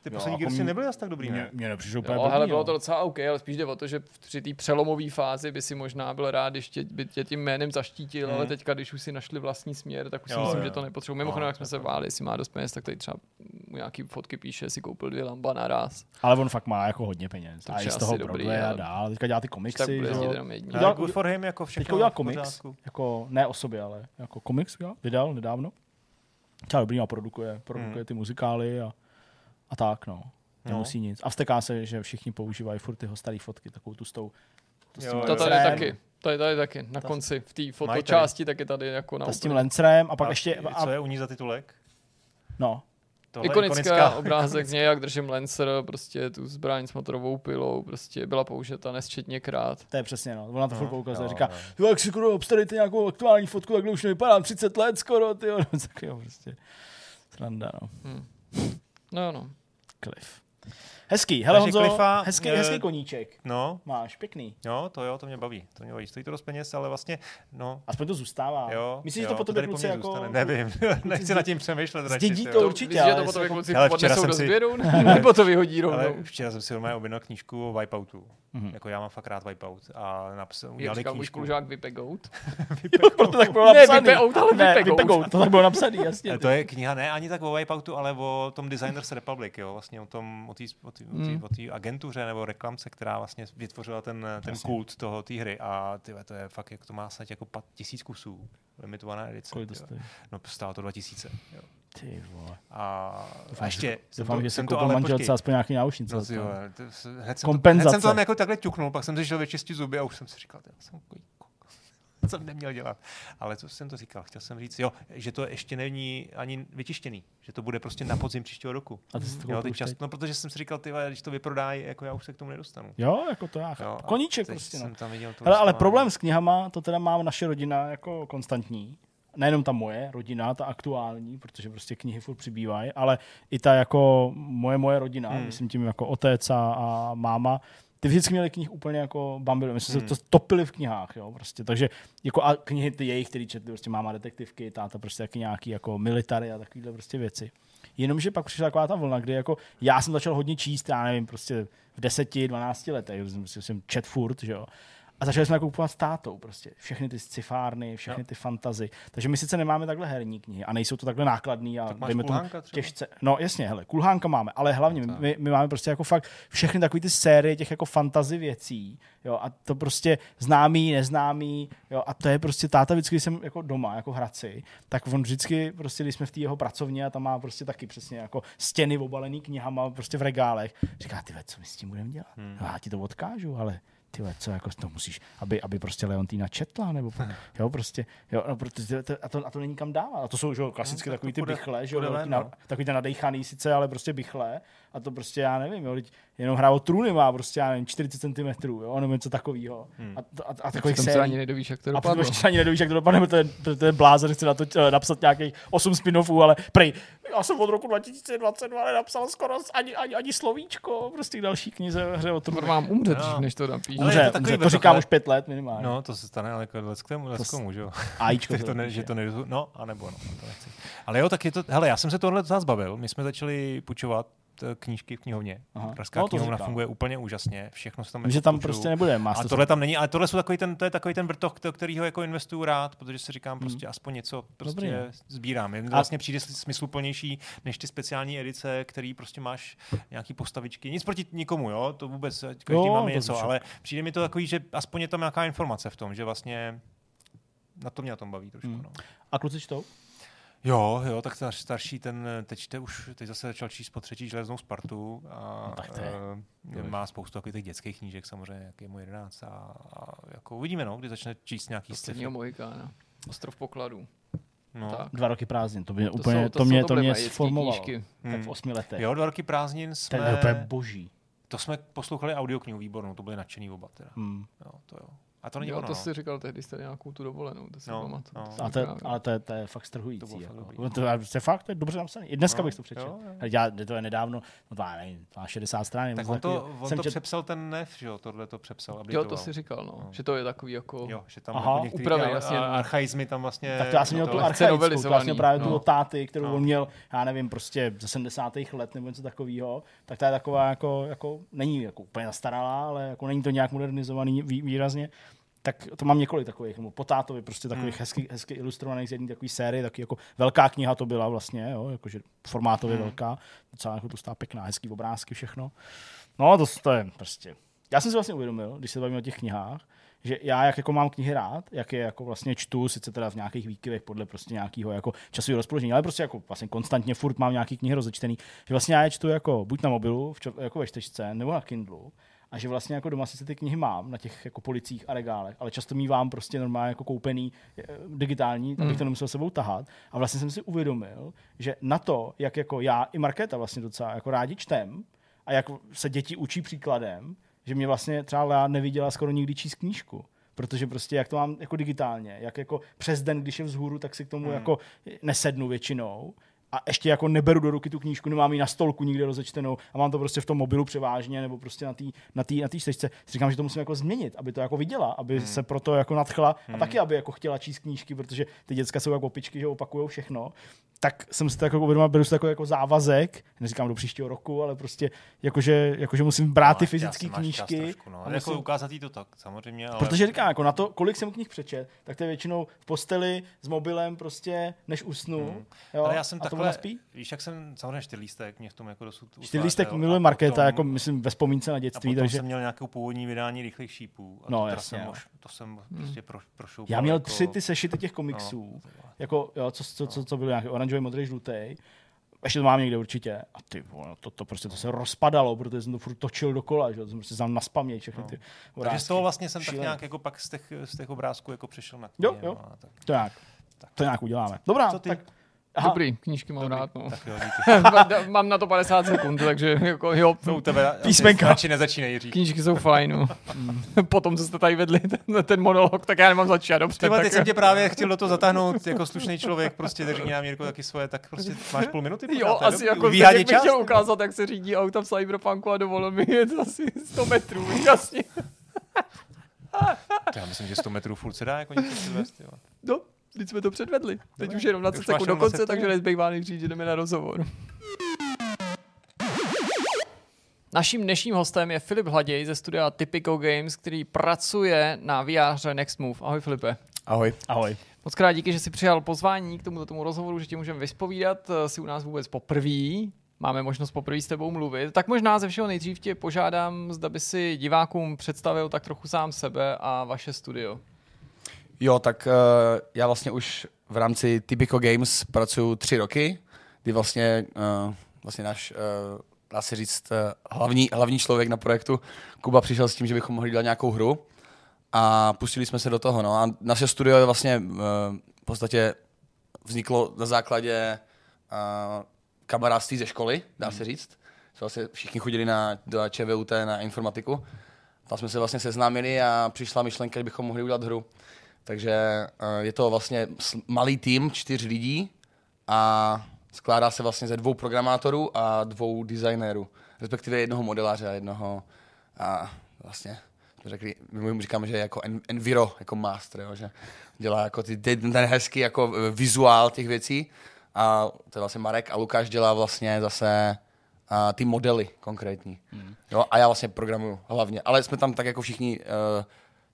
Ty poslední jako Gearsy mě- nebyly asi tak dobrý, ne? mně nepřišlo úplně Jo, blbý, hele, bylo jo. to docela OK, ale spíš jde o to, že při té přelomové fázi by si možná byl rád, když tě, by tě tím jménem zaštítil, Hmm. ale teďka, když už si našli vlastní směr, tak už si Jo, myslím, jo. že to nepotřebuji. Mimochodem, No, jak jsme se váli, jestli má dost peněz, tak tady třeba mu nějaký fotky píše, si koupil dvě lamba naraz. Ale on fakt má jako hodně peněz. To A z toho dobrý, a ale- dál. Teďka dělá ty Tak komiksy. bude jezdit jo. jenom. Jo. No, good for him, jako všechno Teďka udělal komiks, jako ne o sobě, ale jako komiks udělal, vydal nedávno. Třeba dobrý a produkuje, produkuje Hmm. ty muzikály a, a tak, no. No. Nemusí nic. A vsteká se, že všichni používají furt tyho staré fotky, takovou tu s tou to s Jo, tím jo. To tady taky. To je tady taky. Na Ta- konci, v té fotočásti, tak je tady jako na ta s tím lencrem a pak A ještě, Co a, je u ní za titulek? no, Tohle Ikonická obrázek z něj, jak držím Lancer, prostě tu zbraň s motorovou pilou, prostě byla použita nesčetněkrát. to je přesně, no. Ona to furt No, poukazuje, říká, jo. jo, jak si skoro obstarejte nějakou aktuální fotku, takhle už nevypadám 30 let skoro, ty jo, prostě. Sranda, no. Hm. No, no. Cliff. Hezký, hele Takže Honzo, Cliffa, hezký, eh, hezký koníček. No, Máš, pěkný. jo, to jo, to mě baví. To mě baví. Stojí to dost peněz, ale vlastně, no, Aspoň to zůstává. jo. Myslíš, jo, že to po tobě tady kluci jako... zůstane. Nevím, nechci nad tím přemýšlet. radši Zdědí si, to jo. určitě, Myslíš, že ale to potom jako- jako kluci Ale včera odnesou jsem do si- sběru, nebo to vyhodí Ale rovnou? včera jsem si normálně objednal knížku o Wipeoutu. Mhm. Jako já mám fakt rád Wipeout. A napsal, Jak udělali říkal knížku. spolužák Vipegout. Proto tak bylo Ne, napsaný. Vipeout, ale ne, Vipegout. Vipegout, to tak bylo napsaný, jasně. To je kniha ne ani tak o Wipeoutu, ale o tom Designers Republic, jo, vlastně o tom, o té o tý, Hmm. o agentuře nebo reklamce, která vlastně vytvořila ten, ten Jasně. kult toho té hry a ty, to je fakt, jak to má snad jako pat, tisíc kusů, limitovaná edice. Kolik to stojí? No stálo to 2000, jo. Ty vole. A, Doufám, ještě, že, jsem doufám, to, že jsem koupil manželce aspoň nějaký náušnice. No, jo, hned, jsem to, hned Kompenzace. jsem to tam jako takhle ťuknul, pak jsem si šel vyčistit zuby a už jsem si říkal, já jsem co jsem neměl dělat. Ale co jsem to říkal? Chtěl jsem říct, jo, že to ještě není ani vytištěný, že to bude prostě na podzim příštího roku. A ty jsi to Jo, teď čas, no, protože jsem si říkal, ty když to vyprodají, jako já už se k tomu nedostanu. Jo, jako to já Jo, Koníček prostě, no. jsem tam viděl to Hele, ale problém s knihama, to teda má naše rodina jako konstantní. Nejenom ta moje rodina, ta aktuální, protože prostě knihy furt přibývají, ale i ta jako moje moje rodina, hmm. myslím tím jako otec a, a máma, ty vždycky měli knih úplně jako bambily. My jsme Hmm. se to topili v knihách, jo, prostě. Takže jako a knihy ty jejich, který četli, prostě máma detektivky, táta prostě taky nějaký jako military a takovýhle prostě věci. Jenomže pak přišla taková ta vlna, kdy jako já jsem začal hodně číst, já nevím, prostě v 10, 12 letech, jsem, prostě jsem čet furt, že jo. A začali jsme kupovat s tátou prostě. Všechny ty scifárny, všechny ty fantazy. Takže my sice nemáme takhle herní knihy a nejsou to takhle nákladný a Tak máš dejme tomu těžce. No jasně, hele, kulhánka máme, ale hlavně my, tak. my, my, máme prostě jako fakt všechny takové ty série těch jako fantazy věcí. Jo, a to prostě známý, neznámý, jo, a to je prostě táta vždycky, když jsem jako doma, jako Hradci, tak on vždycky prostě, když jsme v té jeho pracovně a tam má prostě taky přesně jako stěny obalený knihama prostě v regálech, říká, ty ve, co my s tím budeme dělat? Hmm. Já ti to odkážu, ale ty co jako to musíš, aby, aby prostě Leontýna četla, nebo po, jo, prostě, jo, no, protože to, a, to, a to není kam dávat. A to jsou, že jo, klasicky No, tak takový ty bychle, že jo, no. takový ten nadejchaný sice, ale prostě bychle. A to prostě, já nevím, jo, lidi, jenom hra o trůny má prostě, já nevím, 40 cm, jo, nebo něco takového. Hmm. A, a, a, takových sérií. ani nedovíš, jak to A dopadlo. ještě ani nedovíš, jak to dopadne, protože to je, to, to je blázen, chce na to eh, napsat nějakých 8 spin-offů, ale prej, já jsem od roku 2022 nenapsal skoro ani, ani, ani slovíčko, prostě k další knize hře o To trůny. mám umřet, No. dřív, než to napíš. Je to Umře, umře, to říkám ale- už pět let minimálně. No, to se stane, ale jako leckému, leckému, že jo. Ajíčko že to, ne, že to ne, no, anebo no, to nechci. Ale jo, tak je to, hele, já jsem se tohle docela zbavil. My jsme začali půjčovat knížky v knihovně. Aha. Pražská No, to knihovna říkám. funguje úplně úžasně, všechno se tam Vím, že jako tam prostě nebude A tohle tam není, ale tohle jsou takový ten, to je takový ten vrtok, do kterého jako investuju rád, protože si říkám prostě aspoň něco prostě Hmm. Dobrý, sbírám. Jen vlastně přijde smysluplnější než ty speciální edice, který prostě máš nějaký postavičky. Nic proti nikomu, jo, to vůbec, každý Jo, máme to něco, však. ale přijde mi to takový, že aspoň je tam nějaká informace v tom, že vlastně na to mě na tom baví trošku. Hmm. No. A kluci čtou? Jo, jo, tak ten starší, ten teď čte už, teď zase začal číst po třetí železnou Spartu a No, tak to je- uh, má spoustu takových těch dětských knížek samozřejmě, jak je mu 11 a, a jako uvidíme, no, kdy začne číst nějaký sci Mohikána. Ostrov pokladů. No. Tak. Dva roky prázdnin, to, by To úplně, jsou- to, to mě, to mě sformovalo. knížky. Tak v Hmm. osmi letech. Jo, dva roky prázdnin to jsme, je úplně boží. to jsme poslouchali audioknihu výbornou, to byli nadšený oba teda. Hmm. Jo, to jo. A to není Jo, ono, to no. si říkal tehdy, jste nějakou tu dovolenou, to si No, pamatuju. no. To A to, ale to je, to je fakt To strhující. fakt Jako. dobrý. To, je, to je fakt to je dobře napsané. I dneska No, bych to přečetl. jo, jo. Já, to je nedávno, no to nevím, to má 60 stran. Tak on to, on Jsem to čet- přepsal ten nef, že jo, tohle to přepsal. Jo, to si říkal, no. No. Že to je takový jako... Jo, že tam Aha, jako některý upravy, a- archaizmy tam vlastně... Tak to já jsem měl no tu to- archaickou, to měl právě tu no. od táty, kterou No. on měl, já nevím, prostě ze 70. let nebo něco takového, tak ta je taková jako, jako není jako úplně zastaralá, ale jako není to nějak modernizovaný vý, výrazně. Tak to mám několik takových, nebo po tátovi, prostě takových Hmm. hezky, hezky ilustrovaných z jedné takové série, taky jako velká kniha to byla vlastně, jo, jakože formátově Hmm. velká, docela jako to pěkná, hezký obrázky, všechno. No, to, to je prostě. Já jsem si vlastně uvědomil, když se bavíme o těch knihách, že já jak jako mám knihy rád, jak je jako vlastně čtu, sice teda v nějakých výkyvech podle prostě nějakého jako časového rozpoložení, ale prostě jako vlastně konstantně furt mám nějaký knihy rozečtený, že vlastně já je čtu jako buď na mobilu, v čo, jako ve čtečce, nebo na Kindlu, a že vlastně jako doma sice ty knihy mám na těch jako policích a regálech, ale často mívám prostě normálně jako koupený eh, digitální, abych Hmm. to nemusel sebou tahat. A vlastně jsem si uvědomil, že na to, jak jako já i Markéta vlastně docela jako rádi čtem a jak se děti učí příkladem, že mě vlastně třeba Lea neviděla skoro nikdy číst knížku. Protože prostě jak to mám jako digitálně, jak jako přes den, když je vzhůru, tak si k tomu Hmm. jako nesednu většinou. A ještě jako neberu do ruky tu knížku, nemám ji na stolku nikde rozečtenou a mám to prostě v tom mobilu převážně nebo prostě na té na tý, na tý čtečce. Si říkám, že to musím jako změnit, aby to jako viděla, aby Hmm. se proto jako nadchla a taky, aby jako chtěla číst knížky, protože ty děcka jsou jako opičky, že opakují všechno. Tak jsem si to jako uvědomil, beru si to jako, jako závazek, neříkám do příštího roku, ale prostě jakože, jakože musím brát ty Máš čas, fyzické knížky. trošku, no. a jako musím- ukázat jí to tak, samozřejmě. Ale... Protože říkám, jako na to, kolik jsem knih přečet, tak to je většinou v posteli s mobilem prostě, než usnu. Hmm. Jo, ale já jsem to takhle, spí? víš, jak jsem, samozřejmě čtyřlístek mě v tom jako dosud Čtyřlístek miluje A Markéta, jako myslím ve vzpomínce na A dětství, potom takže jsem měl nějakou původní vydání rychlých šípů. A No, to, jasně, jsem mož, to jsem prostě pro, prošoupal. já měl jako, tři ty sešity těch komiksů, No, jako, jo, co, co, co, co byly nějaký oranžový, modrý, žlutý. Ještě to mám někde určitě. A ty vole, to, to prostě to se rozpadalo, protože jsem to furt točil dokola, že jsem prostě znal na spaměť všechny ty Takže obrázky. z toho vlastně jsem Šílený. tak nějak jako pak z těch, z těch obrázků jako přešel na Jo, knihy, jo. no, a tak, To nějak, to nějak uděláme. Dobrá, Co ty? tak Aha, Dobrý, knížky mám rád, no. tak jo, díky. mám na to 50 sekund, takže jako jo, To u tebe Písmenka. radši nezačínej Jiří. knížky jsou fajn, no. Potom, co jste tady vedli ten, ten monolog, tak já nemám začít, dobře. Tyba, tak, teď jsem tě právě chtěl do toho zatáhnout jako slušný člověk, prostě tak nám Jirko taky svoje, tak prostě máš půl minuty? Jo, pořád, to je asi dobrý. jako bych čas? chtěl ukázat, jak se řídí auta v Cyberpunku a dovolil mi jet asi 100 metrů, jasně. Já myslím, že 100 metrů furt se dá jako něco přivést, jo. No, teď jsme to předvedli. Teď Dobré. už jenom 20 Už sekund do konce, 20 takže nezbývá než říct, že jdeme na rozhovor. Naším dnešním hostem je Filip Hladěj ze studia Typico Games, který pracuje na VR Next Move. Ahoj Filipe. Ahoj. Ahoj. Moc krát díky, že jsi přijal pozvání k tomuto tomu rozhovoru, že tě můžeme vyspovídat. Si u nás vůbec poprvé. Máme možnost poprvé s tebou mluvit. Tak možná ze všeho nejdřív tě požádám, zda by si divákům představil tak trochu sám sebe a vaše studio. Jo, tak uh, já vlastně už v rámci Typico Games pracuji tři roky, kdy vlastně, uh, vlastně náš, uh, dá se říct, uh, hlavní, hlavní člověk na projektu, Kuba, přišel s tím, že bychom mohli dělat nějakou hru a pustili jsme se do toho. No. A naše studio je vlastně uh, v podstatě vzniklo na základě uh, kamarádství ze školy, dá se říct. Jsme vlastně všichni chodili na, do ČVUT na informatiku. Tam jsme se vlastně seznámili a přišla myšlenka, že bychom mohli udělat hru. Takže uh, je to vlastně malý tým, čtyř lidí a skládá se vlastně ze dvou programátorů a dvou designérů, respektive jednoho modeláře a jednoho a vlastně řekli, my mu říkáme, že je jako enviro, jako master, jo, že dělá jako ty, ten hezký jako vizuál těch věcí a to je vlastně Marek a Lukáš dělá vlastně zase a ty modely konkrétní. Hmm. Jo, a já vlastně programuju hlavně, ale jsme tam tak jako všichni uh,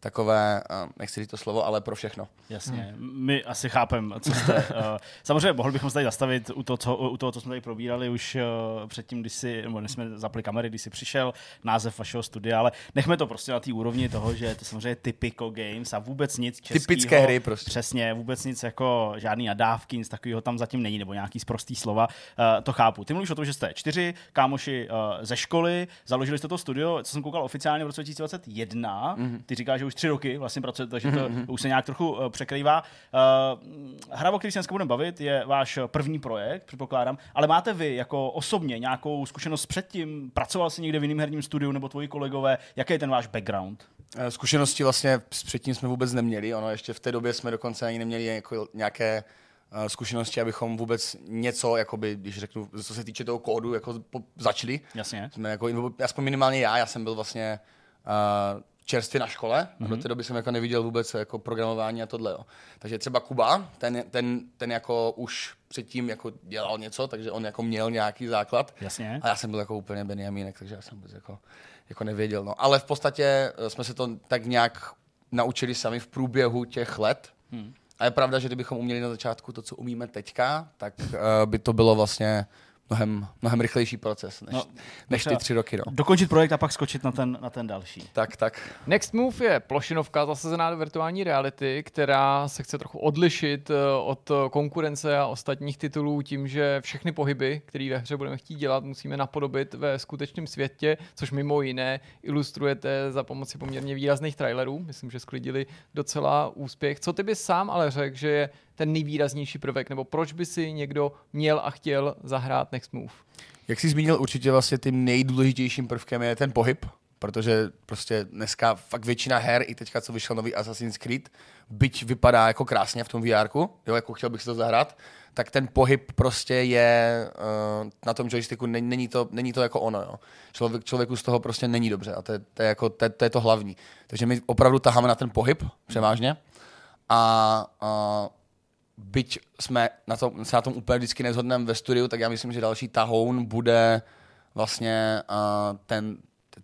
takové, nechci říct to slovo, ale pro všechno. Jasně, hmm. my asi chápeme, co jste. uh, samozřejmě mohli bychom se tady zastavit u toho, co, u toho, co jsme tady probírali už uh, předtím, když si, nebo než jsme zapli kamery, když si přišel, název vašeho studia, ale nechme to prostě na té úrovni toho, že je to samozřejmě typico games a vůbec nic českého. Typické hry prostě. Přesně, vůbec nic jako žádný nadávky, nic takového tam zatím není, nebo nějaký sprostý slova, uh, to chápu. Ty mluvíš o tom, že jste čtyři kámoši ze školy, založili jste to studio, co jsem koukal oficiálně v roce 2021, mm-hmm. ty říkáš, že už tři roky vlastně pracujete, takže to mm-hmm. už se nějak trochu uh, překrývá. Uh, hra, o které se dneska budeme bavit, je váš první projekt, předpokládám, ale máte vy jako osobně nějakou zkušenost předtím? Pracoval jsi někde v jiném herním studiu nebo tvoji kolegové? Jaký je ten váš background? Eh, zkušenosti vlastně předtím jsme vůbec neměli. Ono ještě v té době jsme dokonce ani neměli jako nějaké zkušenosti, abychom vůbec něco, jakoby, když řeknu, co se týče toho kódu, jako po, začali. Jasně. Jsme jako, aspoň minimálně já, já jsem byl vlastně uh, čerstvě na škole mm-hmm. a do té doby jsem jako neviděl vůbec jako programování a tohle. Jo. Takže třeba Kuba, ten, ten, ten jako už předtím jako dělal něco, takže on jako měl nějaký základ. Jasně. A já jsem byl jako úplně Benjamínek, takže já jsem vůbec jako, jako nevěděl. No. Ale v podstatě eh, jsme se to tak nějak naučili sami v průběhu těch let. Hmm. A je pravda, že kdybychom uměli na začátku to, co umíme teďka, tak uh, by to bylo vlastně mnohem, mnohem rychlejší proces než, no, než ty tři roky. No. Dokončit projekt a pak skočit na ten, na ten další. Tak, tak. Next Move je plošinovka zasazená do virtuální reality, která se chce trochu odlišit eh, od konkurence a ostatních titulů tím, že všechny pohyby, které ve hře budeme chtít dělat, musíme napodobit ve skutečném světě, což mimo jiné ilustrujete za pomoci poměrně výrazných trailerů. Myslím, že sklidili docela úspěch. Co ty bys sám ale řekl, že je ten nejvýraznější prvek, nebo proč by si někdo měl a chtěl zahrát Next Move? Jak jsi zmínil, určitě vlastně tím nejdůležitějším prvkem je ten pohyb, protože prostě dneska fakt většina her, i teďka, co vyšel nový Assassin's Creed, byť vypadá jako krásně v tom VR, jo, jako chtěl bych si to zahrát, tak ten pohyb prostě je uh, na tom joysticku, není, není, to, není to jako ono. Jo. Člověk, člověku z toho prostě není dobře a to je, to je, jako, to, to, je to hlavní. Takže my opravdu taháme na ten pohyb převážně a uh, byť jsme na tom, se na tom úplně vždycky nezhodneme ve studiu, tak já myslím, že další tahoun bude vlastně uh, ten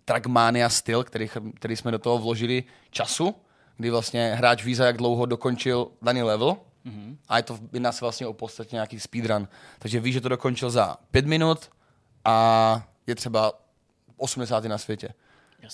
Trackmania styl, který, který jsme do toho vložili času, kdy vlastně hráč ví, za jak dlouho dokončil daný level, mm-hmm. a je to jedná se vlastně o podstatě nějaký speedrun. Takže ví, že to dokončil za pět minut a je třeba 80 na světě.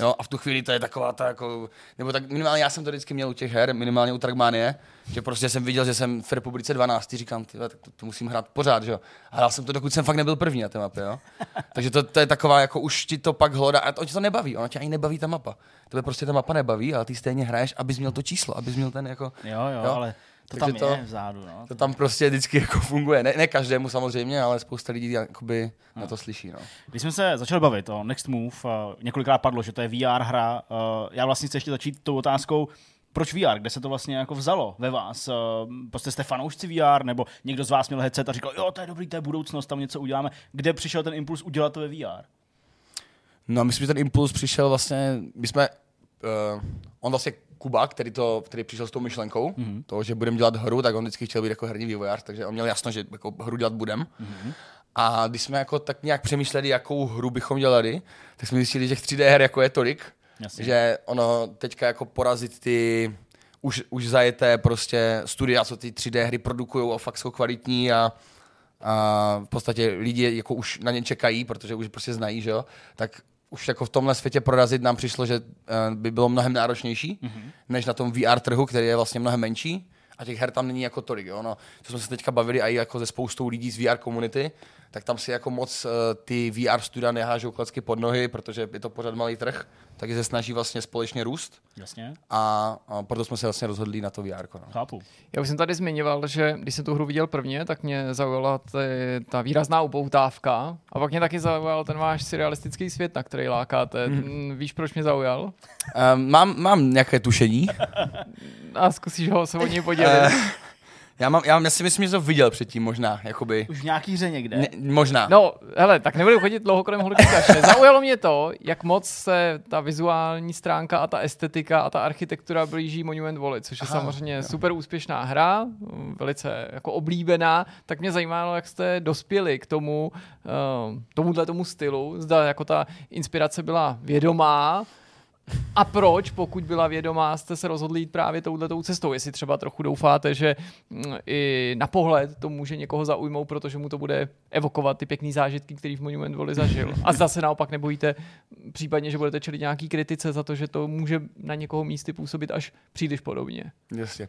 Jo, a v tu chvíli to je taková ta jako, nebo tak minimálně já jsem to vždycky měl u těch her, minimálně u Trackmanie, že prostě jsem viděl, že jsem v republice 12, říkám, ty, tak to, to, musím hrát pořád, že jo. A hrál jsem to, dokud jsem fakt nebyl první na té mapě, jo. Takže to, to, je taková, jako už ti to pak hlodá, a to, tě to nebaví, ono tě ani nebaví ta mapa. Tebe prostě ta mapa nebaví, ale ty stejně hraješ, abys měl to číslo, abys měl ten jako... Jo, jo, jo? ale to Takže tam je to, vzadu, no. To tam prostě vždycky jako funguje. Ne, ne každému samozřejmě, ale spousta lidí jakoby no. na to slyší. No. Když jsme se začali bavit o Next Move, uh, několikrát padlo, že to je VR hra. Uh, já vlastně chci ještě začít tou otázkou, proč VR? Kde se to vlastně jako vzalo ve vás? Uh, prostě jste fanoušci VR, nebo někdo z vás měl headset a říkal, jo, to je dobrý, to je budoucnost, tam něco uděláme. Kde přišel ten impuls udělat to ve VR? No, myslím, že ten impuls přišel vlastně, my jsme, uh, on vlastně Kuba, který, to, který přišel s tou myšlenkou, mm-hmm. to, že budeme dělat hru, tak on vždycky chtěl být jako herní vývojář, takže on měl jasno, že jako hru dělat budem. Mm-hmm. A když jsme jako tak nějak přemýšleli, jakou hru bychom dělali, tak jsme zjistili, že těch 3D her jako je tolik, Jasně. že ono teďka jako porazit ty už, už zajeté prostě studia, co ty 3D hry produkují a fakt jsou kvalitní a, a v podstatě lidi jako už na ně čekají, protože už prostě znají, že jo, tak už jako v tomhle světě prorazit nám přišlo, že eh, by bylo mnohem náročnější, mm-hmm. než na tom VR trhu, který je vlastně mnohem menší a těch her tam není jako tolik. Jo? No, co jsme se teďka bavili i jako se spoustou lidí z VR komunity, tak tam si jako moc uh, ty VR studia nehážou klacky pod nohy, protože je to pořád malý trh, takže se snaží vlastně společně růst Jasně, a, a proto jsme se vlastně rozhodli na to VR. No. chápu. Já už jsem tady zmiňoval, že když jsem tu hru viděl prvně, tak mě zaujala ty, ta výrazná upoutávka a pak mě taky zaujal ten váš surrealistický svět, na který lákáte. Hmm. Víš, proč mě zaujal? Um, mám, mám nějaké tušení. A zkusíš ho se o něj podělit. Já, mám, já, já si myslím, že jsem to viděl předtím možná, jakoby. Už v nějaký hře někde. Ne, možná. No, hele, tak nebudu chodit dlouho kolem holky kaše. Zaujalo mě to, jak moc se ta vizuální stránka a ta estetika a ta architektura blíží Monument Valley, což je Aha, samozřejmě jo. super úspěšná hra, velice jako oblíbená, tak mě zajímalo, jak jste dospěli k tomu, uh, tomuhle tomu stylu, zda jako ta inspirace byla vědomá, a proč, pokud byla vědomá, jste se rozhodli jít právě touhletou cestou? Jestli třeba trochu doufáte, že mm, i na pohled to může někoho zaujmout, protože mu to bude evokovat ty pěkné zážitky, který v Monument Valley zažil. A zase naopak nebojíte, mm, případně, že budete čelit nějaký kritice za to, že to může na někoho místy působit až příliš podobně. Jasně.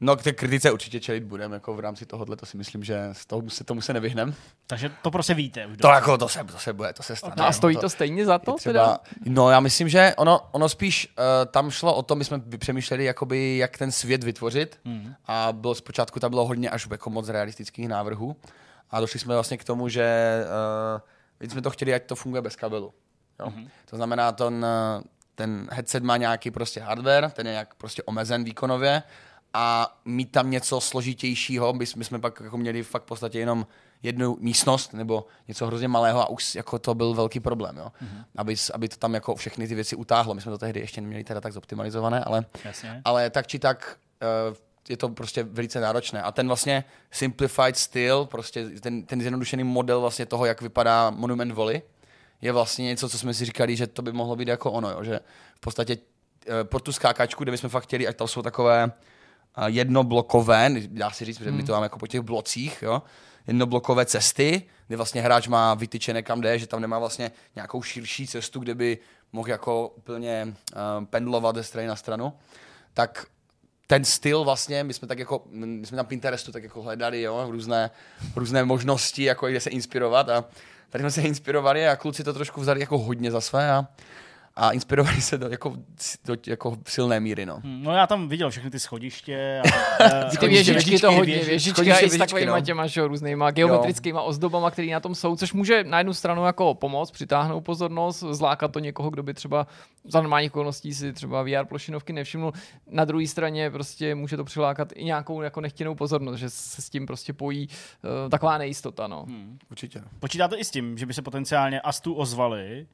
No k té kritice určitě čelit budeme, jako v rámci tohohle, to si myslím, že z toho se, tomu se nevyhneme. Takže to prostě víte už. To jako, to se, to se bude, to se stane. No a stojí to stejně za to? je Teda? no já myslím, že ono, ono spíš uh, tam šlo o to, my jsme přemýšleli, jakoby, jak ten svět vytvořit Mhm. a bylo zpočátku tam bylo hodně až jako moc realistických návrhů a došli jsme vlastně k tomu, že uh, jsme to chtěli, ať to funguje bez kabelu. Jo? Mhm. To znamená, ten, eh, ten headset má nějaký prostě hardware, ten je nějak prostě omezen výkonově a mít tam něco složitějšího, my, my jsme pak jako měli fakt v podstatě jenom jednu místnost nebo něco hrozně malého a už jako to byl velký problém, jo? Mm-hmm. Aby, aby to tam jako všechny ty věci utáhlo. My jsme to tehdy ještě neměli teda tak zoptimalizované, ale, Jasně. ale tak či tak uh, je to prostě velice náročné. A ten vlastně simplified styl, prostě ten, ten zjednodušený model vlastně toho, jak vypadá Monument Valley, je vlastně něco, co jsme si říkali, že to by mohlo být jako ono, jo? že v podstatě eh, pro tu skákačku, kde jsme fakt chtěli, ať tam jsou takové eh, jednoblokové, dá se říct, že my to máme jako po těch blocích, jo? Jednoblokové cesty, kde vlastně hráč má vytyčené kam jde, že tam nemá vlastně nějakou širší cestu, kde by mohl jako úplně uh, pendlovat ze strany na stranu, tak ten styl vlastně, my jsme tak jako, my jsme na Pinterestu tak jako hledali, jo, různé, různé možnosti, jako kde se inspirovat a tady jsme se inspirovali a kluci to trošku vzali jako hodně za své a, a inspirovali se do, jako, do jako silné míry, no. Hm, No já tam viděl všechny ty schodiště. A, Ty schodiště, věžičky to hodně, věži- věžičky schodiště, a i s věžičky, takovýma no. těma že, jo, různýma geometrickýma ozdobama, které na tom jsou, což může na jednu stranu jako pomoct, přitáhnout pozornost, zlákat to někoho, kdo by třeba za normálních okolností si třeba VR plošinovky nevšiml. Na druhé straně prostě může to přilákat i nějakou jako nechtěnou pozornost, že se s tím prostě pojí uh, taková nejistota. No. Hm. Určitě. Počítáte i s tím, že by se potenciálně Astu ozvali,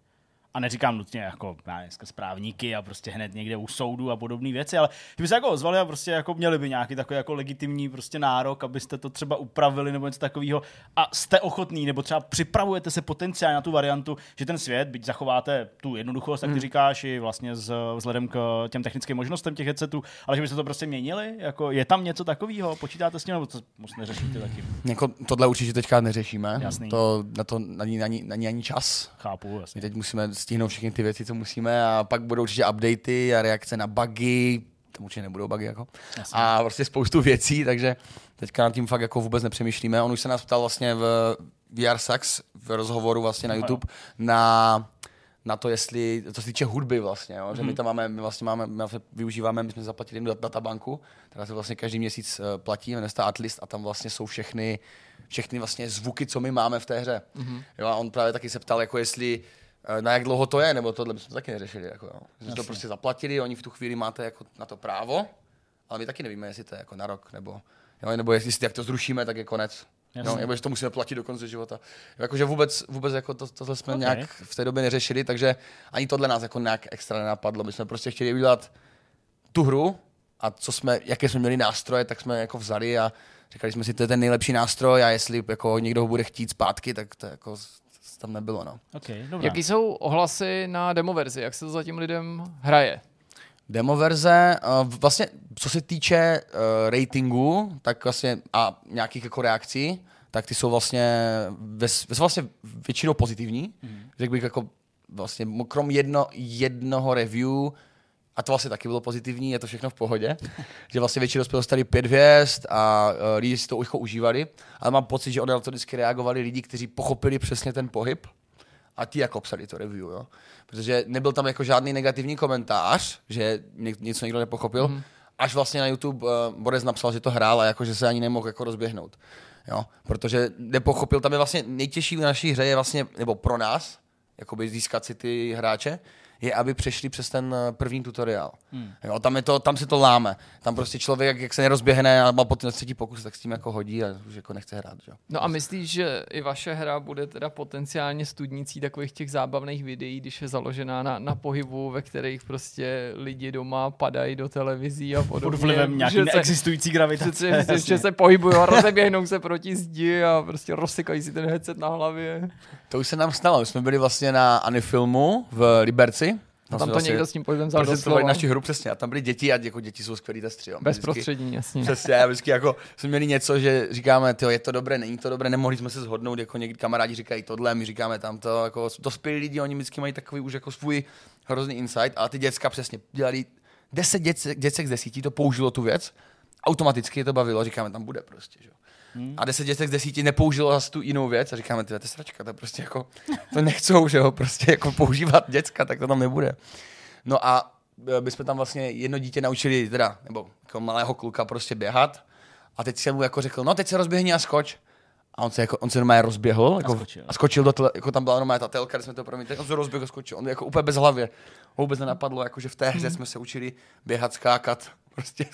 a neříkám nutně jako já dneska správníky a prostě hned někde u soudu a podobné věci, ale že by se jako ozvali a prostě jako měli by nějaký takový jako legitimní prostě nárok, abyste to třeba upravili nebo něco takového a jste ochotný nebo třeba připravujete se potenciálně na tu variantu, že ten svět, byť zachováte tu jednoduchost, tak ty říkáš i vlastně z, vzhledem k těm technickým možnostem těch headsetů, ale že byste to prostě měnili, jako je tam něco takového, počítáte s tím nebo to moc neřešíte taky? Jako, tohle určitě teďka neřešíme. Jasný. To, na to není ani, ani, ani čas. Chápu, My jasně. teď musíme stihnout všechny ty věci, co musíme a pak budou určitě updaty a reakce na bugy, tam určitě nebudou bugy jako. Jasně. A prostě spoustu věcí, takže teďka nad tím fakt jako vůbec nepřemýšlíme. On už se nás ptal vlastně v VR Sax v rozhovoru vlastně na. YouTube na na to, jestli, co se týče hudby vlastně, jo? že my Mhm. tam máme, my vlastně máme, my vlastně využíváme, my jsme zaplatili jednu dat- databanku, která se vlastně každý měsíc eh, platí, jmenuje se to Atlist a tam vlastně jsou všechny, všechny vlastně zvuky, co my máme v té hře. Mm-hmm. Jo, a on právě taky se ptal, jako jestli na jak dlouho to je, nebo tohle bychom taky neřešili. Jako, jo. My jsme to prostě zaplatili, oni v tu chvíli máte jako na to právo, ale my taky nevíme, jestli to je jako na rok, nebo, jo, nebo jestli jak to zrušíme, tak je konec. Jasně. No, nebo že to musíme platit do konce života. Jakože vůbec, vůbec jako to, tohle jsme Ok. okay. nějak v té době neřešili, takže ani tohle nás jako nějak extra nenapadlo. My jsme prostě chtěli udělat tu hru a co jsme, jaké jsme měli nástroje, tak jsme jako vzali a Říkali jsme si, to je ten nejlepší nástroj a jestli jako někdo ho bude chtít zpátky, tak to jako tam nebylo. No. Okay, dobrá. Jaký jsou ohlasy na demoverzi? Jak se to zatím lidem hraje? Demo verze, uh, vlastně co se týče uh, ratingu, tak vlastně a nějakých jako reakcí, tak ty jsou vlastně, ves vlastně většinou pozitivní. Mm. Řekl bych jako vlastně krom jedno, jednoho review, a to vlastně taky bylo pozitivní, je to všechno v pohodě, že vlastně většinou jsme dostali pět hvězd a uh, lidi si to jako užívali, ale mám pocit, že na to vždycky reagovali lidi, kteří pochopili přesně ten pohyb a ti jako psali to review, jo. Protože nebyl tam jako žádný negativní komentář, že ně- něco někdo nepochopil, mm. až vlastně na YouTube uh, Boris napsal, že to hrál a jako, že se ani nemohl jako rozběhnout. Jo, protože nepochopil, tam je vlastně nejtěžší v naší hře je vlastně, nebo pro nás, jakoby získat si ty hráče, je, aby přešli přes ten eh, první tutoriál. Hmm. Jo, tam, je to, tam se to láme. Tam prostě člověk, jak, jak se nerozběhne a má potom na třetí pokus, tak s tím jako hodí a už jako nechce hrát. Že? No a myslíš, že i vaše hra bude teda potenciálně studnicí takových těch zábavných videí, když je založená na, na pohybu, ve kterých prostě lidi doma padají do televizí a podobně. Pod vlivem nějaký že se- neexistující gravitace. Přece, že, že se pohybují a rozeběhnou se proti zdi a prostě rozsykají si ten headset na hlavě. To už se nám stalo. My jsme byli vlastně na Anifilmu v Liberci. A tam jsme to vlastně někdo s tím pohybem vzal do prezentovali slova. naši hru přesně. A tam byly děti a jako děti jsou skvělí testři. Bezprostřední, jasně. Přesně, a vždycky jako jsme měli něco, že říkáme, tyjo, je to dobré, není to dobré, nemohli jsme se shodnout, jako někdy kamarádi říkají tohle, my říkáme tamto, jako dospělí lidi, oni vždycky mají takový už jako svůj hrozný insight, ale ty děcka přesně dělali, deset děcek, děcek z desíti to použilo tu věc, automaticky je to bavilo, říkáme, tam bude prostě, že? Jo. A deset děcek z desíti nepoužilo zase tu jinou věc a říkáme, ty to je sračka, to prostě jako, to nechcou, že jo, prostě jako používat děcka, tak to tam nebude. No a e, my jsme tam vlastně jedno dítě naučili, teda, nebo jako malého kluka prostě běhat. A teď jsem mu jako řekl, no teď se rozběhni a skoč. A on se, jako, on se normálně rozběhl jako, skočil. a skočil do tele, jako tam byla normálně ta telka, kde jsme to promítli, on se rozběhl a skočil. On jako úplně bez hlavě. Ho vůbec nenapadlo, jako že v té hře jsme se učili běhat, skákat, prostě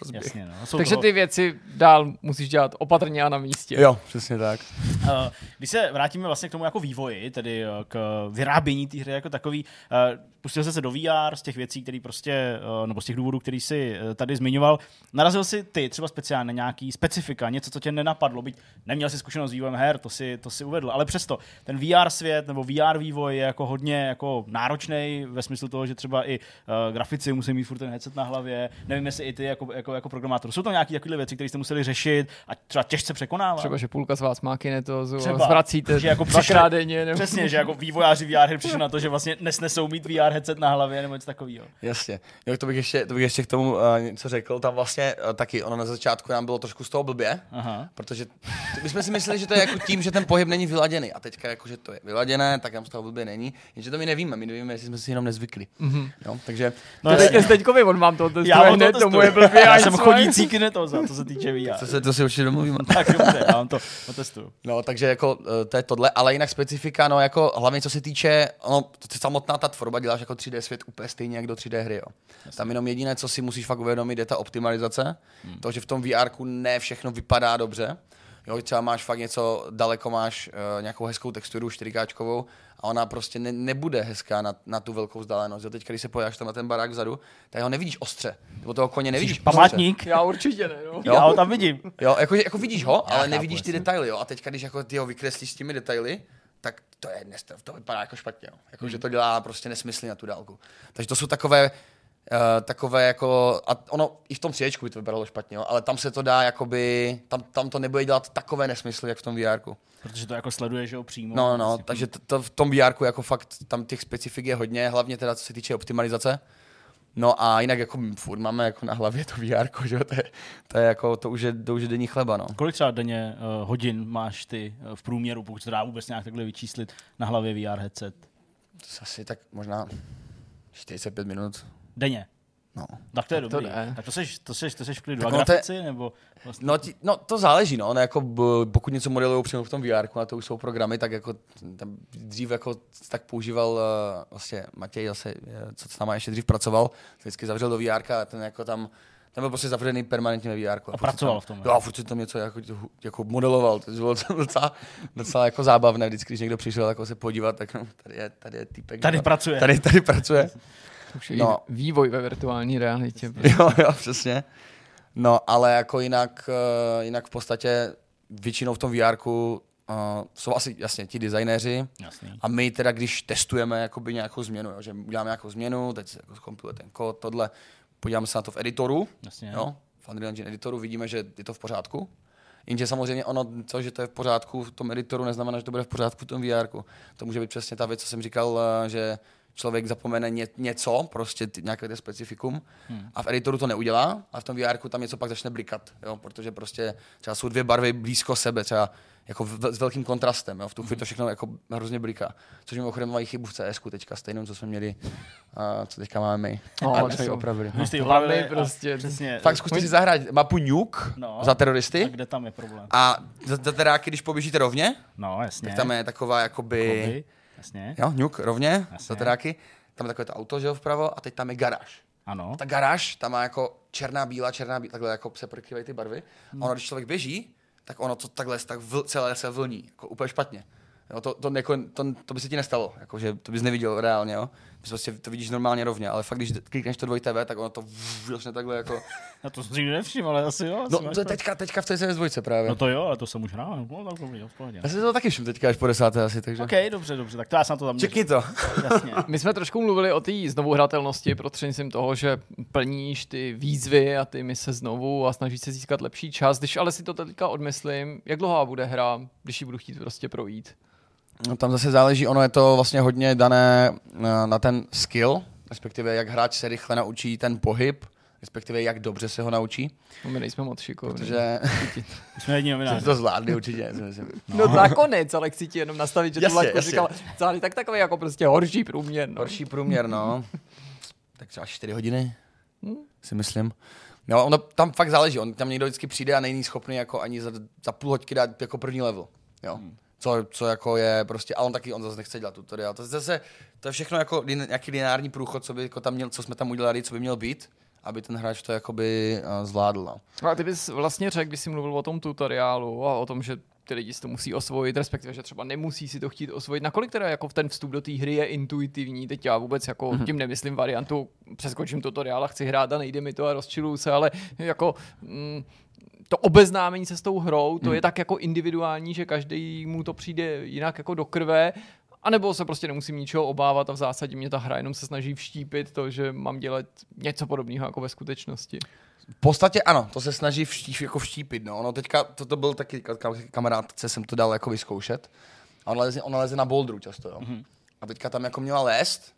rozběh. Jasně, no. Jsou Takže toho- ty věci dál musíš dělat opatrně a na místě. Jo, přesně tak. Eh, Když se vrátíme vlastně k tomu jako vývoji, tedy eh, k vyrábění té hry jako takový, eh, pustil jsi se do VR z těch věcí, které prostě, eh, nebo z těch důvodů, který jsi eh, tady zmiňoval. Narazil jsi ty třeba speciálně nějaký specifika, něco, co tě nenapadlo, byť neměl jsi zkušenost s vývojem her, to si, to si uvedl, ale přesto ten VR svět nebo VR vývoj je jako hodně jako náročný ve smyslu toho, že třeba i uh, grafici musí mít furt ten headset na hlavě, nevím, jestli i ty jako, jako, jako programátor. Jsou to nějaké takové věci, které jste museli řešit a třeba těžce překonávat? Třeba, že půlka z vás má kinetozu Třeba. a zvracíte Že jako přišli- denně. Nebo... Přesně, že jako vývojáři VR přišli na to, že vlastně nesnesou mít VR headset na hlavě nebo něco takového. Jasně. Jo, to bych ještě, to bych ještě k tomu uh, něco řekl. Tam vlastně uh, taky, ono na začátku nám bylo trošku z toho blbě, Aha. Protože t- my jsme si mysleli, že to je jako tím, že ten pohyb není vyladěný. A teďka jako, že to je vyladěné, tak nám z toho blbě není. Jenže to my nevíme, my nevíme, jestli jsme si jenom nezvykli. Mm-hmm. Jo, takže No, To jasně. dejte Zdeňkovi, on vám to testuje Já hned, to tomu je blbě. Já jsem chodící kinetoza, co se týče VR. to, se, to si určitě domluvíme. Tak dobře, já vám to otestuju. No, takže jako eh, to je tohle, ale jinak specifika, no jako hlavně co se týče, no, t- samotná ta tvorba děláš jako 3D svět úplně stejně jak do 3D hry, jo. Tam jenom jediné, co si musíš fakt uvědomit, je ta optimalizace, hmm. to, že v tom VR ne všechno vypadá dobře, Jo, třeba máš fakt něco, daleko máš uh, nějakou hezkou texturu 4K a ona prostě ne, nebude hezká na, na tu velkou vzdálenost. Jo, teď, když se pojáš tam na ten barák vzadu, tak ho nevidíš ostře. Nebo toho koně nevidíš ostře. Památník. Já určitě ne, no. Já ho tam vidím. Jo, jako, jako vidíš ho, ale chápu, nevidíš ty detaily, jo. A teďka, když jako ty ho vykreslíš s těmi detaily, to je nestav, to vypadá jako špatně, jo. Jako, že to dělá prostě nesmysly na tu dálku. Takže to jsou takové, uh, takové jako, a ono i v tom CHku by to vypadalo špatně, jo, ale tam se to dá jakoby, tam, tam to nebude dělat takové nesmysly, jak v tom VR. Protože to jako sleduješ že jo, přímo. No, no, no, Vlastně. takže to, to v tom VR jako fakt tam těch specifik je hodně, hlavně teda co se týče optimalizace. No a jinak jako furt máme jako na hlavě to VR, že jo, to je, to je jako, to už je, to už je denní chleba, no. Kolik třeba denně uh, hodin máš ty uh, v průměru, pokud se dá vůbec nějak takhle vyčíslit na hlavě VR headset? To je asi tak možná 45 minut. Denně. No. Tak to je to dobrý. ne. Tak to seš, to seš, to seš v klidu. Tak A to je- grafici, nebo vlastně... No, ti, no, to záleží, no. no jako, b, pokud něco modelují přímo v tom VR, na to už jsou programy, tak jako tam dřív jako tak používal uh, vlastně Matěj zase, eh, co s náma ještě dřív pracoval, vždycky zavřel do VR a ten jako tam ten byl prostě zavřený permanentně ve VR. A pracoval v tom, jo? Jo, a furt tam něco jako, jako modeloval, to bylo docela, docela jako zábavné, vždycky, když někdo přišel jako se podívat, tak no, tady je, tady je týpek. Tady no, pracuje. Tady, tady pracuje. Už je No. vývoj ve virtuální realitě. prostě. Jo, jo, přesně. No, ale jako jinak, uh, jinak v podstatě většinou v tom VR uh, jsou asi jasně ti designéři Jasný. a my teda, když testujeme jakoby nějakou změnu, jo, že uděláme nějakou změnu, teď se jako zkompiluje ten kód, tohle, podíváme se na to v editoru, Jasně. jo, v Unreal Engine editoru vidíme, že je to v pořádku. Jenže samozřejmě ono, to, že to je v pořádku v tom editoru, neznamená, že to bude v pořádku v tom VR. To může být přesně ta věc, co jsem říkal, eh, že člověk zapomene ně, něco, prostě ty, nějaké ty specifikum hmm. a v editoru to neudělá a v tom VR tam něco pak začne blikat, jo, protože prostě třeba jsou dvě barvy blízko sebe, třeba jako v, s velkým kontrastem, jo, v tu chvíli to všechno jako hrozně bliká. Což mimochodem mají chybu v CS teďka stejnou, co jsme měli, a co teďka máme my. No, a jsme jo. opravili. Vy jste ji opravili a prostě- Přesně. Fakt zkuste si zahrát mapu Nuke No. za A teroristy kde tam je problém? a za, za teráky, když poběžíte rovně, No, jasně. tak tam je taková jakoby, Koby. Jasně. jo, Nuke rovně, Jasně. za teráky, tam je takové to auto, že jo, vpravo a teď tam je garáž. Ano. Ta garáž, tam má jako černá, bílá, černá, bílá, takhle jako se prokyvají ty barvy. Hmm. A ono, když člověk běží, tak ono to takhle tak vl, celé se vlní, jako úplně špatně. Jo, to, to, jako, to, to, by se ti nestalo, jako, že to bys neviděl reálně, jo. Prostě to vidíš normálně rovně, ale fakt, když klikneš to 2TV, tak ono to vlastně takhle jako... Já to si nevšiml, ale asi jo. No, asi máš to teďka, teďka v té CS2 právě. No to jo, ale to jsem už hrál. No, tak dobrý, v pohodě. Já jsem to taky všiml teďka až po desáté asi, takže... OK, dobře, dobře, tak to já jsem na to tam Čekni to. Jasně. My jsme trošku mluvili o té znovu hratelnosti prostřednictvím toho, že plníš ty výzvy a ty mise znovu a snažíš se získat lepší čas. Když ale si to teďka odmyslím, jak dlouhá bude hra, když ji budu chtít prostě projít? No, tam zase záleží, ono je to vlastně hodně dané na, na ten skill, respektive jak hráč se rychle naučí ten pohyb, respektive jak dobře se ho naučí, No, my nejsme moc šikovní. protože jsme jedni jsme novináři. to zvládli určitě. si myslím. No nakonec, ale chci ti jenom nastavit, že Jasně, laťku jasně. říkal, záleží tak takový jako prostě horší průměr. No. Horší průměr, no. tak třeba 4 hodiny, Hm. si myslím. No, ono tam fakt záleží, on tam někdo vždycky přijde a není schopný jako ani za, za půl hoďky dát jako první level. Jo. Co, co, jako je prostě, a on taky, on zase nechce dělat tutoriál. To, je zase, to je všechno jako lin, nějaký lineární průchod, co, by jako tam měl, co jsme tam udělali, co by měl být, aby ten hráč to jakoby uh, zvládl. No. A ty bys vlastně řekl, když jsi mluvil o tom tutoriálu a o tom, že ty lidi si to musí osvojit, respektive, že třeba nemusí si to chtít osvojit. Nakolik teda jako ten vstup do té hry je intuitivní? Teď já vůbec jako mm-hmm. tím nemyslím variantu, přeskočím tutoriál a chci hrát a nejde mi to a rozčiluju se, ale jako mm, to obeznámení se s tou hrou, to mm. je tak jako individuální, že každý mu to přijde jinak jako do krve, a nebo se prostě nemusím ničeho obávat a v zásadě mě ta hra jenom se snaží vštípit to, že mám dělat něco podobného jako ve skutečnosti. V podstatě ano, to se snaží vštíp, jako vštípit. No. Ono teďka, to, to byl taky ka- ka- kamarádce, jsem to dal jako vyzkoušet. A ona leze, ona leze na bouldru často, jo. Mm-hmm. A teďka tam jako měla lézt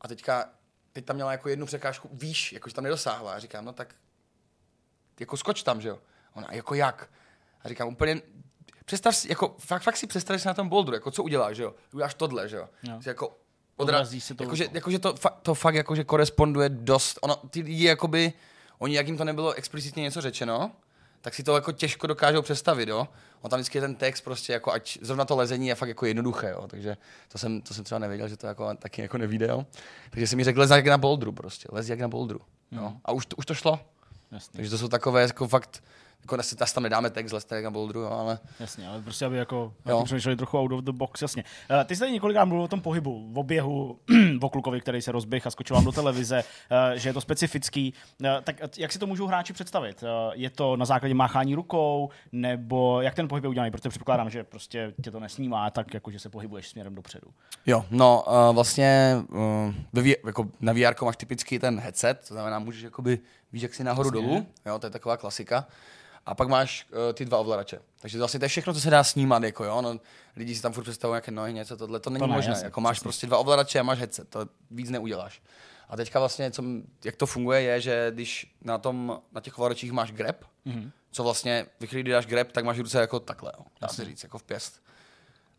a teďka, teď tam měla jako jednu překážku výš, jakože tam nedosáhla. A říkám, no tak jako skoč tam, že jo. Ona, jako jak? A říkám, úplně, představ si, jako fakt, fakt si představ že jsi na tom bouldru, jako co uděláš, že jo. Uděláš tohle, že jo. Jsi Jako Odrazí se to jakože, rukou. jakože to, fa- to fakt jakože koresponduje dost. Ono, ty lidi jakoby, oni, jak jim to nebylo explicitně něco řečeno, tak si to jako těžko dokážou představit, jo. On tam vždycky je ten text prostě jako, ať zrovna to lezení je fakt jako jednoduché, jo. Takže to jsem, to jsem třeba nevěděl, že to jako taky jako nevíde, jo. Takže jsem mi řekl, lez jak na bouldru prostě, lez jak na bouldru. Jo. A už to, už to šlo. Jasně, Takže to jsou takové jako fakt, jako asi tas tam nedáme text, jak na bouldru, jo, ale jasně, ale prostě, aby jako Jo. přemýšleli trochu out of the box, jasně. Uh, ty jsi tady několikrát mluvil o tom pohybu, v oběhu, o klukovi, který se rozběh a skočil vám do televize, uh, že je to specifický. Uh, tak jak si to můžou hráči představit? Je to na základě máchání rukou, nebo jak ten pohyb je udělaný? Protože předpokládám, že prostě tě to nesnímá tak, jako že se pohybuješ směrem dopředu. Jo, no vlastně jako na VR máš typicky ten headset, to znamená, můžeš jakoby, víš, jak si nahoru Jasně. dolů, jo, to je taková klasika. A pak máš uh, ty dva ovladače. Takže vlastně to je všechno, co se dá snímat, jako jo, no, lidi si tam furt představují nějaké nohy, něco, tohle, to není To ne, možné. jasně, jako máš přesně. prostě dva ovladače a máš headset, to víc neuděláš. A teďka vlastně, co, jak to funguje, je, že když na, tom, na těch ovladačích máš grab, mm-hmm. co vlastně, ve chvíli, kdy dáš grab, tak máš ruce jako takhle, jo, dá se říct, jako v pěst.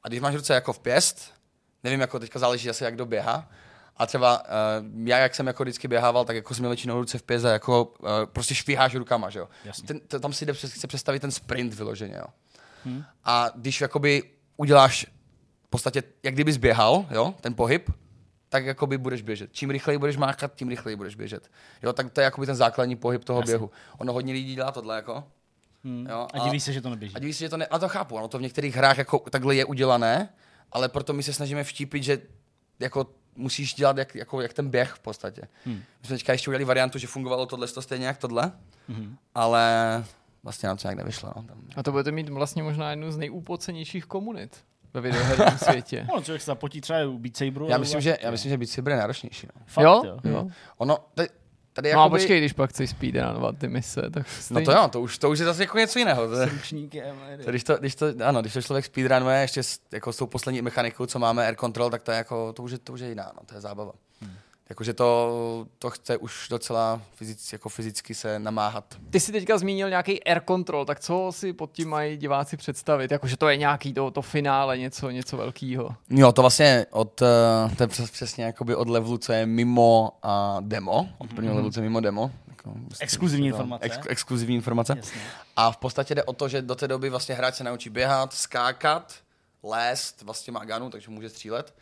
A když máš ruce jako v pěst, nevím, jako teďka záleží zase, jak kdo běhá, a třeba uh, já, jak jsem jako vždycky běhával, tak jako měl většinou ruce v a jako uh, prostě šviháš rukama, že jo. Jasně. Ten, to, tam si jde přes, chce představit ten sprint vyloženě, jo. Hmm. A když jakoby uděláš v podstatě, jak kdybys běhal, jo, ten pohyb, tak jakoby budeš běžet. Čím rychleji budeš máchat, tím rychleji budeš běžet. Jo, tak to je jakoby ten základní pohyb toho Jasně. běhu. Ono hodně lidí dělá tohle, jako. Hmm. Jo, a diví se, že to neběží. a diví se, že to ne... A to chápu, ano, to v některých hrách jako takhle je udělané, ale proto my se snažíme vštípit, že jako musíš dělat jak, jako, jak ten běh v podstatě. Hmm. My jsme teďka ještě udělali variantu, že fungovalo tohle to stejně jak tohle, hmm. ale vlastně nám to nějak nevyšlo. No. Tam... A to budete mít vlastně možná jednu z nejúpocenějších komunit ve videoherním světě. No, člověk se zapotí třeba u Beat Saberu. Já myslím, že, já myslím, že Beat Saber je náročnější. No. Fakt, jo? jo. jo. Ono, tady, tady No a jakoby- počkej, když pak chceš speedrunovat ty mise, tak No stejně. to jo, to už, to už je zase jako něco jiného. To, to, když, to, když, to, ano, když to člověk speedrunuje ještě s, jako s tou poslední mechanikou, co máme Air Control, tak to je, jako, to už je, to už je jiná, no, to je zábava. Jakože to, to chce už docela fyzic, jako fyzicky se namáhat. Ty jsi teďka zmínil nějaký air control, tak co si pod tím mají diváci představit? Jakože to je nějaký to, to finále, něco, něco velkého. Jo, to vlastně od, uh, to je přes, přesně jakoby od levelu, co je mimo uh, demo, od prvního levelu, co je mimo demo. Jako, prostě- Exkluzivní to- informace. Ex, exkluzivní informace. Jasně. A v podstatě jde o to, že do té doby vlastně hráč se naučí běhat, skákat, lézt, vlastně má ganu, takže může střílet.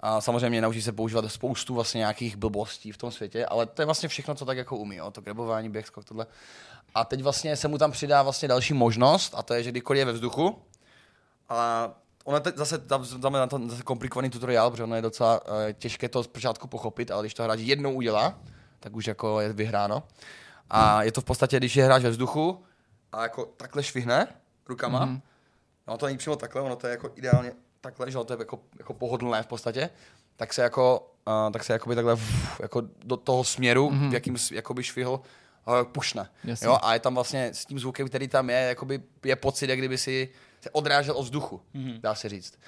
A samozřejmě naučí se používat spoustu vlastně nějakých blbostí v tom světě, ale to je vlastně všechno, co tak jako umí, jo? to grabování, běh, skok, tohle. A teď vlastně se mu tam přidá vlastně další možnost, a to je, že kdykoliv je ve vzduchu, a ona teď zase tam dáme na to zase komplikovaný tutoriál, protože ono je docela uh, těžké to zpočátku pochopit, ale když to hráč jednou udělá, tak už jako je vyhráno. A je to v podstatě, když je hráč ve vzduchu a jako takhle švihne rukama, mm-hmm. no to není přímo takhle, ono to je jako ideálně takhle, že to je jako, jako pohodlné v podstatě, tak se jako, uh, tak se jakoby takhle vf, jako do toho směru, mm-hmm. v jakým s- jakoby švihl, uh, pušne. Jasně. Jo, a je tam vlastně s tím zvukem, který tam je, jakoby je pocit, jak kdyby si se odrážel od vzduchu, mm-hmm. dá se říct.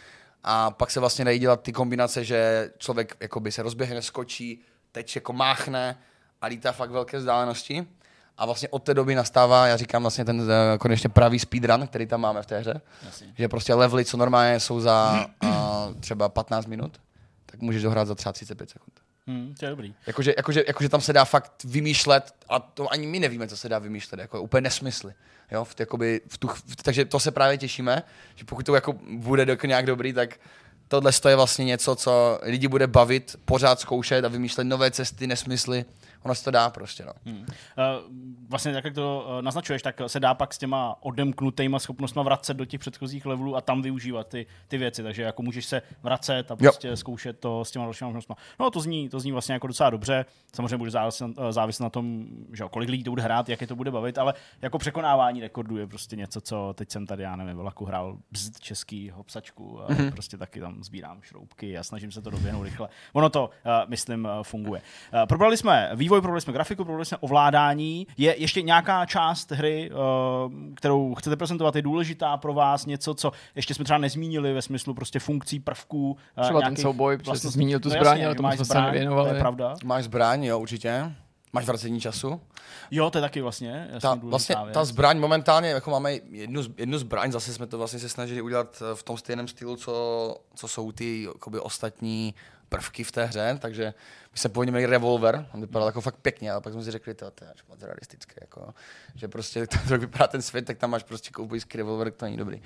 A pak se vlastně dají dělat ty kombinace, že člověk jakoby se rozběhne, skočí, teď jako máchne a lítá fakt velké vzdálenosti. A vlastně od té doby nastává, já říkám vlastně ten eh, konečně pravý speedrun, který tam máme v té hře. Jasně. Že prostě levely, co normálně jsou za uh, třeba 15 minut, tak můžeš dohrát za třeba 35 sekund. Hmm, to je dobrý. Jakože, jakože, jakože tam se dá fakt vymýšlet a to ani my nevíme, co se dá vymýšlet, jako úplně nesmysly. Jo, v, jakoby, v tu, v, takže to se právě těšíme, že pokud to jako bude jako nějak dobrý, tak tohle je vlastně něco, co lidi bude bavit, pořád zkoušet a vymýšlet nové cesty, nesmysly. Ono se to dá prostě, no. Hmm. Uh, vlastně tak, jak to uh, naznačuješ, tak se dá pak s těma odemknutýma schopnostmi vracet do těch předchozích levelů a tam využívat ty, ty věci. Takže jako můžeš se vracet a prostě jo. zkoušet to s těma dalšíma schopnostmi. No to zní, to zní vlastně jako docela dobře. Samozřejmě bude záviset, eh, záviset na tom, že jo, kolik lidí to bude hrát, jak je to bude bavit, ale jako překonávání rekordů je prostě něco, co teď jsem tady, já nevím, vlaku hrál bzd český hopsačku a mm-hmm. prostě taky tam sbírám šroubky a snažím se to doběhnout rychle. Ono to, uh, myslím, funguje. Uh, probrali jsme vývoj, probrali jsme grafiku, probrali jsme ovládání. Je ještě nějaká část hry, uh, kterou chcete prezentovat, je důležitá pro vás, něco, co ještě jsme třeba nezmínili ve smyslu prostě funkcí, prvků. uh, Třeba ten souboj, protože jsi zmínil tu No zbraň, jasně, ale tomu máš jsme se nevěnovali. To je pravda. Máš zbraň, jo, určitě. Máš vracení času. Jo, to je taky vlastně Ta, vlastně věc. ta zbraň momentálně, jako máme jednu, z- jednu zbraň, zase jsme to vlastně se snažili udělat eh, v tom stejném stylu, co, co jsou ty jakoby, ostatní prvky v té hře, takže my jsme původně měli revolver, on vypadal jako fakt pěkně, ale pak jsme si řekli, to, to je až moc realistické, jako, že prostě to, jak vypadá ten svět, tak tam máš prostě koubojský revolver, to není dobrý.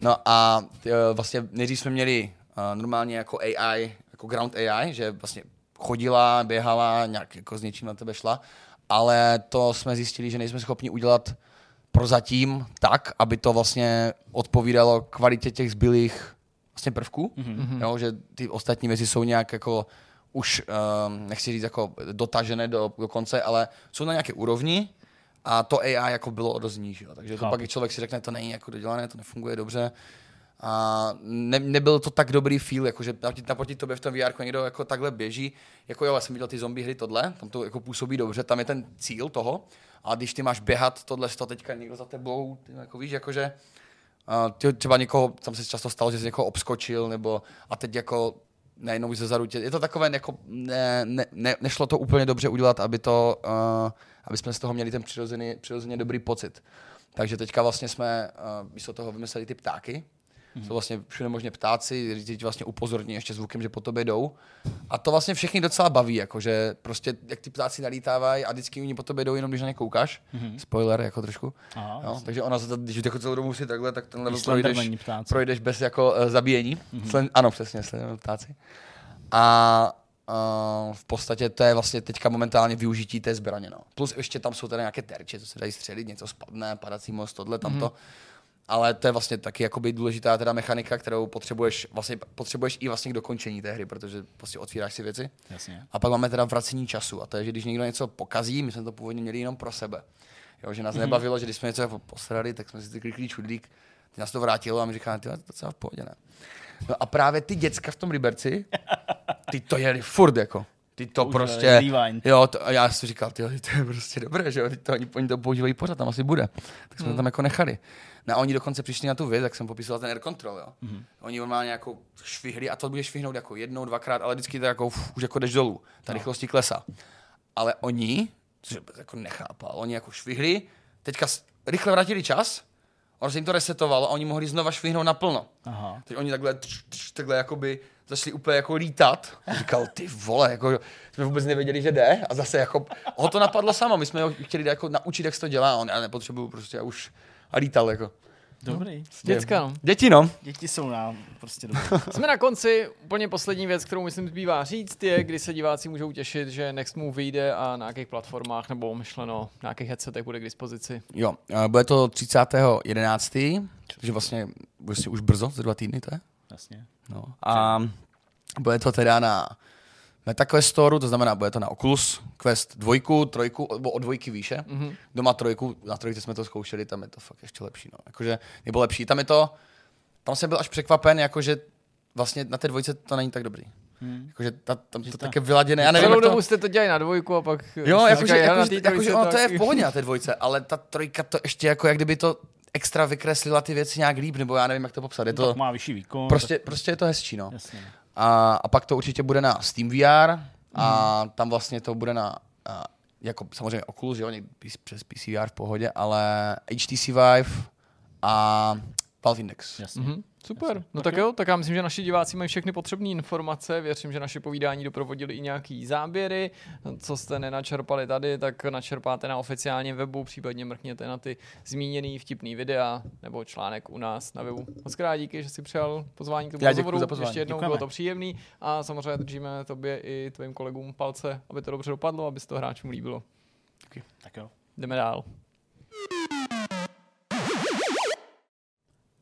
No a eh, vlastně nejdřív jsme měli uh, normálně jako AI, jako ground AI, že vlastně chodila, běhala, nějak jako s něčím na tebe šla, ale to jsme zjistili, že nejsme schopni udělat prozatím tak, aby to vlastně odpovídalo kvalitě těch zbylých vlastně prvků, mm-hmm. jo, že ty ostatní věci jsou nějak jako už, um, nechci říct jako dotažené do, do konce, ale jsou na nějaké úrovni a to AI jako bylo o dost níž, jo. takže to Chápu. pak, když člověk si řekne, to není jako dodělané, to nefunguje dobře, a ne, nebyl to tak dobrý feel, jako že naproti, naproti tobě v tom VR někdo jako takhle běží, jako jo, já jsem viděl ty zombie hry tohle, tam to jako působí dobře, tam je ten cíl toho, a když ty máš běhat tohle, to teďka někdo za tebou, ty jako víš, jakože uh, třeba někoho, tam se často stalo, že jsi někoho obskočil, nebo a teď jako najednou se zarutě. Je to takové, jako, ne, ne, ne, nešlo to úplně dobře udělat, aby to, uh, aby jsme z toho měli ten přirozený, přirozeně dobrý pocit. Takže teďka vlastně jsme uh, místo toho vymysleli ty ptáky, Mm-hmm. Jsou vlastně všude možně ptáci, teď vlastně upozorní ještě zvukem, že po tobě jdou. A to vlastně všechny docela baví, jakože prostě jak ty ptáci nalítávají a vždycky oni po tobě jdou jenom, když na ně koukáš. Mm-hmm. Spoiler jako trošku. Aha, jo, takže ona, když jako celou dobu si takhle, tak ten level projdeš, projdeš bez jako uh, zabíjení. Mm-hmm. Slen, ano, přesně, Slenderman ptáci. A uh, v podstatě to je vlastně teďka momentálně využití té zbraně. No. Plus ještě tam jsou tady nějaké terče, co se dají střelit, něco spadne, padací most, tohle, tamto. Mm-hmm. Ale to je vlastně taky jakoby důležitá teda mechanika, kterou potřebuješ, vlastně potřebuješ i vlastně k dokončení té hry, protože prostě otvíráš si věci. Jasně. A pak máme teda vracení času. A to je, že když někdo něco pokazí, my jsme to původně měli jenom pro sebe. Jo, že nás mm-hmm. nebavilo, že když jsme něco posrali, tak jsme si ty klikli čudlík, ty nás to vrátilo a my říkáme, ty to docela v pohodě, ne? No a právě ty děcka v tom Liberci, ty to jeli furt jako. Ty to Už, prostě, rewind. jo, to, a já jsem říkal, ty, to je prostě dobré, že jo, ty to, oni, oni to používají pořád, tam asi bude. Tak jsme to tam jako nechali. No a oni dokonce přišli na tu věc, jak jsem popisoval ten air control, jo. Mm-hmm. Oni normálně jako švihli a to budeš švihnout jako jednou, dvakrát, ale vždycky to jako uf, už jako jdeš dolů. Ta rychlost ti klesá. Ale oni, což jako nechápal, oni jako švihli, teďka rychle vrátili čas, ono se jim to resetovalo a oni mohli znova švihnout naplno. Aha. Teď oni takhle, tš, tš, takhle jakoby začali úplně jako lítat. A říkal, ty vole, jako, jsme vůbec nevěděli, že jde. A zase jako, ho to napadlo samo. My jsme ho chtěli jako naučit, jak se to dělá. On, já nepotřebuju prostě, já už a lítal jako. Dobrý. Děcka, no. Děti, no. Děti jsou nám prostě dobré. Jsme na konci. Úplně poslední věc, kterou myslím zbývá říct, je, kdy se diváci můžou těšit, že Next Move vyjde a na jakých platformách nebo myšleno na jakých headsetech bude k dispozici. Jo, bude to 30.11., takže vlastně, vlastně už brzo, za dva týdny to je. Jasně. No. A bude to teda na MetaQuest Store, to znamená, bude to na Oculus Quest 2, 3, nebo o dvojky výše. Mm-hmm. Doma trojku, na trojce jsme to zkoušeli, tam je to fakt ještě lepší. No. Jakože, nebo lepší, tam je to, tam jsem byl až překvapen, jakože vlastně na té dvojce to není tak dobrý. Hmm. Jakože ta, tam to ta- tak je vyladěné. Já nevím, Celou jak to... dobu jste to dělali na dvojku a pak... Jo, jakože, říkali, "Hele, na jakože, té jakože trojce ono to je tak." v pohodě na té dvojce, ale ta trojka to ještě jako, jak kdyby to extra vykreslila ty věci nějak líp, nebo já nevím, jak to popsat. Je To to, tak má vyšší výkon. prostě, prostě je to hezčí, no. Tak, jasně. A, a pak to určitě bude na Steam VR a tam vlastně to bude na, a, jako samozřejmě Oculus, jo, někdy pí- přes PC VR v pohodě, ale HTC Vive a Valve Index. Jasně. Mhm, super. No tak jo, tak já myslím, že naši diváci mají všechny potřebné informace. Věřím, že naše povídání doprovodili i nějaký záběry. Co jste nenačerpali tady, tak načerpáte na oficiálním webu, případně mrkněte na ty zmíněný vtipný videa nebo článek u nás na webu. Moc krát díky, že jsi přijal pozvání k tomu rozhovoru. za pozvání. Ještě jednou Děkujeme. bylo to příjemný a samozřejmě držíme tobě i tvým kolegům palce, aby to dobře dopadlo, aby se to hráčům líbilo. Tak jo. Jdeme dál.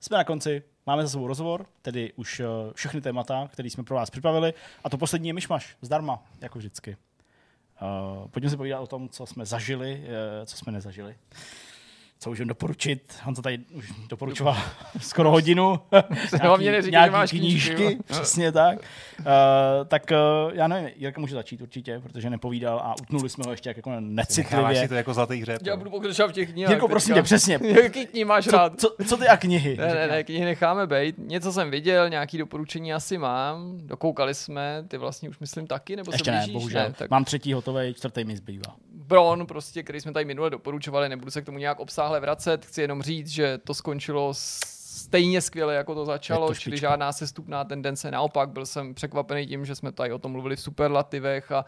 Jsme na konci, máme za sebou rozhovor, tedy už eh, všechny témata, které jsme pro vás připravili. A to poslední je myšmaš, zdarma, jako vždycky. Uh, pojďme si povídat o tom, co jsme zažili, uh, co jsme nezažili. Co můžeme doporučit. On to tady už doporučoval skoro hodinu. Hlavně neříkej, že nějaký máš knížky. Přesně tak. Uh, tak uh, já nevím, Jirka může začít určitě, protože nepovídal a utnuli jsme ho ještě jak jako Necháváš necitlivě. si to jako zlatý hřeb. Já budu pokračovat v těch knihách. Jirko, prosím tě, přesně. Jaký knihy máš Co, rád? co, co ty a knihy? Ne, ne, ne, knihy necháme být. Něco jsem viděl, nějaký doporučení asi mám. Dokoukali jsme, ty vlastně už myslím taky, nebo Ještě se ne, blížíš? bohužel. Ne, tak Mám třetí hotový, čtvrtý mi zbývá. Bron, prostě, který jsme tady minule doporučovali, nebudu se k tomu nějak obsáhle vracet. Chci jenom říct, že to skončilo stejně skvěle, jako to začalo, to čili žádná sestupná tendence. Naopak byl jsem překvapený tím, že jsme tady o tom mluvili v superlativech a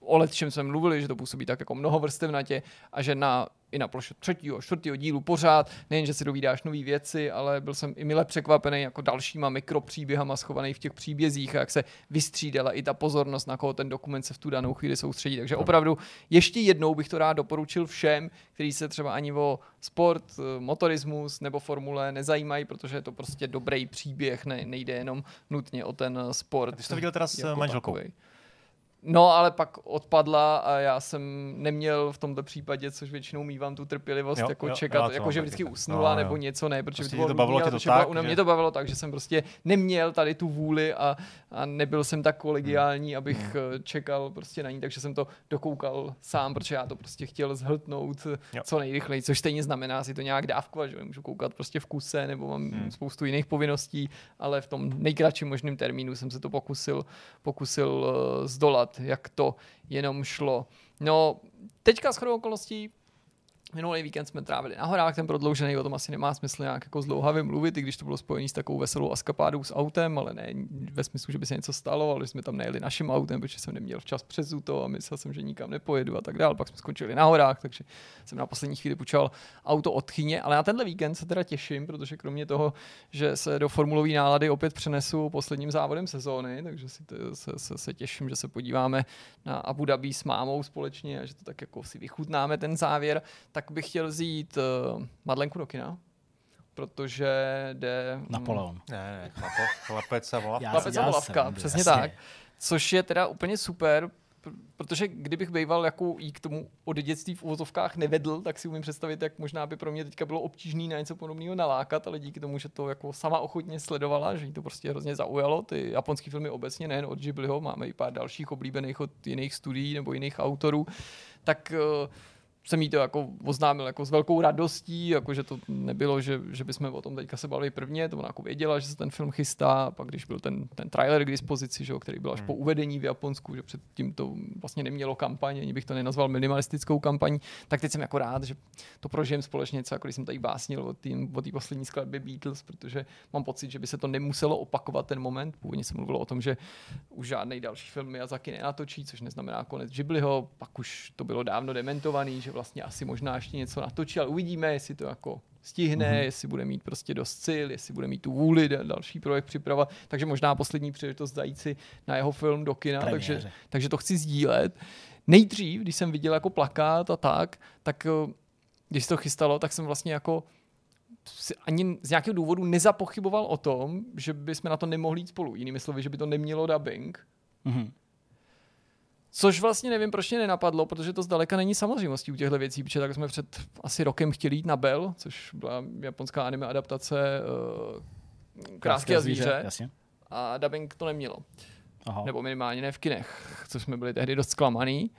o let čem jsme mluvili, že to působí tak jako mnohovrstevnatě a že na i na ploše třetího, čtvrtého dílu pořád, nejen, že si dovídáš nové věci, ale byl jsem i mile překvapený jako dalšíma mikropříběhama schovaný v těch příbězích a jak se vystřídala i ta pozornost, na koho ten dokument se v tu danou chvíli soustředí. Takže opravdu ještě jednou bych to rád doporučil všem, kteří se třeba ani o sport, eh, motorismus nebo formule nezajímají, protože je to prostě dobrý příběh, ne, nejde jenom nutně o ten eh, sport. Ty jsi to viděl teda s jako manželkou. takovej. No, ale pak odpadla a já jsem neměl v tomto případě, což většinou mývám tu trpělivost, Jo, jako jo, čekat, jako že vždycky tak. usnula Jo, jo. nebo něco, ne, protože Prostě by to to bylo bavilo nudný, tě to tak, mě že- to bavilo tak, že jsem prostě neměl tady tu vůli a, a nebyl jsem tak kolegiální, abych Hmm. eh, čekal prostě na ní, takže jsem to dokoukal sám, protože já to prostě chtěl zhltnout Jo. co nejrychleji, což stejně znamená si to nějak dávkovat, že jo, můžu koukat prostě v kuse nebo mám Hmm. spoustu jiných povinností, ale v tom nejkratším možném termínu jsem se to pokusil, pokusil eh, zdolat, jak to jenom šlo. No, teďka s chodou okolností Minulý víkend jsme trávili na horách, ten prodloužený, o tom asi nemá smysl nějak jako zdlouhavě mluvit, i když to bylo spojené s takovou veselou askapádou s autem, ale ne ve smyslu, že by se něco stalo, ale jsme tam nejeli naším autem, protože jsem neměl včas přes to a myslel jsem, že nikam nepojedu a tak dále. Pak jsme skončili na horách, takže jsem na poslední chvíli půjčoval auto od chyně, ale na tenhle víkend se teda těším, protože kromě toho, že se do formulové nálady opět přenesu posledním závodem sezóny, takže si to, se, se, se, těším, že se podíváme na Abu Dhabi s mámou společně a že to tak jako si vychutnáme ten závěr, tak bych chtěl vzít uh, Madlenku do kina. protože jde... mm, Napoleon. Ne, ne, chlapo, chlapec a volavka. Já Chlapec a volavka, jsem, přesně jasně. tak. Což je teda úplně super, pr- protože kdybych býval jako jí k tomu od dětství v uvozovkách nevedl, tak si umím představit, jak možná by pro mě teďka bylo obtížné na něco podobného nalákat, ale díky tomu, že to jako sama ochotně sledovala, že jí to prostě hrozně zaujalo, ty japonské filmy obecně, nejen od Ghibliho, máme i pár dalších oblíbených od jiných studií nebo jiných autorů, tak eh, jsem jí to jako oznámil jako s velkou radostí, jako že to nebylo, že, že bychom o tom teďka se bavili prvně, to ona jako věděla, že se ten film chystá, a pak když byl ten, ten trailer k dispozici, že, který byl až po uvedení v Japonsku, že předtím to vlastně nemělo kampaň, ani bych to nenazval minimalistickou kampaní, tak teď jsem jako rád, že to prožijem společně, něco, jako když jsem tady básnil o té o poslední skladbě Beatles, protože mám pocit, že by se to nemuselo opakovat ten moment. Původně se mluvilo o tom, že už žádný další film Miyazaki nenatočí, což neznamená konec Ghibliho, pak už to bylo dávno dementovaný, že vlastně asi možná ještě něco natočí, ale uvidíme, jestli to jako stihne, mm-hmm. jestli bude mít prostě dost sil, jestli bude mít tu vůli da- další projekt připravovat. Takže možná poslední příležitost zajít si na jeho film do kina, takže, Premiéře. takže to chci sdílet. Nejdřív, když jsem viděl jako plakát a tak, tak eh, když se to chystalo, tak jsem vlastně jako si ani z nějakého důvodu nezapochyboval o tom, že bychom na to nemohli jít spolu. Jinými slovy, že by to nemělo dubbing. Mhm. Což vlastně nevím, proč mě nenapadlo, protože to zdaleka není samozřejmostí u těchto věcí, protože tak jsme před asi rokem chtěli jít na Bell, což byla japonská anime adaptace uh, Krásky a zvíře Jasně. a dubbing to nemělo. Aha. Nebo minimálně ne v kinech, což jsme byli tehdy dost zklamaný.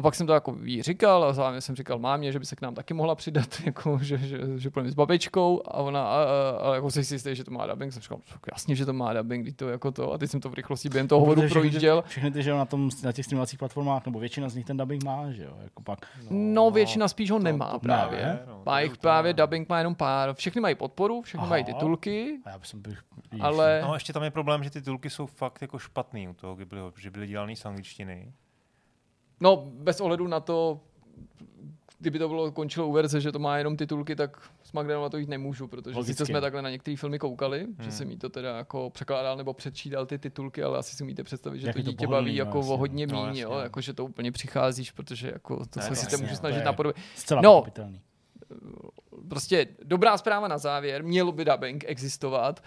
A pak jsem to jako jí říkal a zároveň jsem říkal mámě, že by se k nám taky mohla přidat, jako, že, že, že půjdeme s babičkou a ona, a, a, a jako jsi si jistý, že to má dubbing, jsem říkal, "Tak jasně, že to má dubbing, když to jako to, a teď jsem to v rychlosti během toho hovoru všechny ty- projížděl. Všechny ty, že na, tom, na těch streamovacích platformách, nebo většina z nich ten dubbing má, že jo, jako pak. No, většina spíš ho nemá to právě. ne, no, má to jich je to právě, ne. dubbing má jenom pár. Všechny mají podporu, všechny Aha. mají titulky, A já bych, bych ale No, ještě tam je problém, že ty titulky jsou fakt jako špatný u toho Ghibliho, protože byly dělaný z angličtiny. No, bez ohledu na to, kdyby to bylo končilo u verze, že to má jenom titulky, tak s Magdanou na to jít nemůžu, protože Logicky. sice jsme takhle na některé filmy koukali, Hmm. že jsem jí to teda jako překládal nebo předčítal ty titulky, ale asi si umíte představit, že Jak to to dítě pohodlný, baví no, jako jasně. o hodně No, jasně, jo, no. jako že to úplně přicházíš, protože jako to Ne, se to si jasně, můžu to snažit napodobit. Zcela No. prostě dobrá zpráva na závěr, měl by dubbing existovat,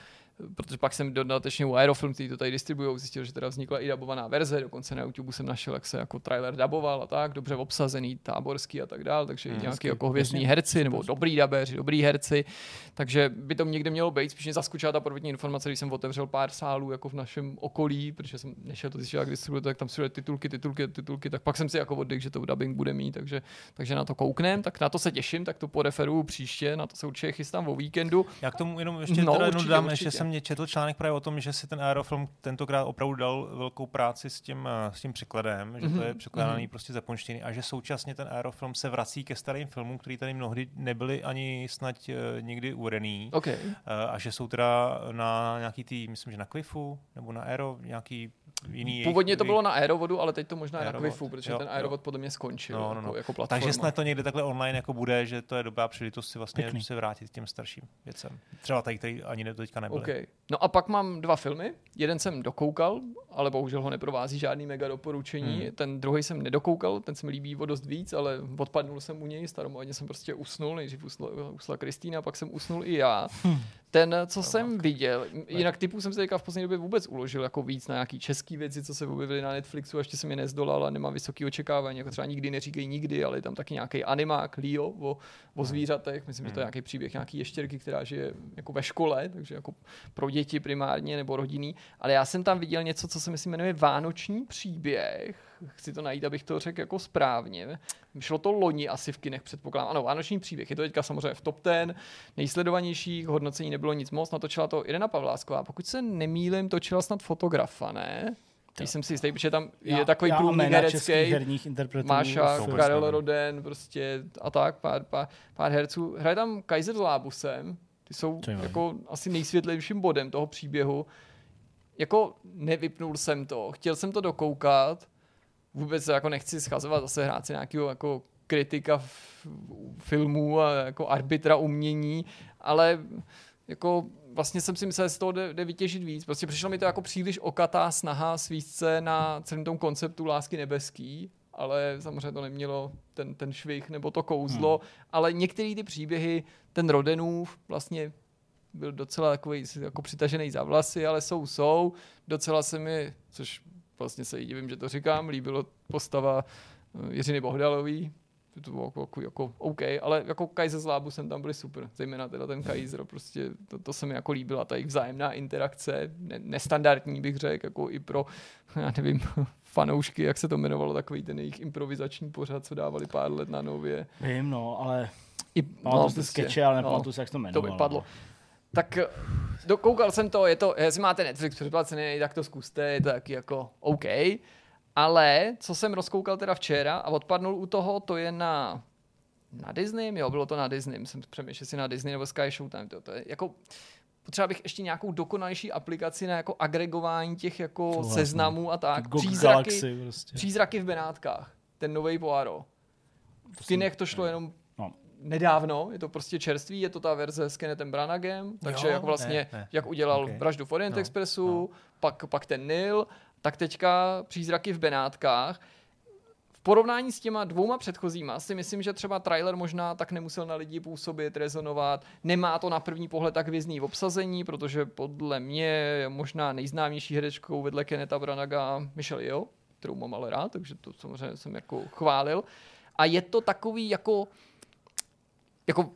protože pak jsem dodatečně u Aerofilm, který to tady distribuují, zjistil, že teda vznikla i dubovaná verze, dokonce na YouTube jsem našel, jak se jako trailer duboval a tak, dobře obsazený, táborský a tak dál, takže Hmm, hmm, nějaký jako hvězdní herci nebo dobrý dabeři, dobrý herci, takže by to někde mělo být, spíš mě zaskočila ta prvotní informace, když jsem otevřel pár sálů jako v našem okolí, protože jsem nešel to zjistit, jak distribuuje, tak tam jsou titulky, titulky, titulky, tak pak jsem si jako oddych, že to dubbing bude mít, takže, takže na to kouknem, tak na to se těším, tak to poreferuju příště, na to se určitě chystám o víkendu. Já k tomu jenom ještě No, teda určitě, dám, určitě. že jsem mě četl článek právě o tom, že si ten Aerofilm tentokrát opravdu dal velkou práci s tím, eh, s tím překladem, že to je Mhm, překládaný mhm. prostě z japonštiny a že současně ten Aerofilm se vrací ke starým filmům, který tady mnohdy nebyly ani snad eh, nikdy uvedený. OK. Eh, a že jsou teda na nějaký tý, myslím, že na Cliffu nebo na Aero, nějaký jiný... Původně jejich- to bylo na Aerovodu, ale teď to možná je na Aerovod, Quifu, protože jo, ten jo. Aerovod podle mě skončil No, no, no. Jako, jako platforma. Takže snad to někde takhle online jako bude, že to je dobrá příležitost si vlastně Pěkný. se vrátit k těm starším věcem. Třeba tady, který ani ne, teďka nebyly. Okay. No a pak mám dva filmy. Jeden jsem dokoukal, ale bohužel ho neprovází žádný mega doporučení. Hmm. Ten druhý jsem nedokoukal, ten se mi líbí o dost víc, ale odpadnul jsem u něj, staromodně jsem prostě usnul, nejdřív usla, usla Kristýna, pak jsem usnul i já. Ten, co jsem viděl, jinak typů jsem se teďka v poslední době vůbec uložil jako víc na nějaký český věci, co se objevily na Netflixu, ještě jsem je nezdolal a nemám vysoké očekávání, jako třeba nikdy neříkej nikdy, ale je tam taky nějaký animák Leo o, o zvířatech, myslím, že to je nějaký příběh nějaký ještěrky, která žije jako ve škole, takže jako pro děti primárně nebo rodinný, ale já jsem tam viděl něco, co se myslím jmenuje Vánoční příběh, chci to najít, abych to řekl jako správně. Šlo to loni asi v kinech, předpokládám. Ano, Vánoční příběh. Je to teďka samozřejmě v top 10 nejsledovanějších, hodnocení nebylo nic moc, natočila to Irena Pavlásková. Pokud se nemýlim, točila snad fotografa, ne? Když jsem si jistý, protože tam je takový já průnik jména českých herecký. Máša, jsou Karel prostě, Roden, prostě a tak, pár, pár, pár herců. Hraje tam Kaiser s Lábusem, ty jsou jako asi nejsvětlejším bodem toho příběhu. Jako nevypnul jsem to, chtěl jsem to dokoukat, vůbec jako nechci schazovat zase hrát si nějakého jako kritika filmů a jako arbitra umění, ale jako vlastně jsem si myslel, že z toho jde, jde vytěžit víc. Prostě přišlo mi to jako příliš okatá snaha svíst se na celém tom konceptu lásky nebeský, ale samozřejmě to nemělo ten, ten švih nebo to kouzlo, hmm. ale některé ty příběhy, ten Rodenův vlastně byl docela takový jako přitažený za vlasy, ale jsou, jsou. Docela se mi, což vlastně se i divím, že to říkám, líbilo postava eh, Jiřiny Bohdalový, to bylo jako, jako, jako OK, ale jako Kaiser z Lábu jsem tam byli super, zejména teda ten Kaiser, prostě to, to se mi jako líbila, ta jejich vzájemná interakce, ne, nestandardní bych řekl, jako i pro, já nevím, fanoušky, jak se to jmenovalo, takový ten jejich improvizační pořad, co dávali pár let na nově. Vím, no, ale I, no, si skeče, ale nepamatuju no, se, jak to jmenovalo. To vypadlo. Tak eh, dokoukal jsem to, je to, jestli máte Netflix předplacený, tak to zkuste, je to taky jako OK. Ale co jsem rozkoukal teda včera a odpadnul u toho, to je na na Disney, jo, bylo to na Disney, jsem přemýšlel si na Disney nebo Sky Showtime, to, to je jako potřeba bych ještě nějakou dokonalejší aplikaci na jako agregování těch jako Souhlasím. seznamů a tak. Přízraky, Galaxy prostě. přízraky v Benátkách, ten nový Poirot. V kinech to šlo jenom No. Nedávno, je to prostě čerstvý, je to ta verze s Kennethem Branaghem, takže Jo, jako vlastně, ne, ne. jak udělal Ok. Vraždu v Orient No, Expressu, Pak, pak ten Nil, tak teďka Přízraky v Benátkách. V porovnání s těma dvouma předchozíma si myslím, že třeba trailer možná tak nemusel na lidi působit, rezonovat. Nemá to na první pohled tak vězný v obsazení, protože podle mě je možná nejznámější herečkou vedle Kenneta Branaga Michelle Yeoh, kterou mám ale rád, takže to samozřejmě jsem jako chválil. A je to takový jako jako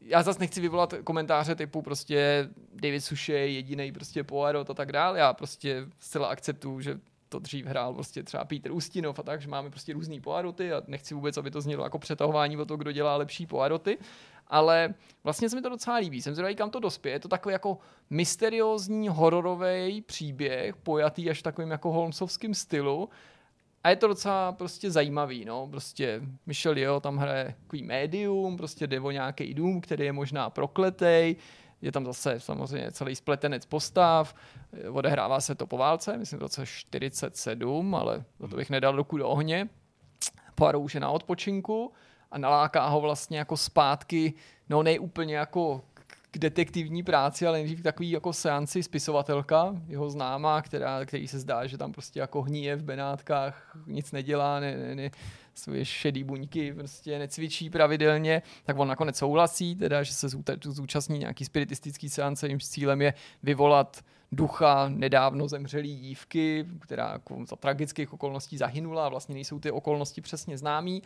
já zase nechci vyvolat komentáře typu prostě David Suchet, jediný prostě Poirot a tak dál. Já prostě zcela akceptuju, že to dřív hrál prostě třeba Peter Ustinov a tak, že máme prostě různý Poiroty a nechci vůbec, aby to znělo jako přetahování o to, kdo dělá lepší Poiroty, ale vlastně se mi to docela líbí. Jsem zvědavý, kam to dospěje. Je to takový jako mysteriózní hororový příběh, pojatý až takovým jako Holmesovským stylu, a je to docela prostě zajímavý, no, prostě Michel Yeoh tam hraje takový médium, prostě jde o nějaký dům, který je možná prokletej, je tam zase samozřejmě celý spletenec postav, eh, odehrává se to po válce, myslím v roce 47, ale za to bych nedal ruku do ohně. Poirot už je na odpočinku a naláká ho vlastně jako zpátky, no ne úplně jako k detektivní práci, ale nejdřív takový jako seanci spisovatelka, jeho známá, která, který se zdá, že tam prostě jako hníje v Benátkách, nic nedělá, ne, ne, ne, svoje šedý buňky prostě necvičí pravidelně, tak on nakonec souhlasí, teda, že se zúčastní nějaký spiritistický seance, jejímž cílem je vyvolat ducha nedávno zemřelý dívky, která jako za tragických okolností zahynula a vlastně nejsou ty okolnosti přesně známý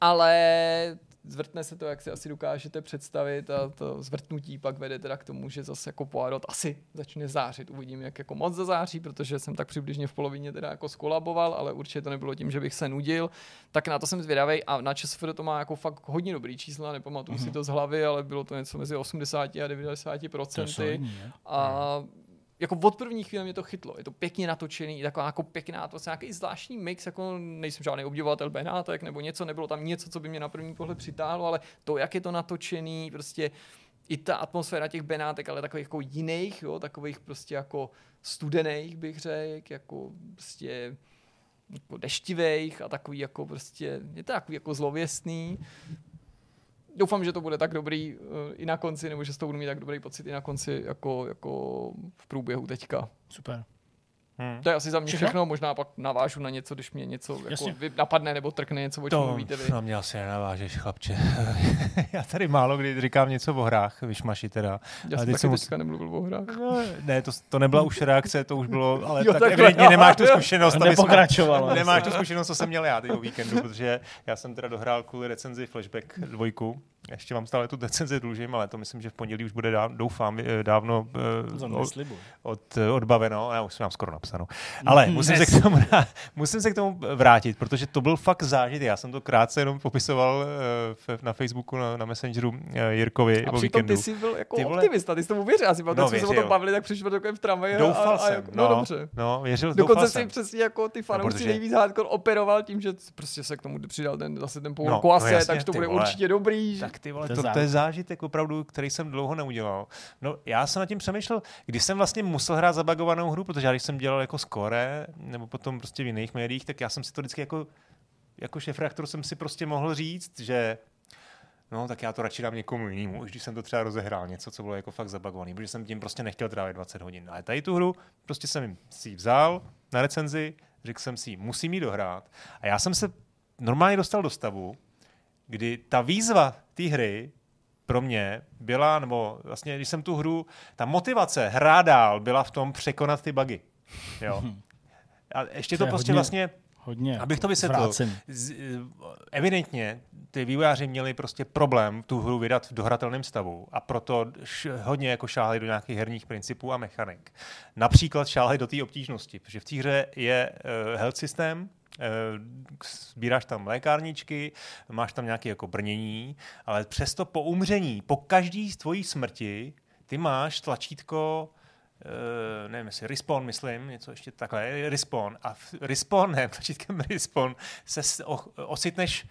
ale zvrtne se to, jak si asi dokážete představit a to zvrtnutí pak vede teda k tomu, že zase jako Poirot asi začne zářit. Uvidím, jak jako moc zazáří, protože jsem tak přibližně v polovině teda jako skolaboval, ale určitě to nebylo tím, že bych se nudil. Tak na to jsem zvědavý a na ČSFD to má jako fakt hodně dobrý čísla, nepamatuju mm-hmm. si to z hlavy, ale bylo to něco mezi 80 a 90 To je procenty. A jako od první chvíle mě to chytlo. Je to pěkně natočený, taková jako pěkná, to nějaký zvláštní mix, jako nejsem žádný obdivovatel Benátek nebo něco, nebylo tam něco, co by mě na první pohled přitáhlo, ale to, jak je to natočený, prostě i ta atmosféra těch Benátek, ale takových jako jiných, jo, takových prostě jako studených, bych řekl, jako prostě jako deštivých a takový jako prostě, je to takový jako zlověstný. Doufám, že to bude tak dobrý uh, i na konci, nebo že z toho budu mít tak dobrý pocit i na konci, jako, jako v průběhu teďka. Super. Hmm. To je asi za mě Všechno? všechno, možná pak navážu na něco, když mě něco jako Jasně. vy- napadne nebo trkne něco, o čem To mluvíte vy. na mě asi nenavážeš, chlapče. Já tady málo kdy říkám něco o hrách, vyšmaši teda. Já ale jsem taky mus- teďka nemluvil o hrách. No, ne, to, to nebyla už reakce, to už bylo, ale Jo, tak evidentně nemáš tu zkušenost. Nepokračovalo. Nemáš tu zkušenost, co jsem měl já teď o víkendu, protože já jsem teda dohrál kvůli recenzi Flashback dvojku. Ještě vám stále tu recenzi dlužím, ale to myslím, že v pondělí už bude, dáv, doufám, eh, dávno eh, od, od, odbaveno. Já už jsem mám skoro napsanou. Ale musím se, k tomu, musím se k tomu vrátit, protože to byl fakt zážitek. Já jsem to krátce jenom popisoval eh, na Facebooku, na, na Messengeru eh, Jirkovi A o přitom víkendu. ty jsi byl jako Ty vole- optimista, ty jsi tomu věřil. Já si pamatuju, No, no, jsme se o tom bavili, tak přišel takovém v tramvaji. a- Doufal a, a, jsem. jako- no, dobře. No, věřil, Dokonce si jsem. přesně jako ty fanoušci protože- nejvíc hardcore operoval tím, že prostě se k tomu přidal ten, zase ten No, Paul no Koase, jasně, takže to bude určitě dobrý. Tak ty vole, To je to, to, zážitek. je zážitek opravdu, který jsem dlouho neudělal. No, já jsem nad tím přemýšlel, když jsem vlastně musel hrát zabagovanou hru, protože já když jsem dělal jako score, nebo potom prostě v jiných médiích, tak já jsem si to vždycky jako, jako šéf reaktor jsem si prostě mohl říct, že no tak já to radši dám někomu jinému, už když jsem to třeba rozehrál, něco, co bylo jako fakt zabagovaný, protože jsem tím prostě nechtěl trávit 20 hodin. Ale tady tu hru prostě jsem si ji vzal na recenzi, řekl jsem si, musím ji dohrát. A já jsem se normálně dostal do stavu, kdy ta výzva té hry pro mě byla, nebo vlastně, když jsem tu hru, ta motivace hrát dál byla v tom překonat ty bugy. Jo. A ještě to, To je prostě hodně- vlastně Hodně Abych to vysvětlil, z, evidentně ty vývojáři měli prostě problém tu hru vydat v dohratelném stavu a proto š, hodně jako šáhli do nějakých herních principů a mechanik. Například šáhli do té obtížnosti, protože v té hře je uh, health systém, sbíráš tam lékárničky, máš tam nějaké jako brnění, ale přesto po umření, po každý z tvojí smrti, ty máš tlačítko Uh, nevím, jestli respawn, myslím, něco ještě takhle, respawn. A v respawnem, tlačítkem respawn, se s- o, ocitneš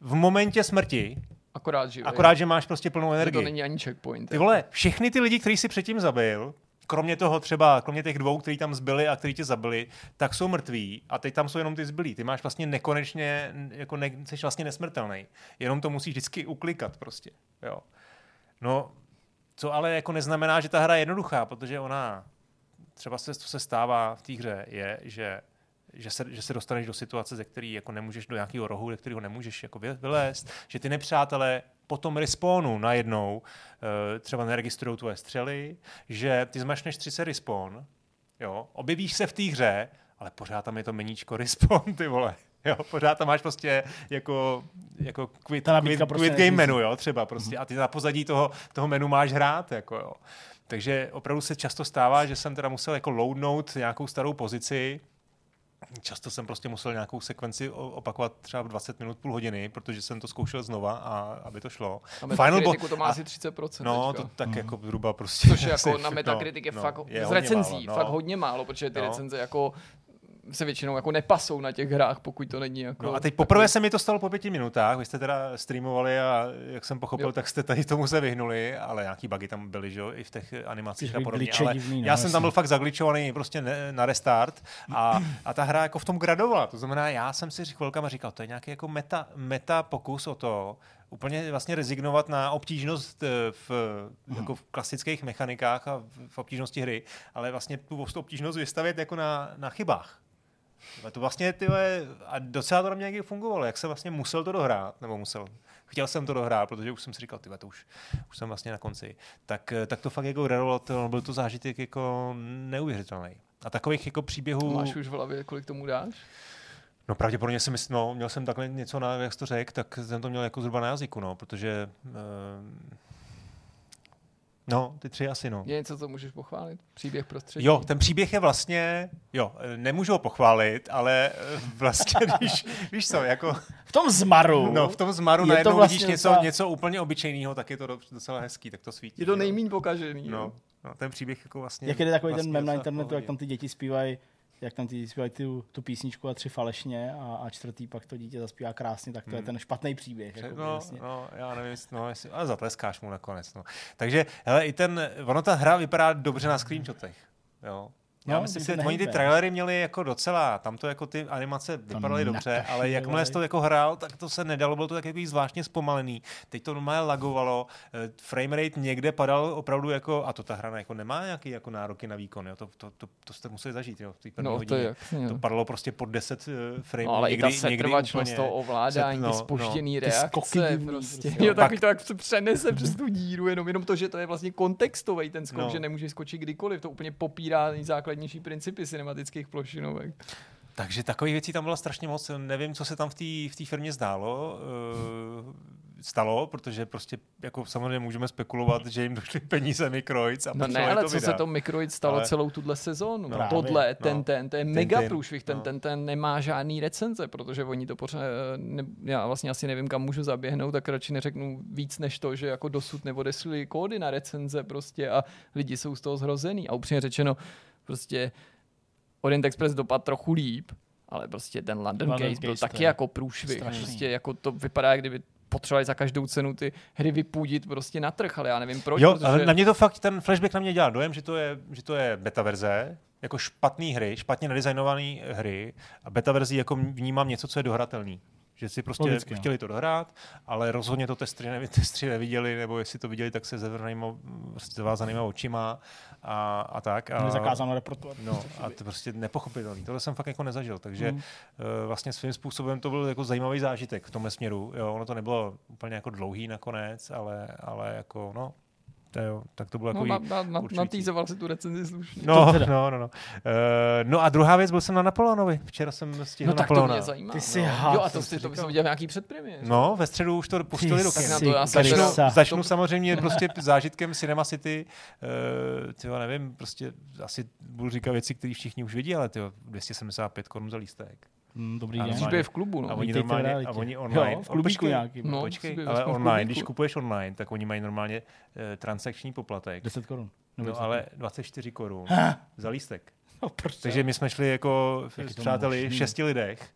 v momentě smrti, Akorát živý. akorát, že máš prostě plnou že to energii. není ani checkpoint. Ty vole, všechny ty lidi, který si předtím zabil, kromě toho třeba, kromě těch dvou, kteří tam zbyli a kteří tě zabili, tak jsou mrtví a teď tam jsou jenom ty zbylí. Ty máš vlastně nekonečně, jako ne, jsi vlastně nesmrtelný. Jenom to musíš vždycky uklikat prostě. Jo. No, co ale jako neznamená, že ta hra je jednoduchá, protože ona, třeba se, co se stává v té hře, je, že že se, že se dostaneš do situace, ze který jako nemůžeš do nějakého rohu, ze kterého nemůžeš jako vy- vylézt, že ty nepřátelé po tom respawnu najednou uh, třeba neregistrují tvoje střely, že ty zmašneš 30 respawn, jo, objevíš se v té hře, ale pořád tam je to meníčko respawn, ty vole. Jo, pořád tam máš prostě jako, jako quit, Ta quit, prostě quit game menu, jo, třeba prostě. A ty na pozadí toho, toho menu máš hrát, jako jo. Takže opravdu se často stává, že jsem teda musel jako loadnout nějakou starou pozici, Často jsem prostě musel nějakou sekvenci opakovat třeba v 20 minut, půl hodiny, protože jsem to zkoušel znova, a aby to šlo. Na Metacriticu to má a- asi 30%. No, teďka. to tak jako zhruba prostě. Což jako na Metacritic je no, fakt je z recenzí, málo, no. fakt hodně málo, protože ty No. recenze jako se většinou jako nepasou na těch hrách, pokud to není jako... No a teď poprvé se mi to stalo po pěti minutách, vy jste teda streamovali a jak jsem pochopil, Jo. tak jste tady tomu se vyhnuli, ale nějaký bugy tam byly, že jo, i v těch animacích a Takový podobně. Ale divný, no, já jsem tam byl fakt zagličovaný prostě ne, na restart a, a ta hra jako v tom gradovala. To znamená, já jsem si chvilkama říkal, to je nějaký jako meta, meta pokus o to, úplně vlastně rezignovat na obtížnost eh, v, jako v klasických mechanikách a v, v obtížnosti hry, ale vlastně tu obtížnost vystavět jako na, na chybách. Ale to vlastně, ty a docela to na mě fungovalo, jak jsem vlastně musel to dohrát, nebo musel, chtěl jsem to dohrát, protože už jsem si říkal, ty to už, už jsem vlastně na konci, tak, eh, tak to fakt jako to byl to zážitek jako neuvěřitelný. A takových jako příběhů... Máš už v hlavě, kolik tomu dáš? No pravděpodobně jsem mysl, no, měl jsem takhle něco, na, jak jsi to řekl, tak jsem to měl jako zhruba na jazyku, no, protože uh, no, ty tři asi, no. Je něco, co můžeš pochválit? Příběh prostředí? Jo, ten příběh je vlastně, jo, eh, nemůžu ho pochválit, ale eh, vlastně, když, víš co, jako, V tom zmaru. no, v tom zmaru je to najednou vlastně vidíš něco, docela- něco úplně obyčejného, tak je to do- docela hezký, tak to svítí. Je to jo. nejmín pokažený. No, no, ten příběh jako vlastně... Jak je takový vlastně ten mem na internetu, jak tam ty děti zpívají jak tam ty zpívají tu, tu písničku a tři falešně a, a čtvrtý pak to dítě zaspívá krásně, tak to je Hmm. ten špatný příběh. Jako No, vlastně. no, já nevím, no, jestli, ale zatleskáš mu nakonec. No. Takže, hele, i ten, ono ta hra vypadá dobře na screenshotech. Jo. Já No, myslím, ty že oni ty trailery měli jako docela, tam to jako ty animace vypadaly dobře, ale jakmile jsi to jako hrál, tak to se nedalo, bylo to tak jako zvláštně zpomalený. Teď to normálně lagovalo, eh, framerate někde padal opravdu jako, a to ta hra jako nemá nějaký jako nároky na výkon, jo. To, to, to, to jste museli zažít, jo, v té první No, to hodině. je jasně. To padalo prostě pod 10 uh, frameů. No, ale někdy, i ta setrvačnost úplně- toho ovládání, set- no, ty spožděný Ty skoky reakce, divný prostě. prostě. Jo, takový to, jak se přenese přes tu díru, jenom, jenom to, že to je vlastně kontextový ten skok, No. že nemůže skočit kdykoliv, to úplně popírá nejzákladnější principy cinematických plošinovek. Takže takových věcí tam bylo strašně moc. Nevím, co se tam v té v té firmě zdálo, uh, stalo, protože prostě jako samozřejmě můžeme spekulovat, že jim došly peníze Microids a No ne, ale to co se to Microid stalo Ale- celou tuhle sezónu. No. No, Tohle, Právě, ten, no. ten, to je Ten, mega ten, průšvih, ten, no. ten, ten nemá žádný recenze, protože oni to pořád, ne, já vlastně asi nevím, kam můžu zaběhnout, tak radši neřeknu víc než to, že jako dosud neodesli kódy na recenze prostě a lidi jsou z toho zhrozený. A upřímně řečeno, prostě Orient Express dopad trochu líp, ale prostě ten London, London Case byl Case, taky jako průšvih. strašný. Prostě jako to vypadá, jak kdyby potřebovali za každou cenu ty hry vypůdit prostě na trh, ale já nevím proč. Jo, protože... ale na mě to fakt, ten flashback na mě dělá dojem, že to je, že to je beta verze, jako špatný hry, špatně nadizajnované hry a beta verzí jako vnímám něco, co je dohratelný. Že si prostě Logicky, no. chtěli to dohrát, ale rozhodně to testři, nevi, testři neviděli, nebo jestli to viděli, tak se zavřenýma, prostě zavázanýma očima a, a tak. A, zakázáno reportovat. No a to prostě nepochopitelný. Tohle jsem fakt jako nezažil, takže Mm. mm. uh, vlastně svým způsobem to byl jako zajímavý zážitek v tomhle směru. Jo, ono to nebylo úplně jako dlouhý nakonec, ale, ale jako no, to jo, tak to bylo No, jako na, na, na, určující. natýzoval si tu recenzi slušně. No, no, no, no. Uh, no a druhá věc, byl jsem na Napoleonovi. Včera jsem stihl no tak to Napoleona. mě zajímá. Ty jsi no. had, Jo, a jsem to, si si, to říkal. viděl nějaký předpremiér. No, ve středu už to pustili do Ty kin. na jsi to já se Začnu, začnu samozřejmě prostě zážitkem Cinema City. Uh, tyjo, nevím, prostě asi budu říkat věci, které všichni už vidí, ale tyjo, 275 korun za lístek. Mm, dobrý den. Dřív je v klubu, A no. oni vítejte v normálně, a oni online. Jo, v a klubíku počkej, nějakým. No, počkej, ale online, když kupuješ online, tak oni mají normálně uh, transakční poplatek. 10 korun. No ale 24 korun za lístek. No, proč Takže my jsme šli jako Jak s přáteli šesti lidech.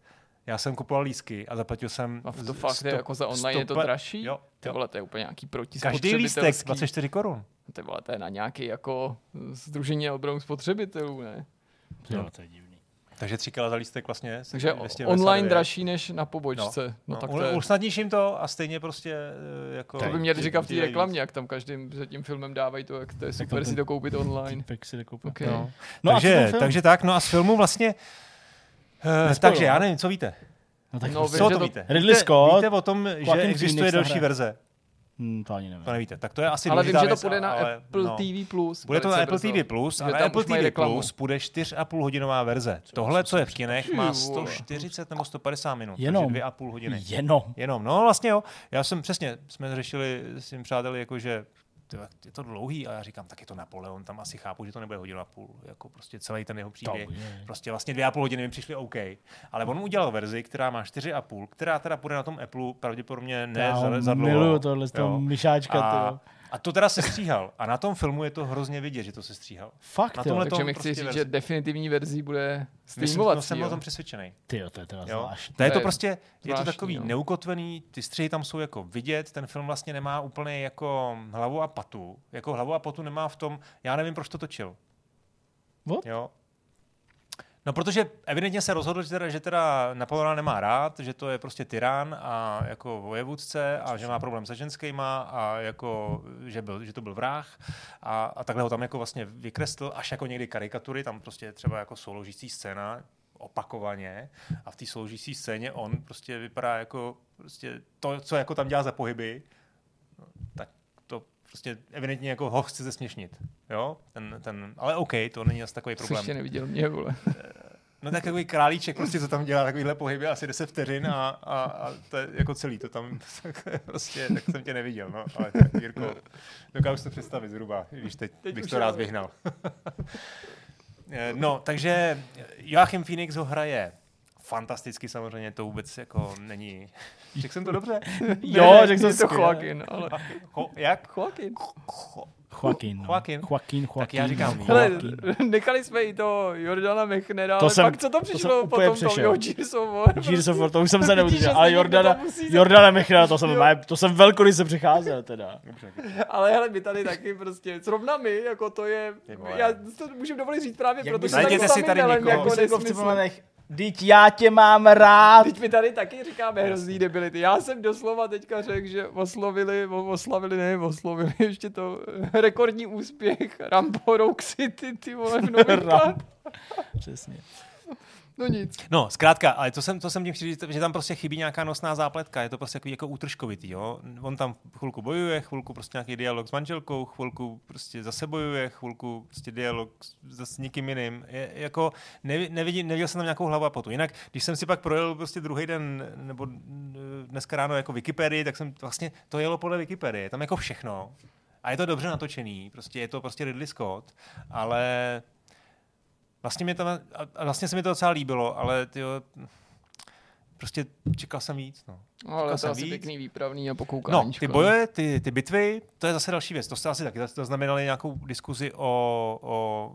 Já jsem kupoval lísky a zaplatil jsem... A to fakt je sto- jako za online je to dražší? Jo, Ty vole, to je úplně nějaký proti Každý lístek 24 korun. Ty vole, to je na nějaký jako združení obranu spotřebitelů, ne? Jo, to je divný. Takže tři kila za lístek vlastně. Takže 299. online dražší než na pobočce. No, no, No, tak to je... Usnadníš jim to a stejně prostě eh, jako... To by měli ti- říkat v té reklamě, víc. jak tam každým za tím filmem dávají to, jak to je super si to koupit online. Si jde koupit. Okay. No. No takže, takže tak, no a z filmu vlastně... Uh, takže já no. nevím, co víte? No, tak No, prostě- Co to to- víte? Ridley víte, Scott, Víte o tom, že existuje další nahraje. verze? Hmm, to ani nevím. To nevíte. Tak to je asi Ale vím, že to věc, půjde na ale, Apple no. TV+. Plus. Bude to na Apple brzo. TV+, Plus, ale tam Apple TV reklamu. Plus bude 4,5 hodinová verze. Tohle, co je v kinech, má Ty vole. 140 nebo 150 minut, Jenom. takže 2,5 hodiny. Jenom. Jenom, no vlastně jo. Já jsem přesně, jsme řešili s tím přáteli, jako je to dlouhý a já říkám, tak je to Napoleon, tam asi chápu, že to nebude hodinu a půl, jako prostě celý ten jeho příběh. je. Prostě vlastně dvě a půl hodiny mi přišly OK. Ale on udělal verzi, která má čtyři a půl, která teda půjde na tom Apple pravděpodobně ne Já za, za dlouho. miluju tohle z toho myšáčka. a. a to teda se stříhal. A na tom filmu je to hrozně vidět, že to se stříhal. Fakt, na jo. tomhle Takže tom mi chci prostě říct, verzi. že definitivní verzí bude Myslím, no, streamovací. jsem o jo. tom přesvědčený. Tyjo, to je teda Jo? zvláštní. To je To to je prostě, je to takový no. neukotvený, ty střihy tam jsou jako vidět, ten film vlastně nemá úplně jako hlavu a patu. Jako hlavu a patu nemá v tom, já nevím, proč to točil. What? Jo. No, protože evidentně se rozhodl, že teda, že teda Napoleona nemá rád, že to je prostě tyran a jako vojevůdce a že má problém se ženskýma a jako, že, byl, že to byl vrah a, a takhle ho tam jako vlastně vykreslil až jako někdy karikatury, tam prostě třeba jako souložící scéna opakovaně a v té sloužící scéně on prostě vypadá jako prostě to, co jako tam dělá za pohyby, no, tak to prostě evidentně jako ho chce zesměšnit. Jo? Ten, ten, ale OK, to není asi takový Jsi problém. ještě neviděl mě, vole. No tak takový králíček, prostě co tam dělá takovýhle pohyby, asi 10 vteřin a, a, a to je jako celý, to tam prostě, tak jsem tě neviděl, no, ale tak, Jirko, dokážu si to představit zhruba, i když teď, Teď bych to rád vyhnal. Eh, no, takže Joachim Phoenix ho hraje fantasticky samozřejmě, to vůbec jako není... Řekl jsem to dobře? Jo, řekl jsem to. Joaquin, ale... Cho, jak? Joaquin. Joaquin. No. Joaquin. Joaquin, Joaquin. Tak já říkám, Hele, nechali jsme i to Jordana Mechnera, To ale jsem- pak co to to přišlo jsem úplně potom to, přešel. jo, Gears of War. Gears of War, to už jsem se neudržel. že Ale Jordana, to Jordana Michala, to jsem, to jsem velkoryse přecházel teda. Ale hele, my tady taky prostě, zrovna my, jako to je, já si to můžu dovolit říct právě, protože tak Najděte si sami tady melem někoho. jako Jako nesmysl. Teď já tě mám rád. Teď mi tady taky říkáme hrozný debility. Já jsem doslova teďka řekl, že oslovili, oslavili, ne, oslovili ještě to rekordní úspěch Rambo Rogue City, ty vole, v. Přesně. No nic. No, zkrátka, ale to jsem, to jsem tím chtěl říct, že tam prostě chybí nějaká nosná zápletka, je to prostě takový jako útržkovitý, jo. On tam chvilku bojuje, chvilku prostě nějaký dialog s manželkou, chvilku prostě zase bojuje, chvilku prostě dialog s, někým jiným. Je, jako nevi- nevidím, neviděl jsem tam nějakou hlavu a potu. Jinak, když jsem si pak projel prostě druhý den, nebo dneska ráno jako Wikipedii, tak jsem vlastně, to jelo podle Wikipedie, tam jako všechno. A je to dobře natočený, prostě je to prostě Ridley Scott, ale Vlastně, mě tam, a- vlastně se mi to docela líbilo, ale tyjo, prostě čekal jsem víc. No, No, ale to jsem je asi víc. pěkný výpravný a no pokoukání. ty boje, ty, ty bitvy, to je zase další věc. To jste asi taky to znamenali nějakou diskuzi o, o,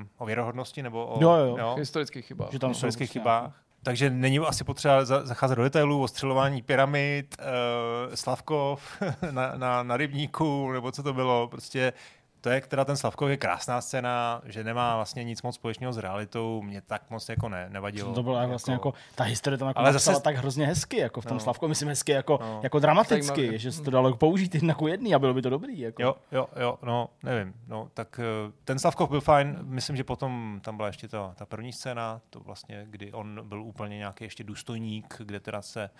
eh, o věrohodnosti nebo o Jo, jo, jo. Historických chybách. Že tam historických chybách. Takže není asi potřeba za- zacházet do detailů o střelování pyramid, uh, Slavkov na, na, na rybníku, nebo co to bylo. Prostě to je, která ten Slavkov je krásná scéna, že nemá vlastně nic moc společného s realitou, mě tak moc jako ne, nevadilo. To bylo vlastně jako, ta historie tam jako Ale zase- tak hrozně hezky, jako v tom No. Slavku, myslím hezky jako, No. jako dramaticky, Zajímavé. že se to dalo použít jedna ku jedný a bylo by to dobrý. Jako. Jo, jo, jo, no, nevím. No, tak eh, ten Slavkov byl fajn. Myslím, že potom tam byla ještě ta, ta první scéna, to vlastně, kdy on byl úplně nějaký ještě důstojník, kde teda se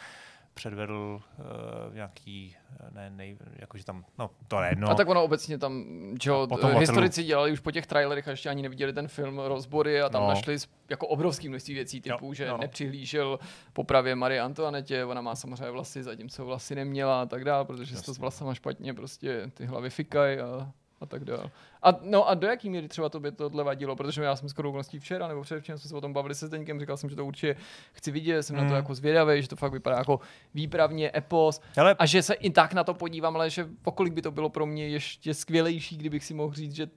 předvedl uh, nějaký, eh, ne, nej, jakože tam, no, to je jedno. A tak ono obecně tam, že historici dělali už po těch trailerech a ještě ani neviděli ten film rozbory a tam No. no. našli jako obrovský množství věcí typu, Jo, že no. nepřihlížel popravě Marie Antoinetě, ona má samozřejmě vlasy, zatímco vlasy neměla a tak dále, protože se to s vlasama špatně prostě ty hlavy fikají a, a tak dále. A, no a do jaký míry třeba to by tohle vadilo, protože já jsem skoro okolností včera nebo předevčím jsme se o tom bavili se Zdeňkem, říkal jsem, že to určitě chci vidět, jsem na to Mm. jako zvědavý, že to fakt vypadá jako výpravně epos, Hele, a že se i tak na to podívám, ale že okolik by to bylo pro mě ještě skvělejší, kdybych si mohl říct, že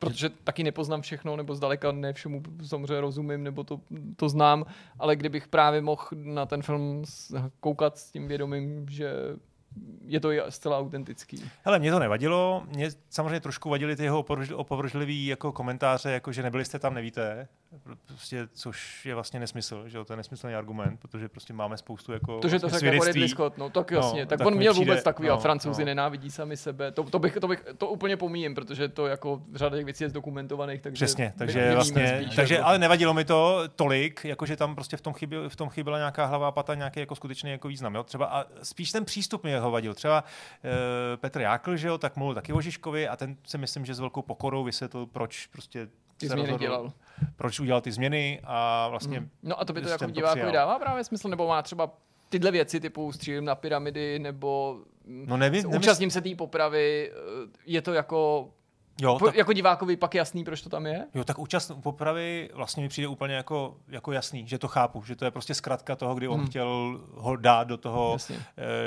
protože taky nepoznám všechno, nebo zdaleka ne všemu samozřejmě rozumím, nebo to, to znám, ale kdybych právě mohl na ten film koukat s tím vědomím, že je to zcela autentický. Hele, mě to nevadilo, mě samozřejmě trošku vadily ty jeho opovrž- opovržlivý jako komentáře, jako že nebyli jste tam, nevíte, prostě, což je vlastně nesmysl, že jo, to je nesmyslný argument, protože máme spoustu jako To, že to řekl jako. Ridley Scott, no tak jasně. No, No, tak, tak on měl přijde- vůbec takový, no, a francouzi no. nenávidí sami sebe. To, to, bych, to, bych, to úplně pomíjím, protože to jako řada těch věcí je zdokumentovaných. Takže Přesně, takže vlastně, spíš, takže, jako- ale nevadilo mi to tolik, jakože tam prostě v tom, chyběl, v tom chyběla nějaká hlava pata, nějaký jako skutečný jako význam. Jo? Třeba a spíš ten přístup mě ho vadil. Třeba e, Petr Jákl, že jo, tak mluvil taky o Žižkovi a ten si myslím, že s velkou pokorou vysvětlil, proč prostě ty změny rozhodl, dělal. proč udělal ty změny a vlastně Mm. No a to by to jako divákovi dává právě smysl, nebo má třeba tyhle věci typu střílím na pyramidy, nebo No nevím, nevím, účastním se té popravy, eh, je to jako, jo, po, tak, jako divákovi pak jasný, proč to tam je? jo, tak účast u popravy vlastně mi přijde úplně jako, jako jasný, že to chápu, že to je prostě zkratka toho, kdy on Hmm. chtěl ho dát do toho, Jasně.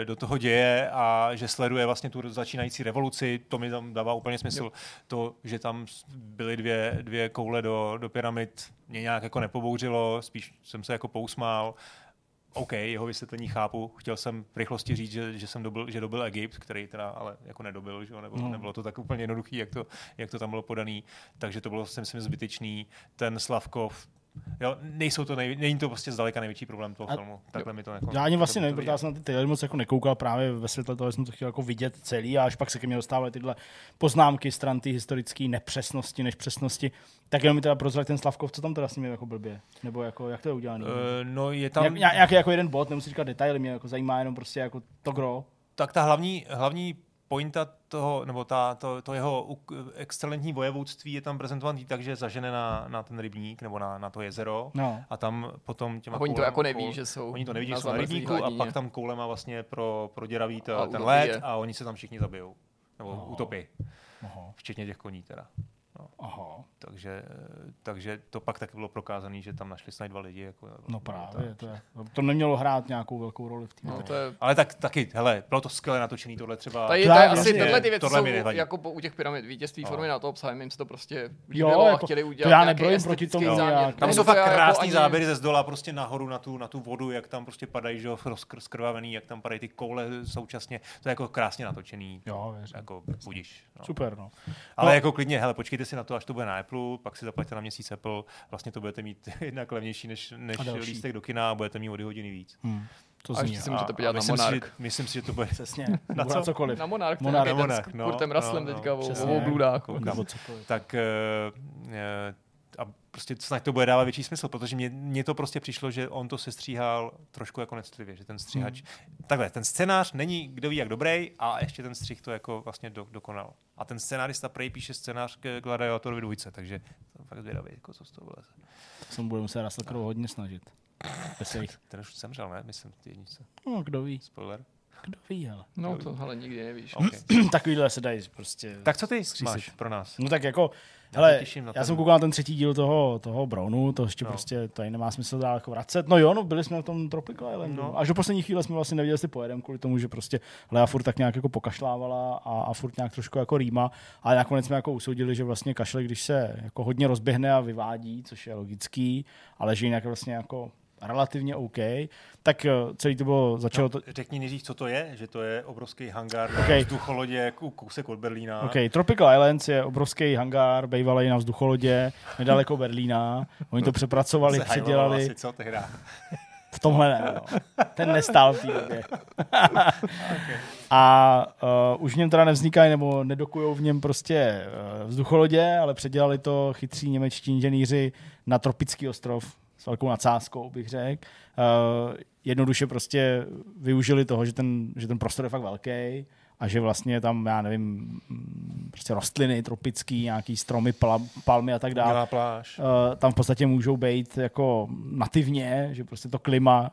eh, do toho děje a že sleduje vlastně tu začínající revoluci, to mi tam dává úplně smysl. Jo. To, že tam byly dvě, dvě koule do, do pyramid, mě nějak jako nepobouřilo, spíš jsem se jako pousmál. OK, jeho vysvětlení chápu. Chtěl jsem v rychlosti říct, že, že jsem dobil, že dobil Egypt, který teda ale jako nedobil, že jo? Nebo, No. nebylo to tak úplně jednoduchý, jak to, jak to tam bylo podaný. Takže to bylo, si myslím, zbytečný. Ten Slavkov, jo, nejsou to nej, není to prostě zdaleka největší problém toho A- filmu. Takhle mi to jako, Já ani vlastně nevím, to protože já jsem na ty trailery moc jako nekoukal právě ve světle toho, že jsem to chtěl jako vidět celý a až pak se ke mně dostávaly tyhle poznámky stran ty historické nepřesnosti než přesnosti. Tak jenom mi teda prozrať ten Slavkov, co tam teda s ním je jako blbě? Nebo jako, jak to je udělané? Eh, no je Tam... tam, nějaký jako jeden bod, nemusí říkat detaily, mě jako zajímá jenom prostě jako to gro. tak ta hlavní, hlavní pointa toho, nebo ta, to, to jeho excelentní vojevůdství je tam prezentovaný tak, že zažene na, na ten rybník nebo na, na to jezero No. a tam potom těma A oni to jako neví, koul- že jsou Oni to neví, že na jsou na rybníku a hladině. pak tam koulema vlastně pro, proděraví ta, A ten led je. a oni se tam všichni zabijou. Nebo Aha. utopí, Aha. včetně těch koní teda. Aha. Takže, takže to pak taky bylo prokázané, že tam našli snad dva lidi. Jako, No tak. právě, to, je, to nemělo hrát nějakou velkou roli v té No, to je, Ale tak taky, hele, bylo to skvěle natočený tohle třeba. Tady, To to já je asi vlastně- tyhle ty věci tohle jsou jako po, u těch pyramid vítězství No. formy na to obsahem, jim se to prostě Jo, líbilo a jako- chtěli to udělat já nějaký nebrojím proti tomu záměr. nějak. Tam jsou to fakt já jako krásný ani- záběry ze zdola prostě nahoru na tu, na tu vodu, jak tam prostě padají, že jo, rozkr- skrvavený, jak tam padají ty koule současně. To je jako krásně natočený. Jo, věřím. Jako budíš. No. Super, no. Ale No. jako klidně, hele, počkejte si na to, až to bude na Apple, pak si zaplaťte na měsíc Apple, vlastně to budete mít jednak levnější než, než A lístek do kina a budete mít o dvě hodiny víc. Hm. To A zní. ještě si a- můžete podívat na myslím, si, že, myslím si, že to bude Přesně. Na Na, co? na cokoliv. Na Monarch. nějaký ten Monarch, s no, Kurtem no, Russellem no, teďka o, přesně. o bludách. Tak eh, a prostě snad to bude dávat větší smysl, protože mě, mně to prostě přišlo, že on to sestříhal trošku jako necitlivě, že ten stříhač, Hmm. takhle, ten scénář není kdo ví jak dobrý a ještě ten střih to jako vlastně do, dokonal. A ten scénárista prej píše scénář k Gladiatorovi dvojce, takže jsem fakt zvědavý, jako co z toho bude. To se bude muset Russell Crowe hodně snažit. Ten už zemřel, ne? Myslím, ty jednice. No, kdo ví, Spoiler. Kdo ví, ale. No to hele, nikdy nevíš. Okay. Takovýhle se dají prostě. tak co ty Zkřísit. máš pro nás? No tak jako, Já hele, na já ten- jsem koukal na ten třetí díl toho, toho Brownu, to ještě No. prostě tady nemá smysl dál jako vracet. No jo, no byli jsme v tom Tropical Islandu. No. No. Až do poslední chvíle jsme vlastně nevěděli, jestli pojedeme kvůli tomu, že prostě Lea furt tak nějak jako pokašlávala a, a furt nějak trošku jako rýma, ale nakonec jsme jako usoudili, že vlastně kašle, když se jako hodně rozběhne a vyvádí, což je logický, ale že jinak vlastně jako relativně OK, tak eh, celý to bylo, začalo to... No, řekni nejdřív, co to je, že to je obrovský hangár na Okay. vzducholodě, kou- kousek od Berlína. OK, Tropical Islands je obrovský hangár, bývalý na vzducholodě, nedaleko Berlína. Oni to přepracovali, hajloval předělali. Asi, co tehda? V tomhle ne, no. Ten nestál v té době. A uh, už v něm teda nevznikají nebo nedokujou v něm prostě uh, vzducholodě, ale předělali to chytří němečtí inženýři na tropický ostrov s velkou nadsázkou, bych řekl. Uh, jednoduše prostě využili toho, že ten, že ten prostor je fakt velký a že vlastně tam, já nevím, mm, prostě rostliny tropický, nějaký stromy, pla, palmy a tak dále. Pláž. Uh, tam v podstatě můžou být jako nativně, že prostě to klima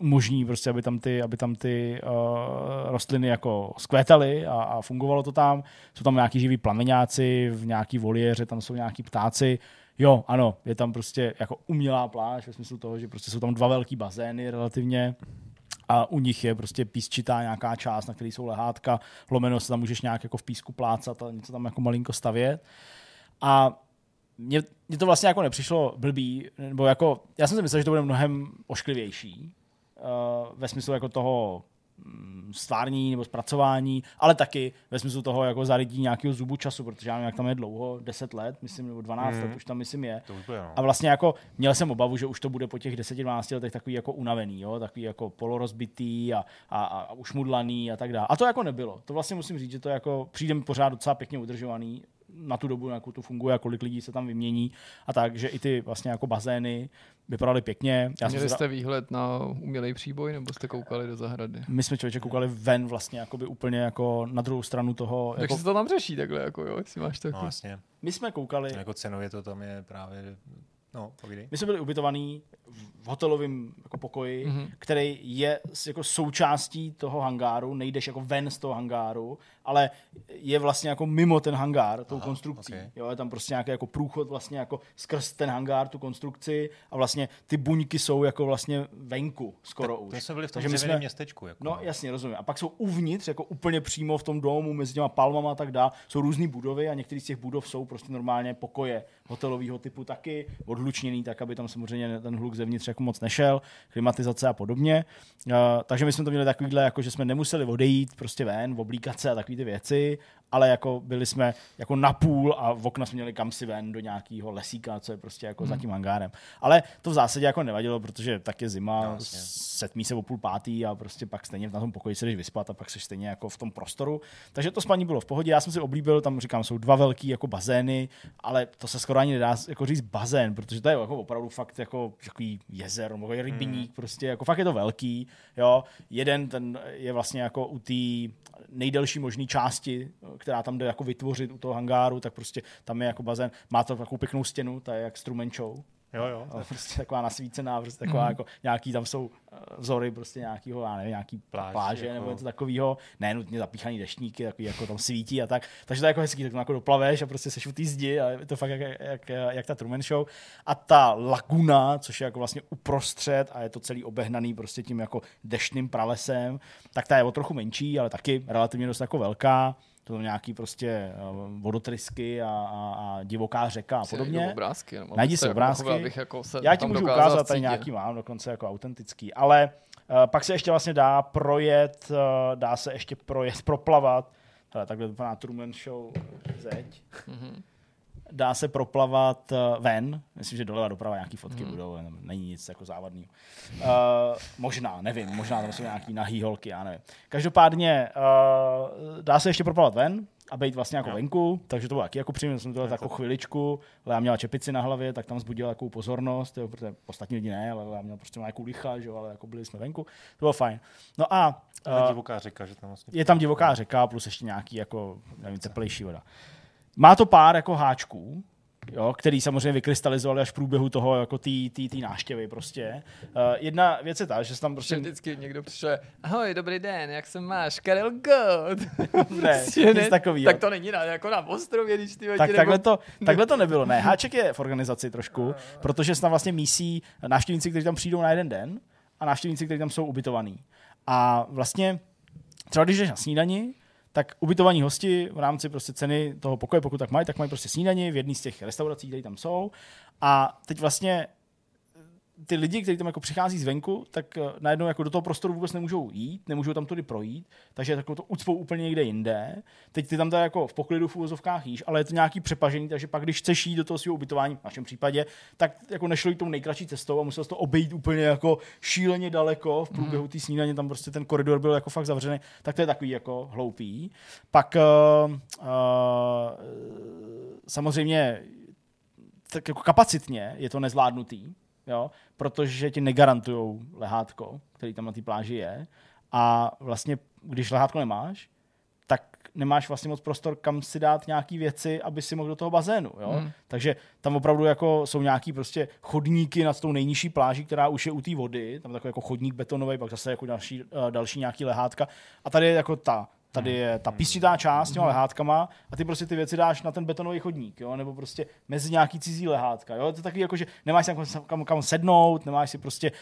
umožní prostě, aby tam ty, aby tam ty uh, rostliny jako skvétaly a, a fungovalo to tam. Jsou tam nějaký živí plameňáci, v nějaký voliéře, tam jsou nějaký ptáci. Jo, ano, je tam prostě jako umělá pláž ve smyslu toho, že prostě jsou tam dva velký bazény relativně a u nich je prostě písčitá nějaká část, na který jsou lehátka, lomeno se tam můžeš nějak jako v písku plácat a něco tam jako malinko stavět. A mně, mně to vlastně jako nepřišlo blbý, nebo jako, já jsem si myslel, že to bude mnohem ošklivější, uh, ve smyslu jako toho stvární nebo zpracování, ale taky ve smyslu toho jako zarytí nějakého zubu času, protože já nevím, jak tam je dlouho, 10 let, myslím, nebo 12 Mhm. let už tam myslím je. To bude, no. A vlastně jako měl jsem obavu, že už to bude po těch 10-12 letech takový jako unavený, jo? takový jako polorozbitý a, a, a ušmudlaný a tak dále. A to jako nebylo. To vlastně musím říct, že to jako přijde mi pořád docela pěkně udržovaný na tu dobu, jakou to funguje a kolik lidí se tam vymění a tak, že i ty vlastně jako bazény vypadaly pěkně. Já jsem Měli jste výhled na umělej příboj, nebo jste koukali do zahrady? my jsme člověče koukali ven vlastně jakoby úplně jako na druhou stranu toho. Jak Jako, se to tam řeší takhle, jako jo, jestli máš No takový. jasně. my jsme koukali, Jako cenově to tam je právě, no, povídej. my jsme byli ubytovaní v hotelovém jako pokoji, Mhm. mm-hmm. který je jako součástí toho hangáru, nejdeš jako ven z toho hangáru, ale je vlastně jako mimo ten hangár, tou Aha, konstrukcí. ok. Jo, je tam prostě nějaký jako průchod vlastně jako skrz ten hangár, tu konstrukci a vlastně ty buňky jsou jako vlastně venku skoro už. To jsme byli v tom jsme- městečku. Jako, No jasně, rozumím. A pak jsou uvnitř, jako úplně přímo v tom domu, mezi těma palmama a tak dále, jsou různé budovy a některé z těch budov jsou prostě normálně pokoje hotelového typu taky, odhlučněný tak, aby tam samozřejmě ten hluk zevnitř jako moc nešel, klimatizace a podobně. Uh, takže my jsme to měli takovýhle, jako že jsme nemuseli odejít prostě ven, oblíkat se a takové ty věci, ale jako byli jsme jako na půl a v okna jsme měli kam si ven do nějakého lesíka, co je prostě jako za tím hangárem. Ale to v zásadě jako nevadilo, protože tak je zima, No, jasně. setmí se o půl pátý a prostě pak stejně na tom pokoji se jdeš vyspat a pak seš stejně jako v tom prostoru. Takže to spaní bylo v pohodě. Já jsem si oblíbil, tam říkám, jsou dva velký jako bazény, ale to se skoro ani nedá jako říct bazén, protože to je jako opravdu fakt jako takový jezero, nebo jako rybník, prostě jako fakt je to velký. Jo. Jeden ten je vlastně jako u té nejdelší možné části, která tam jde jako vytvořit u toho hangáru, tak prostě tam je jako bazén. Má to takovou pěknou stěnu, ta je jak Truman Show. Jo, jo. Jo, prostě taková nasvícená, prostě taková jako nějaký tam jsou eh, vzory prostě nějakýho, já nevím, nějaký Pláž, pláže, pláže jako- nebo něco takového, ne nutně zapíchaný deštníky, takový jako tam svítí a tak. Takže to je jako hezký, tak tam jako doplaveš a prostě seš u té zdi a je to fakt jak, jak, jak, ta Truman Show. A ta laguna, což je jako vlastně uprostřed a je to celý obehnaný prostě tím jako deštným pralesem, tak ta je o trochu menší, ale taky relativně dost jako velká. To jsou nějaký prostě eh, vodotrysky a, a, a divoká řeka a podobně. Obrázky, Najdi abyste si jako obrázky. Abych jako se Já ti můžu ukázat, tady nějaký mám, dokonce jako autentický. Ale uh, pak se ještě vlastně dá projet, uh, dá se ještě projet, proplavat, Hele, takhle to vypadá Truman Show zeď. Mhm. Dá se proplavat uh, ven, myslím, že doleva doprava nějaký fotky Mhm. budou, není nic jako závadného. Uh, možná, nevím, možná tam jsou nějaký nahý holky, já nevím. Každopádně uh, dá se ještě proplavat ven, a být vlastně jako Jo. venku, takže to bylo taky jako příjemné, jsem to takovou chviličku, ale já měla čepici na hlavě, tak tam vzbudila takovou pozornost, jo, protože ostatní lidi ne, ale já měl prostě nějakou licha, že jo, ale jako byli jsme venku, to bylo fajn. No a uh, divoká řeka, že tam vlastně... je tam divoká řeka plus ještě nějaký jako, nevím, teplejší voda. Má to pár jako háčků, jo, který samozřejmě vykrystalizovali až v průběhu toho jako tý, tý, tý náštěvy prostě. Uh, jedna věc je ta, že se tam prostě... Vždycky někdo přišel, ahoj, dobrý den, jak se máš, Karel God. Ne, Prostě nic takovýho. Tak to není na, jako na ostrově, když ty Tak takhle to, takhle to nebylo. Ne, háček je v organizaci trošku, protože se tam vlastně mísí návštěvníci, kteří tam přijdou na jeden den a návštěvníci, kteří tam jsou ubytovaní. A vlastně třeba když jdeš na snídani, tak ubytovaní hosti v rámci prostě ceny toho pokoje, pokud tak mají, tak mají prostě snídani v jedné z těch restaurací, které tam jsou. A teď vlastně ty lidi, kteří tam jako přichází zvenku, tak eh, najednou jako do toho prostoru vůbec nemůžou jít, nemůžou tam tudy projít, takže jako to ucpou úplně někde jinde. Teď ty tam teda jako v poklidu v úvozovkách jíš, ale je to nějaký přepažení, takže pak, když chceš jít do toho svého ubytování, v našem případě, tak jako nešlo jít tou nejkratší cestou a musel to obejít úplně jako šíleně daleko v průběhu té snídaně, tam prostě ten koridor byl jako fakt zavřený, tak to je takový jako hloupý. Pak uh, uh, samozřejmě tak jako kapacitně je to nezvládnutý, jo, protože ti negarantují lehátko, který tam na té pláži je. A vlastně, když lehátko nemáš, tak nemáš vlastně moc prostor, kam si dát nějaký věci, aby si mohl do toho bazénu. Jo? Hmm. Takže tam opravdu jako jsou nějaký prostě chodníky nad tou nejnižší pláží, která už je u té vody, tam takový jako chodník betonový, pak zase jako další, uh, další nějaký lehátka. A tady je jako ta Tady je ta písčitá část s těma lehátkama a ty prostě ty věci dáš na ten betonový chodník, jo? nebo prostě mezi nějaký cizí lehátka. Jo? To je takový jako, že nemáš si kam, kam, kam sednout, nemáš si prostě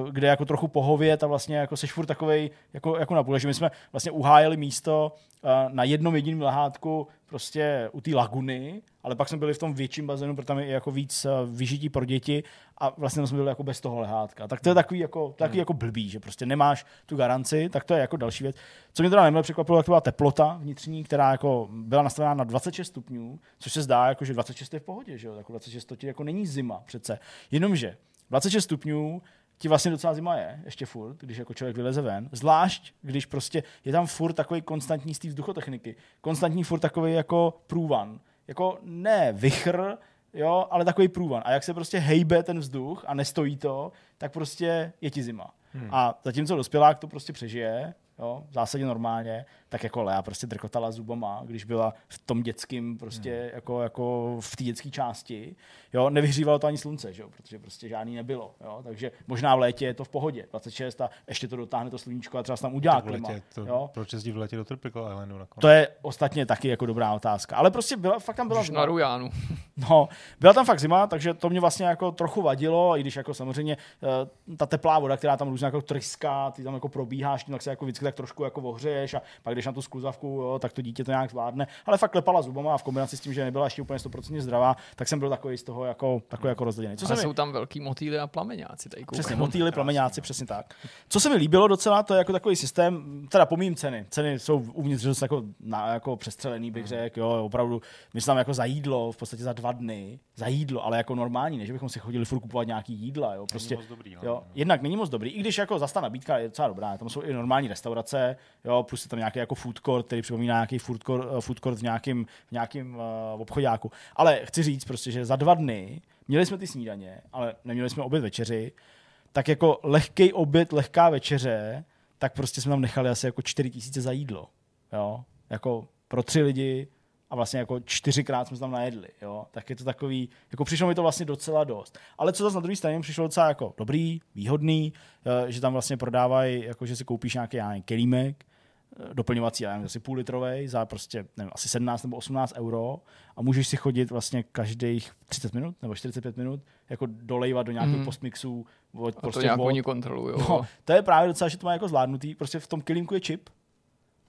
uh, kde jako trochu pohovět a vlastně jako seš furt takovej jako, jako na půle, že my jsme vlastně uhájili místo uh, na jednom jediném lehátku prostě u té laguny, ale pak jsme byli v tom větším bazénu, protože tam je jako víc uh, vyžití pro děti a vlastně jsme byli jako bez toho lehátka. Tak to je takový jako, takový hmm. jako blbý, že prostě nemáš tu garanci, tak to je jako další věc. Co mě teda nemile překvapilo, tak to byla teplota vnitřní, která jako byla nastavená na 26 stupňů, což se zdá, jako, že 26 je v pohodě, že jo? Jako 26 to jako není zima přece. Jenomže 26 stupňů ti vlastně docela zima je, ještě furt, když jako člověk vyleze ven. Zvlášť, když prostě je tam furt takový konstantní z té vzduchotechniky. Konstantní furt takový jako průvan. Jako ne vychr, jo, ale takový průvan. A jak se prostě hejbe ten vzduch a nestojí to, tak prostě je ti zima. Hmm. A zatímco dospělák to prostě přežije, jo, v zásadě normálně, tak jako Lea prostě drkotala zubama, když byla v tom dětském prostě hmm. jako, jako v té dětské části. Jo, nevyhřívalo to ani slunce, že jo, protože prostě žádný nebylo. Jo, takže možná v létě je to v pohodě, 26 a ještě to dotáhne to sluníčko a třeba se tam udělá klima. To, jo. Proč jezdí v létě do Tropical Islandu nakonec? To je ostatně taky jako dobrá otázka. Ale prostě byla, fakt tam byla zima. Na Rujánu. No, byla tam fakt zima, takže to mě vlastně jako trochu vadilo, i když jako samozřejmě uh, ta teplá voda, která tam různě jako tryská, ty tam jako probíháš, tak se jako vždycky tak trošku jako ohřeješ a pak když na tu skluzavku, jo, tak to dítě to nějak zvládne. Ale fakt klepala zubama a v kombinaci s tím, že nebyla ještě úplně 100% zdravá, tak jsem byl takový z toho jako, takový jako rozdělený. Co Ale se jsou mi... tam velký motýly a plameňáci. Tady přesně, motýly, plameňáci, přesně tak. Co se mi líbilo docela, to je jako takový systém, teda pomím ceny. Ceny jsou uvnitř že jsou jako, na, jako přestřelený, bych řekl, jo, opravdu. My jsme tam jako za jídlo, v podstatě za dva dny, za jídlo, ale jako normální, než bychom si chodili furt kupovat nějaký jídla, jo. Prostě, není moc dobrý, no. jo, jednak není moc dobrý, i když jako zase ta nabídka je docela dobrá, tam jsou i normální restaurace, jo, plus je tam nějaký jako food court, který připomíná nějaký food court, uh, food court v nějakém, v nějakém uh, obchodáku. Ale chci říct prostě, že za dva dny měli jsme ty snídaně, ale neměli jsme oběd večeři, tak jako lehký oběd, lehká večeře, tak prostě jsme tam nechali asi jako 4 tisíce za jídlo. Jo? Jako pro tři lidi a vlastně jako čtyřikrát jsme se tam najedli, jo? tak je to takový, jako přišlo mi to vlastně docela dost. Ale co zase na druhé straně přišlo docela jako dobrý, výhodný, eh, že tam vlastně prodávají, jako že si koupíš nějaký já nevím, kelímek, eh, doplňovací, já nevím, asi půl litrový za prostě, nevím, asi 17 nebo 18 euro a můžeš si chodit vlastně každých 30 minut nebo 45 minut jako dolejvat do nějakých mm. postmixů. Od, a prostě to nějak oni kontrolují. No, to je právě docela, že to má jako zvládnutý. Prostě v tom kelímku je čip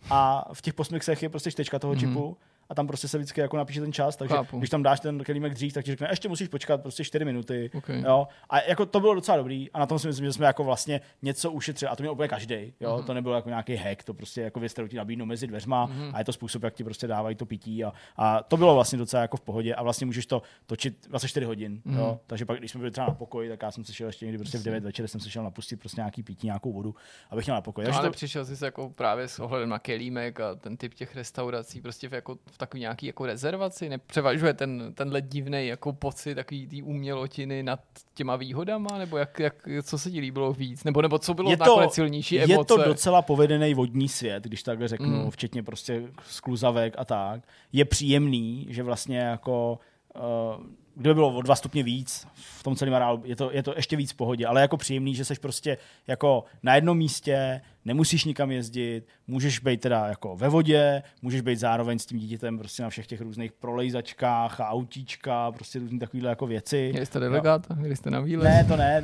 a v těch postmixech je prostě čtečka toho mm. čipu a tam prostě se vždycky jako napíše ten čas, takže Chápu. když tam dáš ten kelímek dřív, tak ti řekne, ještě musíš počkat prostě 4 minuty. Okay. Jo? A jako to bylo docela dobrý a na tom si myslím, že jsme jako vlastně něco ušetřili. A to měl úplně každý. Jo? Uh-huh. To nebylo jako nějaký hack, to prostě jako věc, kterou ti nabídnou mezi dveřma uh-huh. a je to způsob, jak ti prostě dávají to pití. A, a, to bylo vlastně docela jako v pohodě a vlastně můžeš to točit 24 hodin. Uh-huh. Jo? Takže pak, když jsme byli třeba na pokoji, tak já jsem se šel ještě někdy prostě v 9 večer, jsem se šel napustit prostě nějaký pití, nějakou vodu, abych měl na pokoji. No, ale to... přišel jsi jako právě s ohledem na kelímek a ten typ těch restaurací prostě v, jako, v takový nějaký jako rezervaci? Nepřevažuje ten, tenhle divný jako pocit takový té umělotiny nad těma výhodama? Nebo jak, jak, co se ti líbilo víc? Nebo, nebo co bylo je to, silnější emoce? Je to docela povedený vodní svět, když takhle řeknu, mm. včetně prostě skluzavek a tak. Je příjemný, že vlastně jako uh, kdyby bylo o dva stupně víc v tom celém areálu, je to, je to ještě víc v pohodě, ale jako příjemný, že jsi prostě jako na jednom místě, nemusíš nikam jezdit, můžeš být teda jako ve vodě, můžeš být zároveň s tím dítětem prostě na všech těch různých prolejzačkách a autíčka, prostě různé takovéhle jako věci. Jste jste delegáta? Měli jste na výlet? Ne, to ne.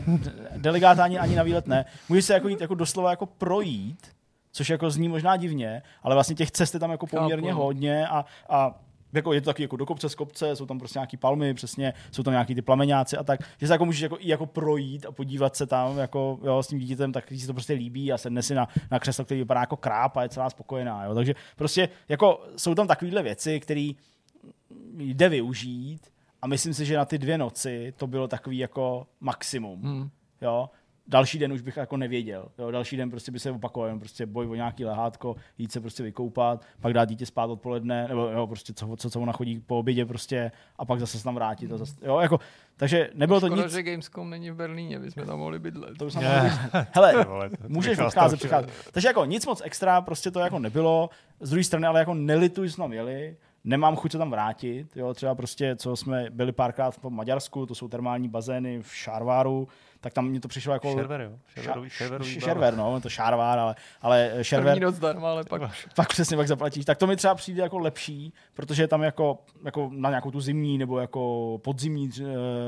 Delegáta ani, ani na výlet ne. Můžeš se jako jít jako doslova jako projít, což jako zní možná divně, ale vlastně těch cest je tam jako poměrně. No. hodně a, a jako je to taky jako do kopce z kopce, jsou tam prostě nějaký palmy, přesně, jsou tam nějaký ty plameňáci a tak, že se jako můžeš jako, i jako projít a podívat se tam jako, jo, s tím dítětem, tak si to prostě líbí a sedne si na, na křeslo, který vypadá jako kráp a je celá spokojená. Jo. Takže prostě jako jsou tam takovéhle věci, které jde využít a myslím si, že na ty dvě noci to bylo takový jako maximum. Hmm. Jo. Další den už bych jako nevěděl. Jo. Další den prostě by se opakoval, jenom prostě boj o nějaký lehátko, jít se prostě vykoupat, pak dát dítě spát odpoledne, nebo jo, prostě co, co, co ona chodí po obědě prostě a pak zase se tam vrátit. A zase, jo, jako, takže nebylo to Škoda, nic. že Gamescom není v Berlíně, bychom tam mohli bydlet. To jsem Ne. Hele, můžeš odcházet, přicházet. Takže jako nic moc extra, prostě to jako nebylo. Z druhé strany ale jako nelituji, že jsme tam jeli. Nemám chuť se tam vrátit, jo, třeba prostě, co jsme byli párkrát v Maďarsku, to jsou termální bazény v Šarváru, tak tam mi to přišlo jako... Šerver, jo. Šerverový, šerverový. Šerver, no, to Šarvár, ale, ale První Šerver, noc zdarma, ale pak pak přesně pak zaplatíš. Tak to mi třeba přijde jako lepší, protože je tam jako, jako na nějakou tu zimní nebo jako podzimní, eh,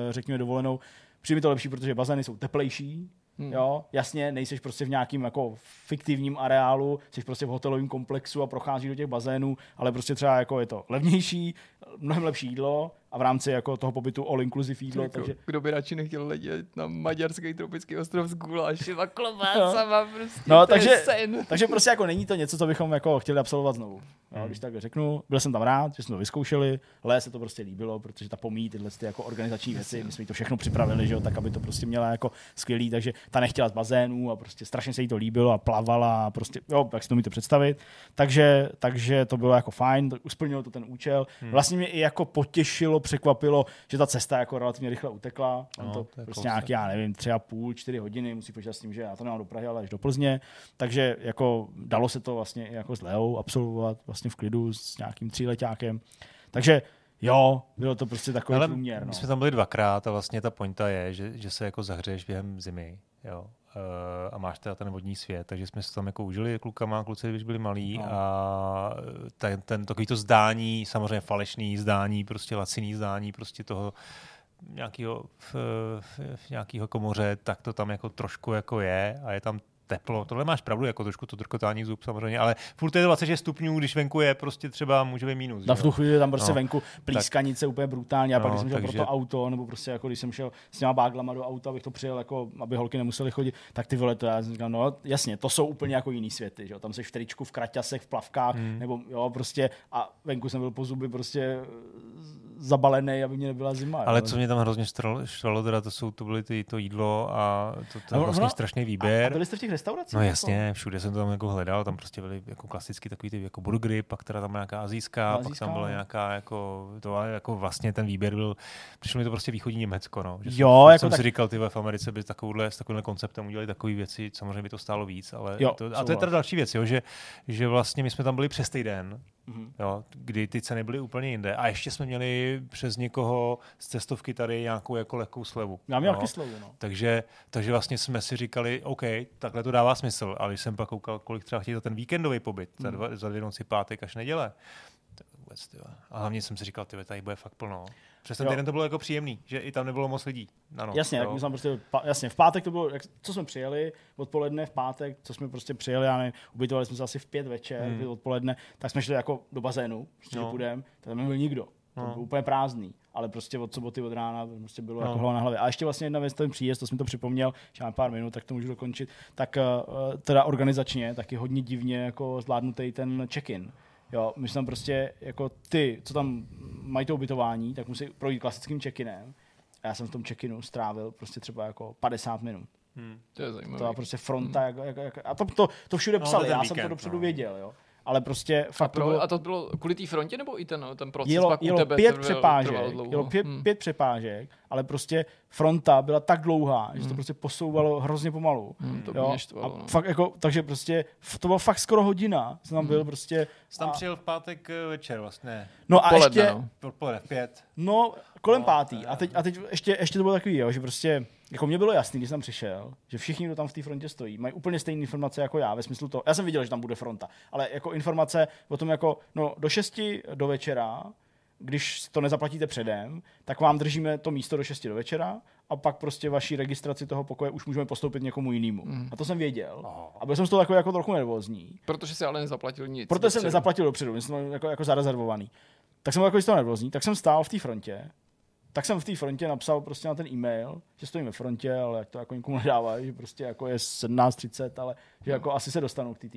řekněme, dovolenou, přijde mi to lepší, protože bazény jsou teplejší, Hmm. Jo, jasně, nejseš prostě v nějakým jako fiktivním areálu, jsi prostě v hotelovém komplexu a procházíš do těch bazénů, ale prostě třeba jako je to levnější, mnohem lepší jídlo a v rámci jako toho pobytu all inclusive jídlo, jako, takže kdo by radši nechtěl letět na maďarský tropický ostrov s gulášem a klobásama, prostě No, to je takže- sen. Takže prostě jako není to něco, co bychom jako chtěli absolvovat znovu. Jo, Hmm. Když tak řeknu, byl jsem tam rád, že jsme to vyzkoušeli, ale se to prostě líbilo, protože ta pomí tyhle ty jako organizační věci, my jsme jí to všechno připravili, že jo, tak aby to prostě měla jako skvělý, takže ta nechtěla z bazénu a prostě strašně se jí to líbilo a plavala a prostě, jo, jak si to umíte představit. Takže, takže to bylo jako fajn, to, usplnilo to ten účel. Hmm. Vlastně mě i jako potěšilo, překvapilo, že ta cesta jako relativně rychle utekla. No, to, to prostě nějaký, já nevím, tři a půl, čtyři hodiny, musí počítat s tím, že já to nemám do Prahy, ale až do Plzně. Takže jako dalo se to vlastně jako s Leou absolvovat vlastně v klidu s nějakým tříletákem. Takže jo, bylo to prostě takový Ale průměr. my No. jsme tam byli dvakrát a vlastně ta pointa je, že, že se jako zahřeješ během zimy. Jo. Uh, a máš teda ten vodní svět, takže jsme se tam jako užili klukama, kluci, když byli malí No. a ten, ten takový to zdání, samozřejmě falešný zdání, prostě laciný zdání prostě toho nějakého v, v, v nějakého komoře, tak to tam jako trošku jako je a je tam teplo. Tohle máš pravdu, jako trošku to trkotání zub samozřejmě, ale furt je to 26 stupňů, když venku je prostě třeba může být minus. Na v tu chvíli tam prostě No. venku plískanice úplně brutálně a pak No, když jsem šel takže- pro to auto, nebo prostě jako když jsem šel s těma báglama do auta, abych to přijel, jako, aby holky nemusely chodit, tak ty vole, to já jsem říkal, no jasně, to jsou úplně jako jiný světy, že jo? tam jsi v tričku, v kraťasech, v plavkách, hmm. nebo jo, prostě a venku jsem byl po zuby prostě zabalený, aby mě nebyla zima. Ale jo. co mě tam hrozně štvalo, teda, to jsou to byly ty, to jídlo a to, to No, je vlastně ono- strašný a, a výběr. byli jste v těch restauracích? No jako? jasně, všude jsem to tam jako hledal, tam prostě byly jako klasicky takový ty jako burgery, pak teda tam nějaká azijská, pak Asijská, tam byla no. nějaká jako, to ale jako vlastně ten výběr byl, přišlo mi to prostě východní Německo, no. Že Jo, jsem, jako jsem tak- si říkal, ty v Americe by takovouhle, s takovýmhle konceptem udělali takové věci, samozřejmě by to stálo víc, ale Jo, to, a to je teda další věc, jo, že, že vlastně my jsme tam byli přes týden, Mhm. jo, kdy ty ceny byly úplně jinde. A ještě jsme měli přes někoho z cestovky tady nějakou jako lehkou slevu. Já měl taky slovo, no. Takže, takže vlastně jsme si říkali, OK, takhle to dává smysl, ale když jsem pak koukal, kolik třeba chtějí za ten víkendový pobyt, za, Hmm. dva, za dvě noci pátek až neděle, vůbec, tyhle. A hlavně jsem si říkal, ty tady bude fakt plno. Přes ten týden to bylo jako příjemný, že i tam nebylo moc lidí. Na noc, Jasně, tak my jsme prostě, jasně, v pátek to bylo, jak, co jsme přijeli, odpoledne v pátek, co jsme prostě přijeli, já nevím, ubytovali jsme se asi v pět večer, Hmm. odpoledne, tak jsme šli jako do bazénu, prostě No. no. půjdem, tam nebyl nikdo, to No. bylo úplně prázdný, ale prostě od soboty od rána to prostě bylo No. jako hlava na hlavě. A ještě vlastně jedna věc, ten příjezd, to jsem to připomněl, že mám pár minut, tak to můžu dokončit, tak uh, teda organizačně taky hodně divně jako zvládnutý ten check-in. Jo, my jsme tam prostě jako ty, co tam mají to ubytování, tak musí projít klasickým check-inem. A já jsem v tom check-inu strávil prostě třeba jako 50 minut. Hmm. To je zajímavé. To byla prostě fronta. Jak, jak, jak, a to, to, to všude No, psali, to ten já jsem to víkend, dopředu no. věděl. Jo. Ale prostě a, fakt to pro, bylo, a to bylo kvůli té frontě, nebo i ten, ten proces jelo, pak u jelo tebe pět trval- přepážek, trval dlouho? jelo pět, Hmm. pět přepážek, ale prostě fronta byla tak dlouhá, že to Hmm. prostě posouvalo hrozně pomalu. Hmm, to Jo, štvalo. a no. fakt jako, takže prostě to bylo fakt skoro hodina, jsem tam byl prostě. Jsi tam a- přijel v pátek eh, večer vlastně, No a Poledne, ještě, no. odpoledne v pět. No, kolem No, pátý. to A teď, a teď ještě, ještě to bylo takový, jo, že prostě, jako mě bylo jasný, když jsem přišel, že všichni, kdo tam v té frontě stojí, mají úplně stejné informace jako já, ve smyslu to, já jsem viděl, že tam bude fronta, ale jako informace o tom jako, no do 6 do večera, když to nezaplatíte předem, tak vám držíme to místo do 6 do večera a pak prostě vaší registraci toho pokoje už můžeme postoupit někomu jinému. Mm. A to jsem věděl. Oh. A byl jsem z toho takový jako trochu nervózní. Protože si ale nezaplatil nic. Proto jsem nezaplatil dopředu, jsem jako, jako zarezervovaný. tak jsem byl jako z toho nervózní, tak jsem stál v té frontě, tak jsem v té frontě napsal prostě na ten e-mail, že stojím ve frontě, ale jak to jako nikomu nedává, že prostě jako je 17.30, ale že jako asi se dostanu k TT.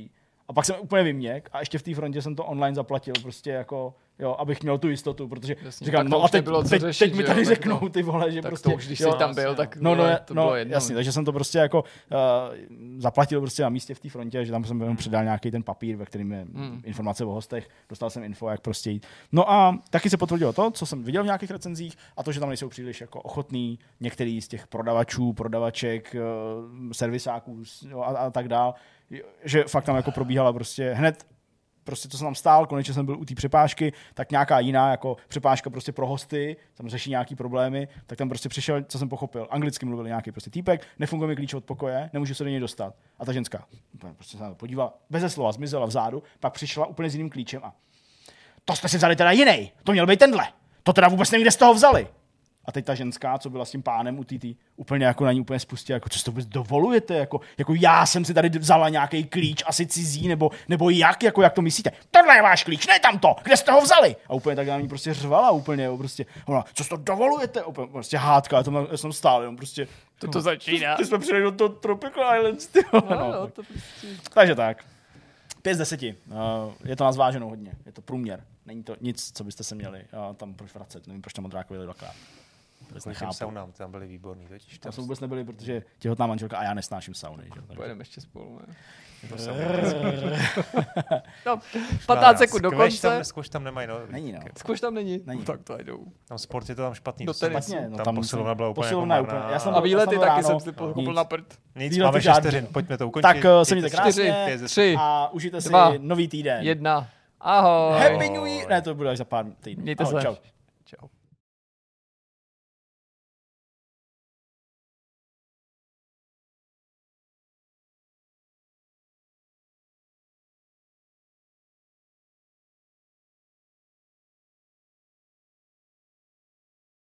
A pak jsem úplně vyměk a ještě v té frontě jsem to online zaplatil, prostě jako, jo, abych měl tu jistotu, protože Jasně, říkám, no a teď, nebylo co teď, řešit, teď mi tady jo, řeknou to- ty vole, že Tak prostě, to už, když jo, jsi tam byl, tak No, no, to no bylo jedno. jasně, takže jsem to prostě jako uh, zaplatil prostě na místě v té frontě, že tam jsem jenom přidal nějaký ten papír, ve kterým je Hmm. informace o hostech, dostal jsem info, jak prostě jít. No a taky se potvrdilo to, co jsem viděl v nějakých recenzích, a to, že tam nejsou příliš jako ochotný některý z těch prodavačů, prodavaček, uh, servisáků a, a tak dál, že fakt tam jako probíhala prostě hned prostě co jsem tam stál, konečně jsem byl u té přepážky, tak nějaká jiná jako přepážka prostě pro hosty, tam řeší nějaký problémy, tak tam prostě přišel, co jsem pochopil, anglicky mluvil nějaký prostě týpek, nefunguje mi klíč od pokoje, nemůžu se do něj dostat. A ta ženská prostě se na to podívala, bez slova, zmizela vzadu, pak přišla úplně s jiným klíčem a to jste si vzali teda jiný, to měl být tenhle. To teda vůbec nevím, kde z toho vzali. A teď ta ženská, co byla s tím pánem u TT, úplně jako na ní úplně spustila, jako co si to vůbec dovolujete, jako, jako já jsem si tady vzala nějaký klíč, asi cizí, nebo, nebo jak, jako jak to myslíte? Tohle je váš klíč, ne tamto, kde jste ho vzali? A úplně tak na ní prostě řvala úplně, jo, prostě, ona, co si to dovolujete? Úplně, prostě hádka, já, tam, já jsem stál, jenom prostě, To to začíná. ty jsme přijeli do toho Tropical Islands, ty No, no. no, to prostě... Takže tak. 5 z 10. Uh, je to na zváženou hodně. Je to průměr. Není to nic, co byste se měli uh, tam proč vracet. Nevím, proč tam modrákovi jeli dvakrát. Kvůli těm nechápu. saunám, tam byly výborný. Totiž Tam tam jsme vůbec nebyli, protože těhotná manželka a já nesnáším sauny. Že? Takže... Pojedeme ještě spolu. Ne? No, 15 sekund do Squash tam, konce. squash tam nemají, no. Není, no. Zkuš tam není? Není. No, tak to jdou. Tam sport je to tam špatný. Do tenisu. Špatně, no, tam, tam posilovna byla úplně posilovna jako úplně. marná. Já jsem- A výlety taky ráno. jsem si Nic. koupil na prd. Nic, Výlety máme 6 žádný. vteřin, pojďme to ukončit. Tak uh, se mějte krásně tři, a užijte si nový týden. jedna. Ahoj. Happy New Year! Ne, to bude až za pár týdnů. Mějte Ahoj, se. Čau.